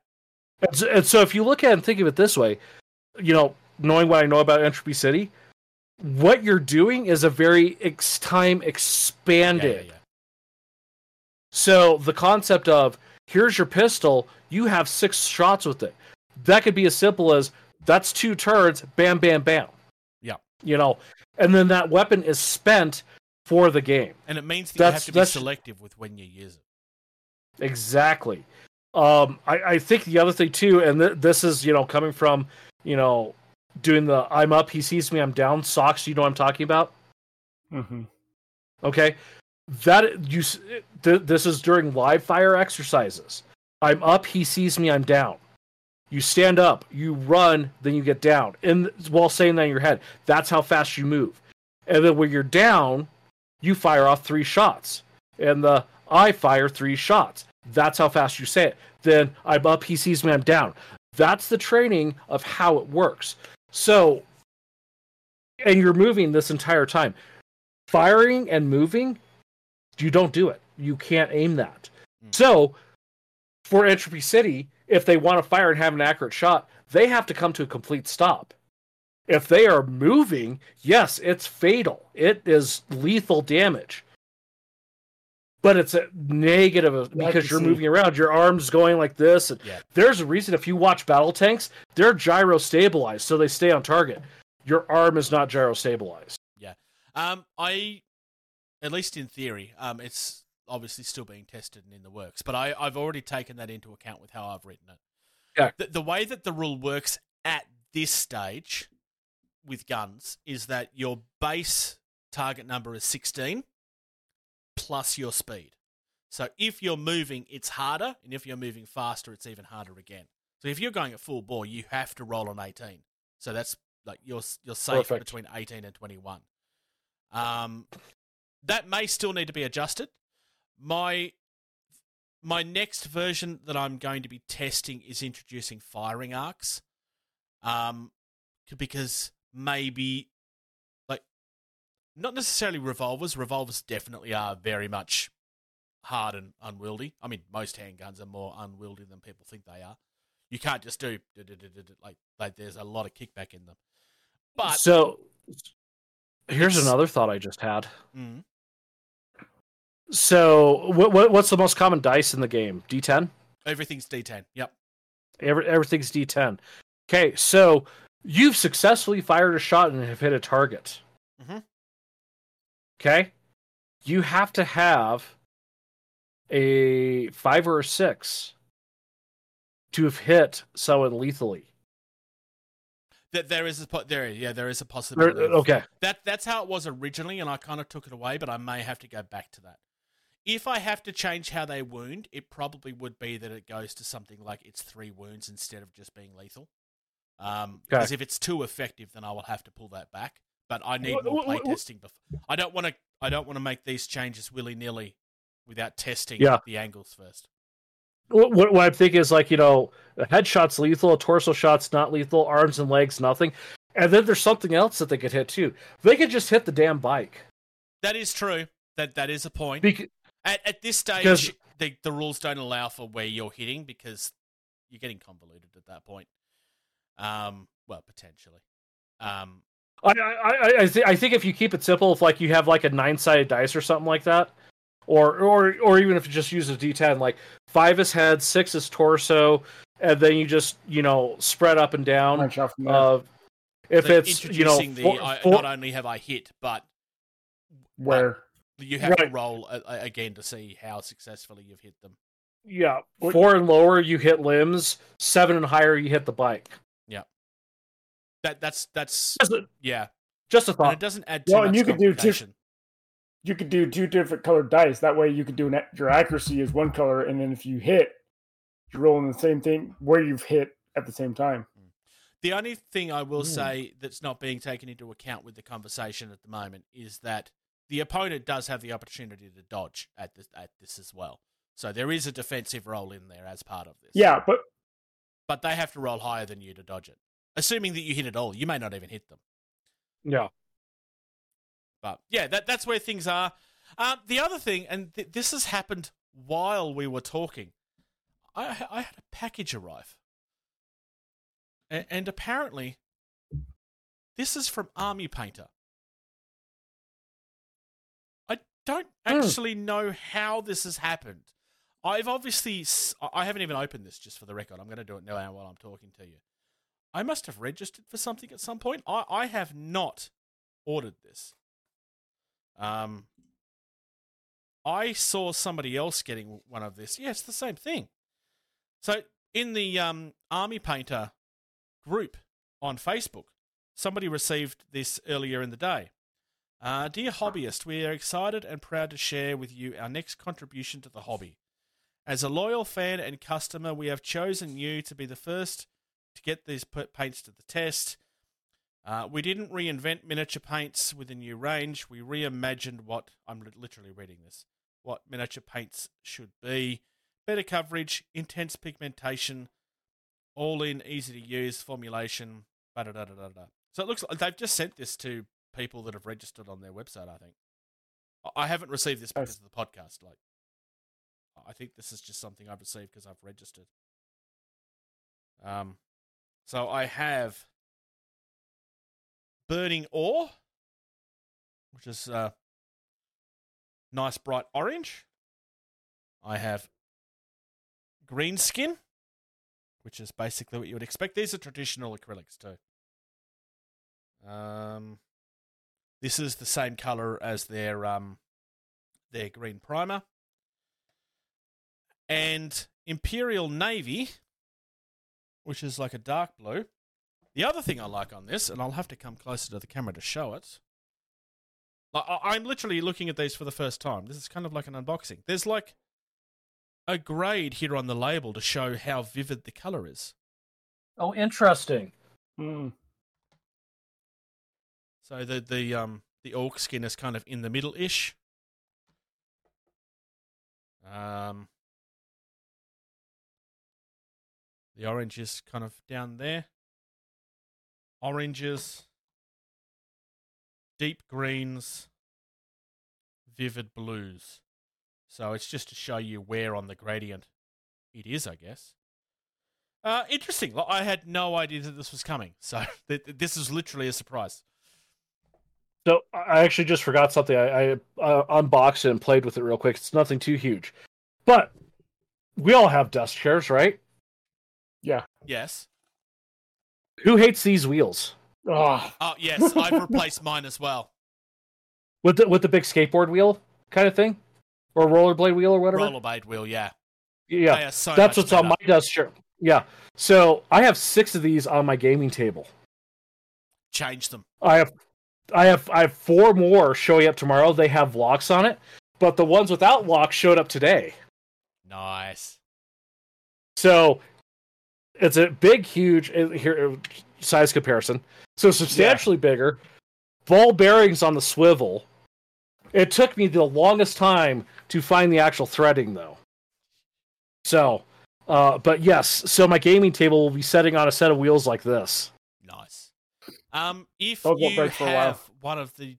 And so, and so if you look at it and think of it this way, you know, knowing what I know about Entropy City, what you're doing is a very ex- time Yeah, expanded. yeah, yeah. So the concept of here's your pistol, you have six shots with it. That could be as simple as that's two turns, bam, bam, bam. Yeah. You know, and then that weapon is spent for the game. And it means that That's- you have to be selective with when you use it. Exactly. Um, I, I think the other thing too, and th- this is you know coming from you know doing the I'm up, he sees me, I'm down socks. You know what I'm talking about? Mm-hmm. Okay, that you. Th- this is during live fire exercises. I'm up, he sees me, I'm down. You stand up, you run, then you get down, and while saying that in your head, that's how fast you move. And then when you're down, you fire off three shots, and the I fire three shots. That's how fast you say it. Then I'm up, he sees me, I'm down. That's the training of how it works. So, and you're moving this entire time. Firing and moving, you don't do it. You can't aim that. Mm. So, for Entropy City, if they want to fire and have an accurate shot, they have to come to a complete stop. If they are moving, yes, it's fatal. It is lethal damage. But it's a negative of- Yeah, I because you're see. moving around, your arms going like this. And Yeah. There's a reason if you watch battle tanks, they're gyro stabilized, so they stay on target. Your arm is not gyro stabilized. Um, I, at least in theory, um, it's obviously still being tested and in the works, but I, I've already taken that into account with how I've written it. Yeah. The, the way that the rule works at this stage with guns is that your base target number is 16 plus your speed. So if you're moving, it's harder, and if you're moving faster, it's even harder again. So if you're going at full bore, you have to roll on 18. So that's like you're you're safe Perfect. between 18 and 21. Um, that may still need to be adjusted. My my next version that I'm going to be testing is introducing firing arcs, um, because maybe not necessarily revolvers. Revolvers definitely are very much hard and unwieldy. I mean, most handguns are more unwieldy than people think they are. You can't just do like like there's a lot of kickback in them. But so here's another thought I just had. Mm. So what, what what's the most common dice in the game? D10. everything's D10. Yep. Every, everything's D10. Okay, so you've successfully fired a shot and have hit a target. Mhm. Okay, you have to have a five or a six to have hit someone lethally. That there is a po- there yeah there is a possibility. of- okay, That that's how it was originally, and I kind of took it away, but I may have to go back to that. If I have to change how they wound, it probably would be that it goes to something like it's three wounds instead of just being lethal. Um, Okay. because if it's too effective, then I will have to pull that back. But I need more play testing before. I don't want to. I don't want to make these changes willy nilly without testing Yeah. the angles first. what, what what I'm thinking is like you know, a headshot's lethal, torso shot's not lethal, arms and legs nothing, and then there's something else that they could hit too. They could just hit the damn bike. That is true. That that is a point. Bec- At, at this stage, the, the rules don't allow for where you're hitting because you're getting convoluted at that point. Um, well, potentially. Um, I I I, I, th- I think if you keep it simple, if like you have like a nine sided dice or something like that, or or or even if you just use a D10, like five is head, six is torso, and then you just you know spread up and down. Branch off from there. Uh, if so it's you know introducing the four- I, four- not only have I hit, but Where you have to roll a, a- again to see how successfully you've hit them. yeah four and lower you hit limbs, seven and higher you hit the bike. That that's that's Just a, yeah, just a and thought. it doesn't add too Well, and you could do complication. you could do two different colored dice. That way, you could do an, your accuracy is one color, and then if you hit, you're rolling the same thing where you've hit at the same time. Hmm. The only thing I will hmm. say that's not being taken into account with the conversation at the moment is that the opponent does have the opportunity to dodge at this at this as well. So there is a defensive role in there as part of this. Yeah, but But they have to roll higher than you to dodge it. Assuming that you hit it all. You may not even hit them. Yeah. But yeah, that that's where things are. Um, the other thing, and th- this has happened while we were talking, I, I had a package arrive, and, and apparently, this is from Army Painter. I don't actually know how this has happened. I've obviously, I haven't even opened this just for the record. I'm going to do it now while I'm talking to you. I must have registered for something at some point. I, I have not ordered this. Um, I saw somebody else getting one of this. Yeah, it's the same thing. So in the um, Army Painter group on Facebook, somebody received this earlier in the day. Uh, Dear hobbyist, we are excited and proud to share with you our next contribution to the hobby. As a loyal fan and customer, we have chosen you to be the first to get these paints to the test. Uh, we didn't reinvent miniature paints with a new range. We reimagined what I'm literally reading this. What miniature paints should be. Better coverage, intense pigmentation, all in, easy to use formulation. da da da da da. So it looks like they've just sent this to people that have registered on their website. I think. I- haven't received this because of the podcast. Like, I think this is just something I've received because I've registered. Um, so I have burning ore, which is uh, nice bright orange. I have green skin, which is basically what you would expect. These are traditional acrylics too. Um, this is the same color as their um, their green primer, and imperial navy, which is like a dark blue. The other thing I like on this, and I'll have to come closer to the camera to show it. Like, I- I'm literally looking at these for the first time. This is kind of like an unboxing. There's like a grade here on the label to show how vivid the color is. Oh, interesting. Mm. So the the um the orc skin is kind of in the middle ish. Um, the orange is kind of down there. Oranges, deep greens, vivid blues. So it's just to show you where on the gradient it is, I guess. Uh, interesting. I had no idea that this was coming. So th- th- this is literally a surprise. So I actually just forgot something. I, I uh, unboxed it and played with it real quick. It's nothing too huge, but we all have dust chairs, right? Yeah. Yes. Who hates these wheels Oh, Oh yes, I've replaced mine as well. with the with the big skateboard wheel kind of thing, or rollerblade wheel or whatever? Rollerblade wheel, yeah. yeah, so that's much what's on my dust chair. Yeah, so I have six of these on my gaming table. Change them. I have, I have, I have four more showing up tomorrow. They have locks on it, but the ones without locks showed up today. Nice. So it's a big, huge uh, here uh, size comparison. So substantially bigger. Ball bearings on the swivel. It took me the longest time to find the actual threading, though. So, uh, but yes, so my gaming table will be setting on a set of wheels like this. Nice. Um, if you break for a while. have one of the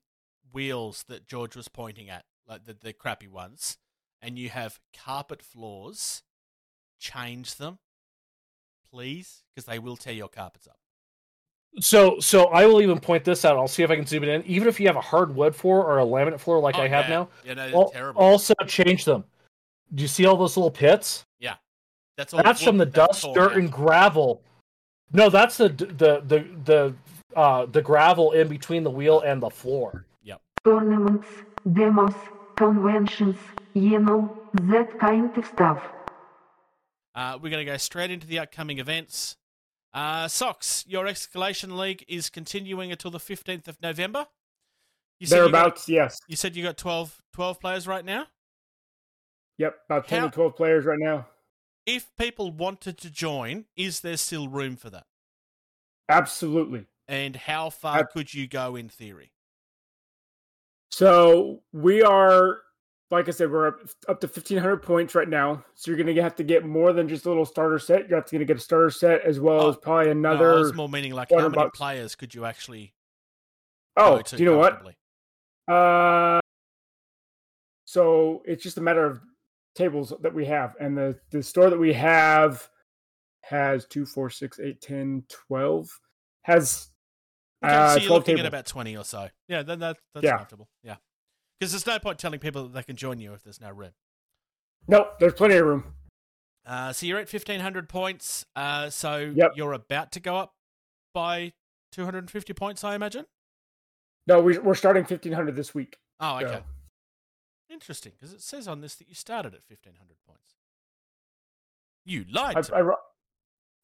wheels that George was pointing at, like the, the crappy ones, and you have carpet floors, change them, please, because they will tear your carpets up. So, so I will even point this out. I'll see if I can zoom it in. Even if you have a hardwood floor or a laminate floor like Oh, I have yeah. now, Yeah, no, they're terrible. also change them. Do you see all those little pits? yeah, that's all. That's from the that's dust, torn dirt, out. and gravel. No, that's the the the the uh the gravel in between the wheel and the floor. Yep. tournaments, demos, conventions, you know, that kind of stuff. Uh, we're going to go straight into the upcoming events. Uh, Socks, your Escalation League is continuing until the 15th of November. You said you got- Thereabouts, yes. You said you got 12, 12 players right now. Yep, about 10 How- to 12 players right now. If people wanted to join, is there still room for that? Absolutely. And how far could you go in theory? So we are, like I said, we're up, up to 1,500 points right now. So you're going to have to get more than just a little starter set. You're going to get a starter set as well as probably No, another. I was more meaning like how many players could you actually Oh, do you know what? Uh, so it's just a matter of tables that we have, and the the store that we have has two, four, six, eight, 10, 12. Has Okay, uh, so you're looking tables. at about 20 or so. Yeah, then that, that's Yeah. comfortable. Yeah. Because there's no point telling people that they can join you if there's no room. Nope, there's plenty of room. Uh, so you're at 1,500 points. Uh, so Yep. you're about to go up by 250 points, I imagine? No, we, we're starting 1500 this week. Oh, So- okay. Interesting, because it says on this that you started at 1,500 points. You lied I, I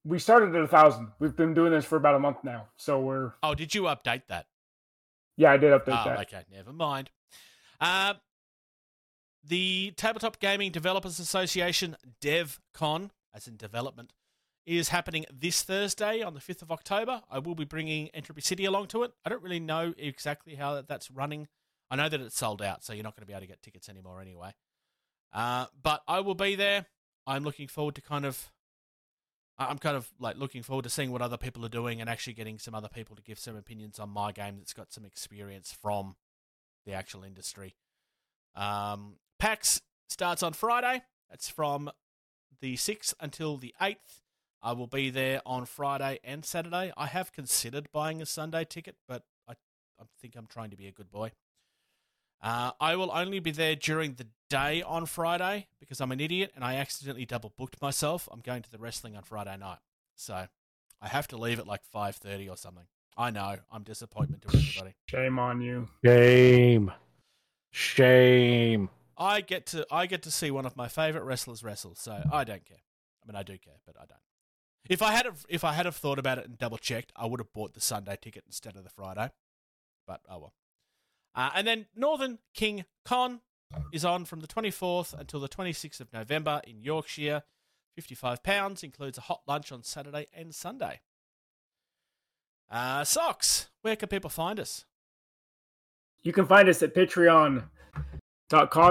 we started at a thousand. We've been doing this for about a month now, so we're Oh, did you update that? yeah. I did update Oh, that. okay, never mind. Uh, the Tabletop Gaming Developers Association DevCon, as in development, is happening this Thursday on the 5th of October. I will be bringing Entropy City along to it. I don't really know exactly how that's running. I know that it's sold out, so you're not going to be able to get tickets anymore anyway. Uh, but I will be there. I'm looking forward to kind of. I'm kind of like looking forward to seeing what other people are doing and actually getting some other people to give some opinions on my game that's got some experience from the actual industry. Um, PAX starts on Friday. It's from the 6th until the 8th. I will be there on Friday and Saturday. I have considered buying a Sunday ticket, but I, I think I'm trying to be a good boy. Uh, I will only be there during the day on Friday because I'm an idiot and I accidentally double booked myself. I'm going to the wrestling on Friday night, so I have to leave at like 5:30 or something. I know I'm disappointment to everybody. Shame on you. Shame. Shame. I get to I get to see one of my favorite wrestlers wrestle, so I don't care. I mean, I do care, but I don't. If I had have, if I had have thought about it and double checked, I would have bought the Sunday ticket instead of the Friday. But oh well. Uh, and then Northern King Con is on from the 24th until the 26th of November in Yorkshire. 55 pounds includes a hot lunch on Saturday and Sunday. Uh, socks. Where can people find us? You can find us at patreon.com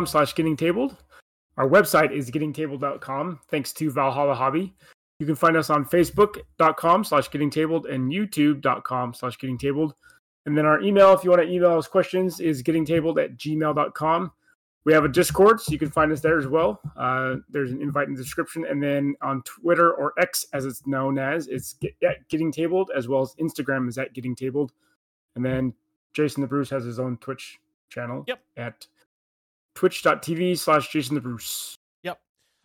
slash getting tabled. Our website is gettingtabled.com, thanks to Valhalla Hobby. You can find us on facebook.com slash getting tabled and youtube.com slash getting tabled. And then our email, if you want to email us questions, is gettingtabled at gmail.com. We have a Discord, so you can find us there as well. Uh, there's an invite in the description. And then on Twitter or X, as it's known as, it's get, at Getting Tabled, as well as Instagram is at Getting Tabled. And then Jason the Bruce has his own Twitch channel Yep. at twitch.tv slash Jason the Bruce. Yep.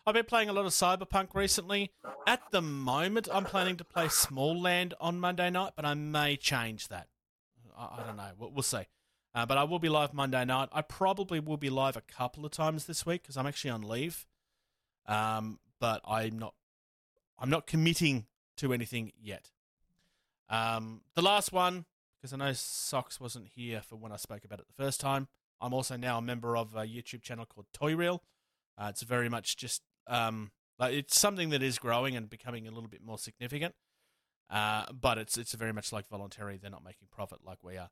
I've been playing a lot of Cyberpunk recently. At the moment, I'm planning to play Smalland on Monday night, but I may change that. I, I don't know. We'll, we'll see. Uh, but I will be live Monday night. I probably will be live a couple of times this week because I'm actually on leave. Um, but I'm not. I'm not committing to anything yet. Um, the last one, because I know Socks wasn't here for when I spoke about it the first time. I'm also now a member of a YouTube channel called Toy Reel. Uh, it's very much just um, like it's something that is growing and becoming a little bit more significant. Uh, but it's it's very much like voluntary. They're not making profit like we are.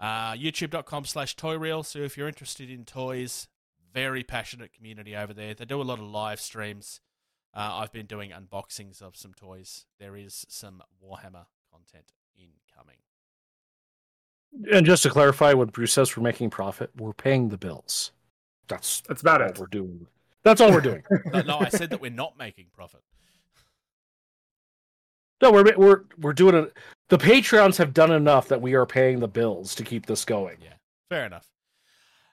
Uh, YouTube.com slash Toy Reel. So if you're interested in toys, very passionate community over there. They do a lot of live streams. Uh, I've been doing unboxings of some toys. There is some Warhammer content incoming. And just to clarify, when Bruce says we're making profit, we're paying the bills. That's that's about all it. we're doing. That's all we're doing. No, no, I said that we're not making profit. No, we're we're we're doing it. The Patreons have done enough that we are paying the bills to keep this going. Yeah, fair enough.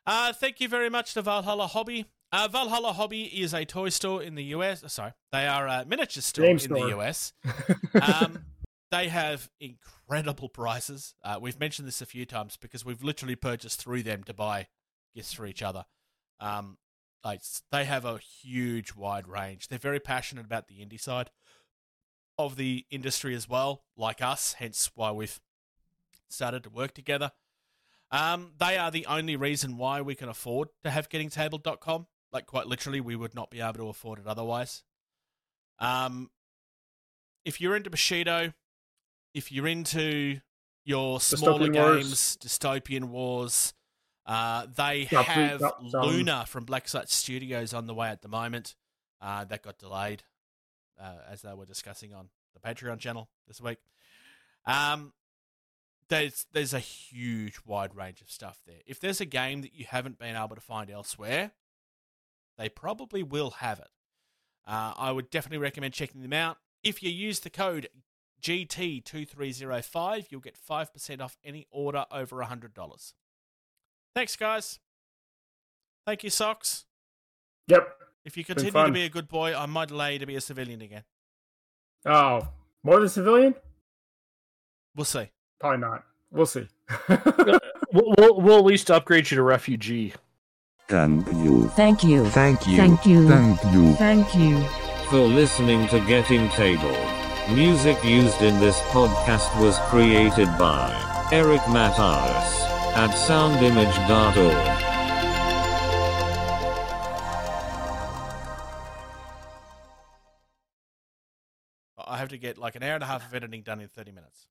Uh, thank you very much to Valhalla Hobby. Uh, Valhalla Hobby is a toy store in the US. uh, Sorry, they are a miniature store Game in store. the US. Um, they have incredible prices. Uh, we've mentioned this a few times because we've literally purchased through them to buy gifts for each other. Um, like they have a huge, wide range. They're very passionate about the indie side of the industry as well, like us. Hence why we've started to work together. Um, they are the only reason why we can afford to have gettingtable.com. Like, quite literally, we would not be able to afford it otherwise. Um, if you're into Bushido, if you're into your smaller Dystopian Wars. games, Dystopian Wars, uh, they Yeah, have Luna from Blacksite Studios on the way at the moment. Uh, that got delayed, uh, as they were discussing on the Patreon channel this week. Um, there's there's a huge wide range of stuff there. If there's a game that you haven't been able to find elsewhere, they probably will have it. Uh, I would definitely recommend checking them out. If you use the code GT2305, you'll get 5% off any order over $100. Thanks, guys. Thank you, Socks. Yep. If you continue to be a good boy, I might allow you to be a civilian again. Oh, more than civilian? We'll see. Probably not. We'll see. We'll, we'll, we'll at least upgrade you to refugee. Thank you. Thank you. Thank you. Thank you. Thank you. Thank you. For listening to Getting Table. Music used in this podcast was created by Eric Matyas at soundimage.org. I have to get like an hour and a half of editing done in 30 minutes.